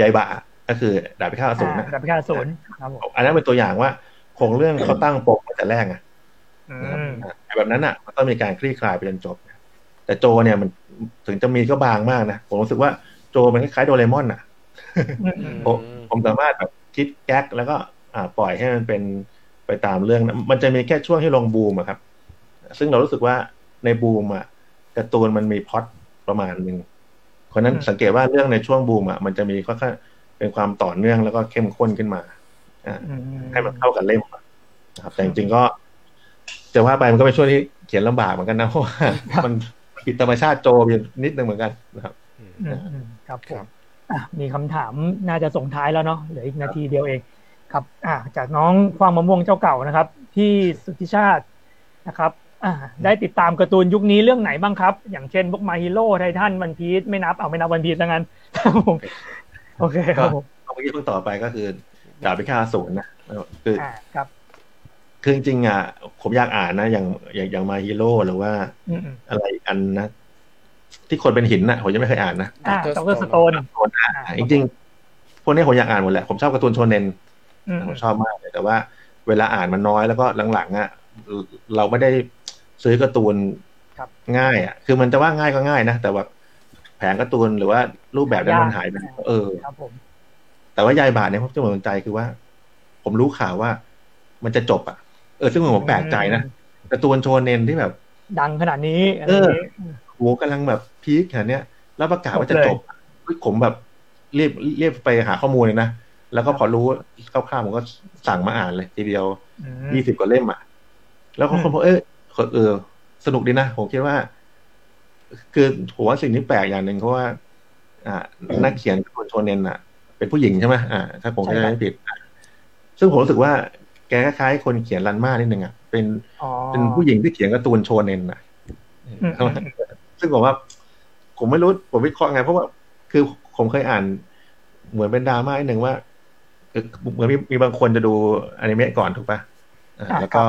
[SPEAKER 2] ยายบะก็คือดาบพิฆาตอสูร
[SPEAKER 3] อ่า
[SPEAKER 2] นะ
[SPEAKER 3] ดับพิฆาตศูนย์ครับผม
[SPEAKER 2] อันนั้นเป็นตัวอย่างว่าโครงเรื่องเขาตั้งปมตั้งแต่แรกไง
[SPEAKER 3] อืม
[SPEAKER 2] อ่าแบบนั้นอะ มันต้องมีการคลี่คลายไปจนจบแต่โจเนี่ยมัน ถึงจะมีก็บางมากนะผมรู้สึกว่าโจมันคล้ายๆโดเรมอนอะ
[SPEAKER 3] อืมอืม
[SPEAKER 2] ผมผมสามารถแบบคิดแก๊กแล้วก็อ่าปล่อยให้มันเป็นไปตามเรื่องนะมันจะมีแค่ช่วงที่ลงบูมอะครับ ซึ่งเรารู้สึกว่าในบูมอะการ์ตูนมันมีพล็อตประมาณหนึ่งเพราะฉะนั้นสังเกตว่าเรื่องในช่วงบูมอะมันจะมีค่อนข้างเป็นความต่อเนื่องแล้วก็เข้มข้นขึ้นมาอ่า
[SPEAKER 3] อืม
[SPEAKER 2] ให้มันเข้ากับเล่มอะนะครับ แต่จริงๆก็ จะว่าไปมันก็เป็นช่วงที่เขียนลำบากเหมือนกันนะเพราะว่ามัน ผิดธรรมชาติโจอยู่นิดนึงเหมือนกันนะครับ
[SPEAKER 3] ออืมอืมครับผมอะมีคำถามน่าจะส่งท้ายแล้วเนาะเหลืออีกนาทีเดียวเองครับอ่าจากน้องความมะม่วงเจ้าเก่านะครับ พี่สุทธิชาตินะครับอ่าได้ติดตามการ์ตูนยุคนี้เรื่องไหนบ้างครับ อย่างเช่นพวก My Hero ไททันวันพีซไม่นับเอาไม่นับวันพีซแล้วงั้นครับผมโอเคครับผม
[SPEAKER 2] เมื่อกี้เพิ่งตอบไปก็คือดาบพิฆาตอสูรนะคือ
[SPEAKER 3] อ่า ครับ
[SPEAKER 2] คือจริงๆอะผมอยากอ่านนะอย่างอย่างอย่าง My Hero หรือว่า
[SPEAKER 3] อืมอืม
[SPEAKER 2] อะไรอีกอันนะ ที่คนเป็นหินน่ะ ผมยังไม่เคยอ่านนะ
[SPEAKER 3] อ่าดรสโตน
[SPEAKER 2] อ่าจริงๆพวกนี้ผมอยากอ่านหมดแหละ ผมชอบการ์ตูนโชเนน
[SPEAKER 3] อืม
[SPEAKER 2] ผมชอบมากเลยแต่ว่าเวลาอ่านมันน้อยแล้วก็หลังๆอะเราไม่ได้ซื้อการ์ตูน
[SPEAKER 3] ครับ
[SPEAKER 2] ง่ายอะ คือมันจะว่าง่ายก็ง่ายนะ แต่ว่าแผงการ์ตูนหรือว่ารูปแบบนั้นมันหายไปเออ
[SPEAKER 3] ครับผม
[SPEAKER 2] แต่ว่ายายบาทเนี่ยผมจะสนใจคือว่า ผมรู้ข่าวว่า มันจะจบอะ เออซึ่งผมแปลกใจนะการ์ตูนโชเนนที่แบบ
[SPEAKER 3] ดังขนาดนี้อะไร
[SPEAKER 2] เออ
[SPEAKER 3] นี้
[SPEAKER 2] โหกำลังแบบพีคขนาดเนี้ย แล้วประกาศว่าจะจบเฮ้ยผมแบบรีบรีบไปหาข้อมูลเลยนะ แล้วก็พอรู้คร่าวๆผมก็สั่งมาอ่านเลยทีเดียว
[SPEAKER 3] อืม
[SPEAKER 2] ยี่สิบกว่าเล่มอะ แล้วก็
[SPEAKER 3] อืม
[SPEAKER 2] คนบอกเออเออ สนุกดีนะ ผมคิดว่า คือผมว่าสิ่งที่แปลกอย่างหนึ่งเพราะว่า อ่า นักเขียนการ์ตูนโชเนนอะ เป็นผู้หญิงใช่ไหมอ่า ถ้าผมจำไม่ผิดอะซึ่งผมรู้สึกว่า แกคล้ายๆคนเขียนรันมานิดนึงอะเป็น
[SPEAKER 3] อ๋อ
[SPEAKER 2] เป็นผู้หญิงที่เขียนการ์ตูนโชเนนอะ
[SPEAKER 3] อืมอืมอืม
[SPEAKER 2] ซึ่งผมว่า ผมไม่รู้ผมวิเคราะห์ไง เพราะว่าคือผมเคยอ่าน เหมือนเป็นดราม่าหนึ่งว่าคือเหมือนมีมีบางคนจะดูอนิเมะก่อนถูกปะอ่า
[SPEAKER 3] อ่า
[SPEAKER 2] แล้วก็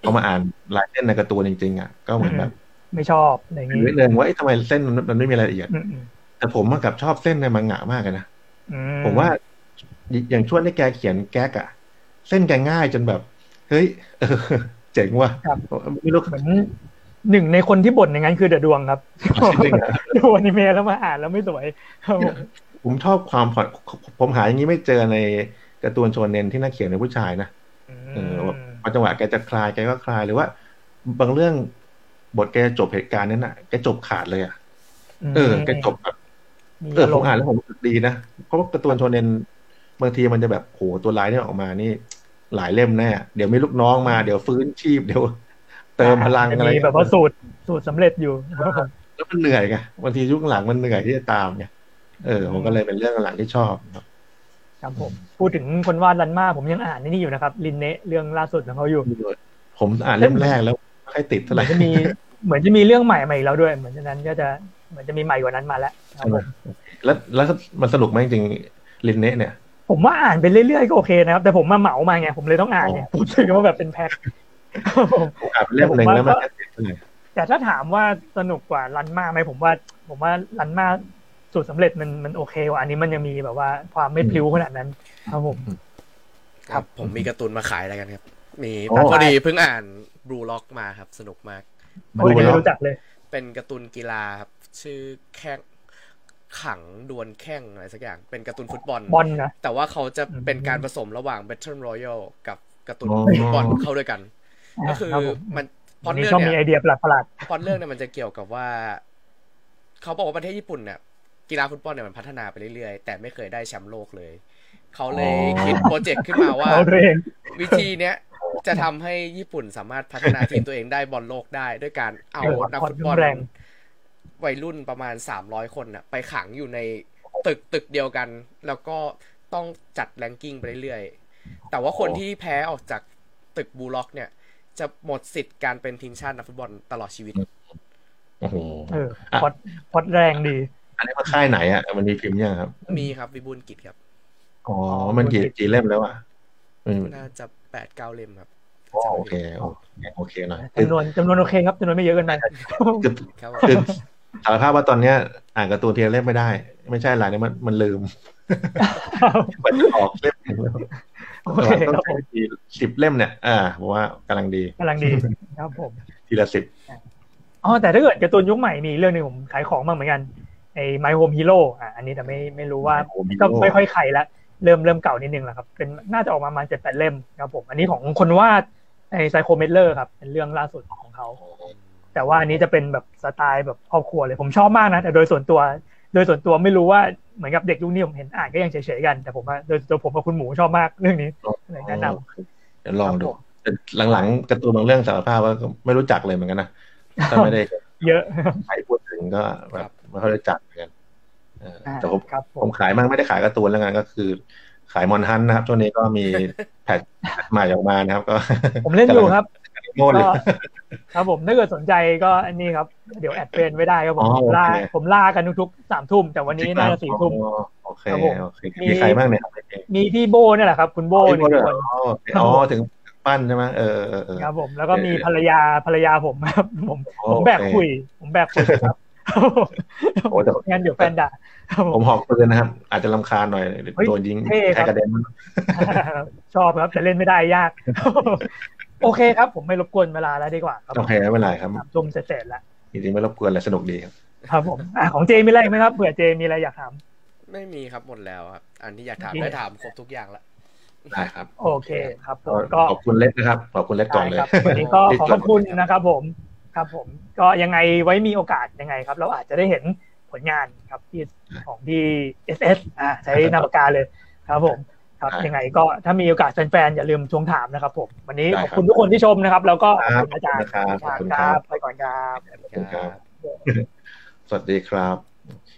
[SPEAKER 2] เอามาอ่านลายเส้นในการ์ตูนจริงๆอะก็เหมือนแบบ
[SPEAKER 3] ไม่ชอบอะไรอย่าง
[SPEAKER 2] คือ
[SPEAKER 3] นี้
[SPEAKER 2] นิดนึงว่าเอ๊ะทำไมเส้นมันมันไม่มีรายละเอียด
[SPEAKER 3] อืมอืม
[SPEAKER 2] แต่ผมอะกลับชอบเส้นในมังงะมากเลยนะ
[SPEAKER 3] อื
[SPEAKER 2] ผมว่าอย่างช่วงที่แกเขียนแก๊กอะ เส้นแกง่ายจนแบบ เฮ้ยเออเจ๋งว่ะ
[SPEAKER 3] ครับ
[SPEAKER 2] ไม่รู้
[SPEAKER 3] เหมือนหนึ่งในคนที่บ่นอย่างนั้นคือเดอะดวงครับ
[SPEAKER 2] จริงเหรอ
[SPEAKER 3] ดูอนิเมะแล้วมาอ่านแล้วไม่สวยครับผม
[SPEAKER 2] ผมชอบความผ่อนผมหาอย่างนี้ไม่เจอในการ์ตูนโชเนนที่นักเขียนเป็นผู้ชายนะเออแบบพอจังหวะแกจะคลายแกก็คลายหรือว่า บางเรื่องบทแกจบเหตุการณ์นั้นน่ะแกจบขาดเลยอะเออแกจบแบบ
[SPEAKER 3] มี
[SPEAKER 2] เออ
[SPEAKER 3] อาร
[SPEAKER 2] ผม
[SPEAKER 3] มณ์
[SPEAKER 2] อ่านแล้วผมรู้สึกดีนะเพราะว่าการ์ตูนโชเนน บางทีมันจะแบบโหตัวร้ายเนี่ยออกมานี่ หลายเล่มแน่เดี๋ยวมีลูกน้องมาเดี๋ยวฟื้นชีพเดี๋ยวเติมพลังอะไร
[SPEAKER 3] มีแบบว่าสูตรสูตรสำเร็จอยู่ครับผม
[SPEAKER 2] แล้วมันเหนื่อยไงบางทียุคหลังมันเหนื่อยที่จะตามไงเออผมก็เลยเป็นเรื่องหลังที่ชอบครับ
[SPEAKER 3] ครับผมพูดถึงคนวาดรันมาผมยังอ่านนี่อยู่นะครับ ลินเนะเรื่องล่าสุดของเขาอยู่
[SPEAKER 2] ผมอ่านเล่มแรกแล้วไม่ค่อยติดเท่า
[SPEAKER 3] เห
[SPEAKER 2] ไห
[SPEAKER 3] มื
[SPEAKER 2] ร่
[SPEAKER 3] อนจะมีเหมือนจะมีเรื่องใหม่มาอีกแล้วด้วย เหมือนฉะนั้นก็จะเหมือนจะมีใหม่กว่านั้นมาแล้วครับผม
[SPEAKER 2] แล้วแล้วมันสนุกไหมจริงๆลินเนะเนี่ย
[SPEAKER 3] ผมว่าอ่านไปเรื่อยๆก็โอเคนะครับ แต่ผมมาเหมามาไงผมเลยต้องอ่านไงผมถือว่าแบบเป็นแพ็คครับผม
[SPEAKER 2] ผมอ่านไปเล่มหนึ่งแล้วมันแค่ติดเท่าไหร่
[SPEAKER 3] แต่ถ้าถามว่าสนุกกว่ารันมาไหมผมว่า ผมว่ารันมาสูตรสำเร็จมันมันโอเคกว่าอันนี้มันยังมีแบบว่าความไม่พลิ้วขนาดนั้นครับผม
[SPEAKER 1] ครับผมมีการ์ตูนมาขายอะไรกันครับ มี
[SPEAKER 2] โอ้
[SPEAKER 1] พอดีเพิ่งอ่านบลูล็อกมาครับ สนุกมาก
[SPEAKER 3] โอ้ย
[SPEAKER 2] ดู
[SPEAKER 3] ไม่
[SPEAKER 2] แล้ว
[SPEAKER 3] รู้จักเลย
[SPEAKER 1] เป็นการ์ตูนกีฬาครับชื่อแข่ง ขังดวลแข่งอะไรสักอย่าง เป็นการ์ตูนฟุตบอล
[SPEAKER 3] บอลนะ
[SPEAKER 1] แต่ว่าเขาจะ
[SPEAKER 3] อืม
[SPEAKER 1] เป็นการผสมระหว่าง Battle Royale กับการ์ตูน
[SPEAKER 2] อ๋อ
[SPEAKER 1] ฟุตบอลเข้าด้วยกัน ก็คือ
[SPEAKER 3] รับผม
[SPEAKER 1] มันพ
[SPEAKER 3] วั
[SPEAKER 1] อนด
[SPEAKER 3] นี้
[SPEAKER 1] เรื่อง
[SPEAKER 3] ชอบมี
[SPEAKER 1] เนี่
[SPEAKER 3] ไอยเดียประหลาด
[SPEAKER 1] พล็อดเรื่องเนี่ยมันจะเกี่ยวกับว่า เขาบอกว่าประเทศญี่ปุ่นเนี่ยกีฬาฟุตบอลเนี่ยมันพัฒนาไปเรื่อยๆ แต่ไม่เคยได้แชมป์โลกเลย เขาเลยคิดโปรเจกต์ขึ้นมา
[SPEAKER 3] ๆ
[SPEAKER 1] ว่า
[SPEAKER 3] เอาตัวเอง
[SPEAKER 1] วิธีเนี้ยจะทำให้ญี่ปุ่นสามารถพัฒนาทีมตัวเองได้บอลโลกได้ ด้วยการเอา
[SPEAKER 3] เออ
[SPEAKER 1] นัก
[SPEAKER 3] ผ่อน
[SPEAKER 1] ฟุตบอล
[SPEAKER 3] แรง
[SPEAKER 1] วัยรุ่นประมาณสามร้อยคนน่ะไปขังอยู่ในตึกตึกเดียวกัน แล้วก็ต้องจัด ranking ไปเรื่อยๆ แต่ว่าคนที่แพ้ออกจากตึก Blue Lock เนี่ย จะหมดสิทธิ์การเป็นทีมชาตินักฟุตบอลตลอดชีวิต
[SPEAKER 2] โอ้โห
[SPEAKER 3] เออพอดพอดแรงดี
[SPEAKER 2] อันนี้มันค่ายไหนอะ มันมีพิมพ์ยังครับ
[SPEAKER 1] มีครับ วิบูลย์กิจครับ
[SPEAKER 2] อ๋อ มันกี่กี่เล่มแล้วอะอืม
[SPEAKER 1] น่าจะแปดเก้าเล่มครับ
[SPEAKER 2] อ๋อโอเค โอเค โอเคหน่อย
[SPEAKER 3] จำนวนจำนวนโอเคครับจำนวนไม่เยอะเกินไป
[SPEAKER 2] คือ
[SPEAKER 1] ครับ
[SPEAKER 2] คือ สารภาพว่าตอนเนี้ย อ่านการ์ตูนทีละเล่มไม่ได้ ไม่ใช่อะไรเนี่ยมันมันลืม มันจะออกเล่มหนึ่งแล้ว
[SPEAKER 3] โอเค
[SPEAKER 2] ต้อง
[SPEAKER 3] ครับผ
[SPEAKER 2] ใช้
[SPEAKER 3] ม
[SPEAKER 2] ทีสิบเล่มเนี่ย อ่าผมว่ากำลังดี
[SPEAKER 3] กำลังดีครับผม
[SPEAKER 2] ทีละสิบ
[SPEAKER 3] อ๋อแต่ถ้าเกิดการ์ตูนยุคใหม่มีอีกเรื่องหนึ่งผมขายของมาเหมือนกันไอ้ My Home Hero อะอันนี้แต่ไม่ไม่รู้ว่า
[SPEAKER 2] My Home Hero
[SPEAKER 3] ก็ไม่ค่อยใครละเริ่มเริ่มเก่านิดนึงแล้วครับ เป็นน่าจะออกมาประมาณเจ็ดแปดเล่มครับผม อันนี้ของคนวาดไอ้ไซโคเมดเลอร์ครับ เป็นเรื่องล่าสุดของเขา แต่ว่าอันนี้จะเป็นแบบสไตล์แบบครอบครัวเลยผมชอบมากนะแต่โดยส่วนตัว โดยส่วนตัวไม่รู้ว่าเหมือนกับเด็กยุคนี้ผมเห็นอ่านก็ยังเฉยๆกัน แต่ผมว่าโดยตัวผมกับคุณหมูชอบมากเรื่องนี้เลยแนะนำ
[SPEAKER 2] เดี๋ยวลองดู
[SPEAKER 3] ครับผม
[SPEAKER 2] แต่หลังๆการ์ตูนบางเรื่องสารภาพว่าก็ไม่รู้จักเลยเหมือนกันนะถ้าไม่ได้
[SPEAKER 3] เยอะ
[SPEAKER 2] ใครพูดถึงก็แบบไม่ค่อยรู้จักเหมือนกันเออแต่ผม
[SPEAKER 3] ครับผม
[SPEAKER 2] ผมขายมั่งไม่ได้ขายการ์ตูนแล้วกันก็คือ ขายมอนฮันนะครับช่วงนี้ก็มี patch ใหม่ออกมานะครับ ก็
[SPEAKER 3] ผมเล่นอยู่ครับ
[SPEAKER 2] โง่เลย
[SPEAKER 3] ก็ครับผมถ้าเกิดสนใจก็อันนี้ครับ เดี๋ยว add friend ไว้ได้ครับผม
[SPEAKER 2] อ๋อ
[SPEAKER 3] ผมล่า
[SPEAKER 2] โอเค
[SPEAKER 3] ผมล่ากันทุกๆสามทุ่ม แต่วันนี้น่าจะสี่ทุ่ม
[SPEAKER 2] อ๋อโอเค
[SPEAKER 3] ครับผม
[SPEAKER 2] โอเคมีใครบ้างเนี่ย
[SPEAKER 3] มีพี่โบเนี่ยแหละครับ คุณโบห
[SPEAKER 2] อ๋
[SPEAKER 3] นึ่ง
[SPEAKER 2] อ
[SPEAKER 3] คน
[SPEAKER 2] อ๋อถึงปั้นใช่ไหมเออเออเออ
[SPEAKER 3] ครับผมแล้วก็มี
[SPEAKER 2] เออ
[SPEAKER 3] ภรรยาภรรยาผมครับผม
[SPEAKER 2] โอ
[SPEAKER 3] ผมแบก
[SPEAKER 2] เค
[SPEAKER 3] คุย ผมแบกคุยครับ
[SPEAKER 2] โอ้แต่
[SPEAKER 3] งั้นเดี๋ยวแฟนด่าครับผ
[SPEAKER 2] ผมมหอกปืนนะครับ อาจจะลำคาญหน่อย
[SPEAKER 3] เฮ้ย
[SPEAKER 2] โดนยิง
[SPEAKER 3] เท่ครับ
[SPEAKER 2] แค่กระเด็น
[SPEAKER 3] ชอบครับแต่เล่นไม่ได้ยาก โอเคครับ ผมไม่รบกวนเวลาแล้วดีกว่าครับ
[SPEAKER 2] โอเคไม่เป็นไรครับ
[SPEAKER 3] สามทุ่มเสร็จๆแล้ว
[SPEAKER 2] จริงๆไม่รบกวนเลยสนุกดีครับ
[SPEAKER 3] ครับผมอะของเจมีอะไรอีกไหมครับเผื่อเจมีอะไรอยากถาม
[SPEAKER 1] ไม่มีครับหมดแล้วครับ อันที่อยากถาม
[SPEAKER 3] ดี
[SPEAKER 1] ได้ถามครบทุกอย่างละ
[SPEAKER 2] ได้ครับ
[SPEAKER 3] โอเคครับผมก็
[SPEAKER 2] ขอบคุณเล็กนะครับขอบคุณเล็กก่อนเลย
[SPEAKER 3] ได้ครับวันนี้ก็ขอขอบคุณนะครับ ผมครับ ผมก็ยังไงไว้มีโอกาสยังไงครับ เราอาจจะได้เห็นผลงานครับที่ของที่เอสเอสอ่าใช้นามปากกาเลยครับผม ครับ
[SPEAKER 2] ได้
[SPEAKER 3] ยังไงก็ถ้ามีโอกาสแฟนๆอย่าลืมทวงถามนะครับผมวันนี้
[SPEAKER 2] ได้
[SPEAKER 3] ขอบ
[SPEAKER 2] ครับ
[SPEAKER 3] คุณทุกคนที่ชมนะครับ แล้วก็ขอบคุณ
[SPEAKER 2] ครับ
[SPEAKER 3] อาจารย์
[SPEAKER 2] ขอบคุณครับ
[SPEAKER 3] ไปก่อนครับ
[SPEAKER 2] ขอบคุณครับสวัสดีครับ โอเค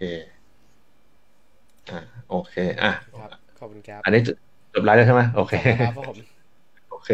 [SPEAKER 2] อ่าโอเคอะ
[SPEAKER 1] ครับขอบคุณครับ
[SPEAKER 2] อันนี้จบไลฟ์แล้วใช่ไหมโอเค
[SPEAKER 1] ครับผม
[SPEAKER 2] โอเค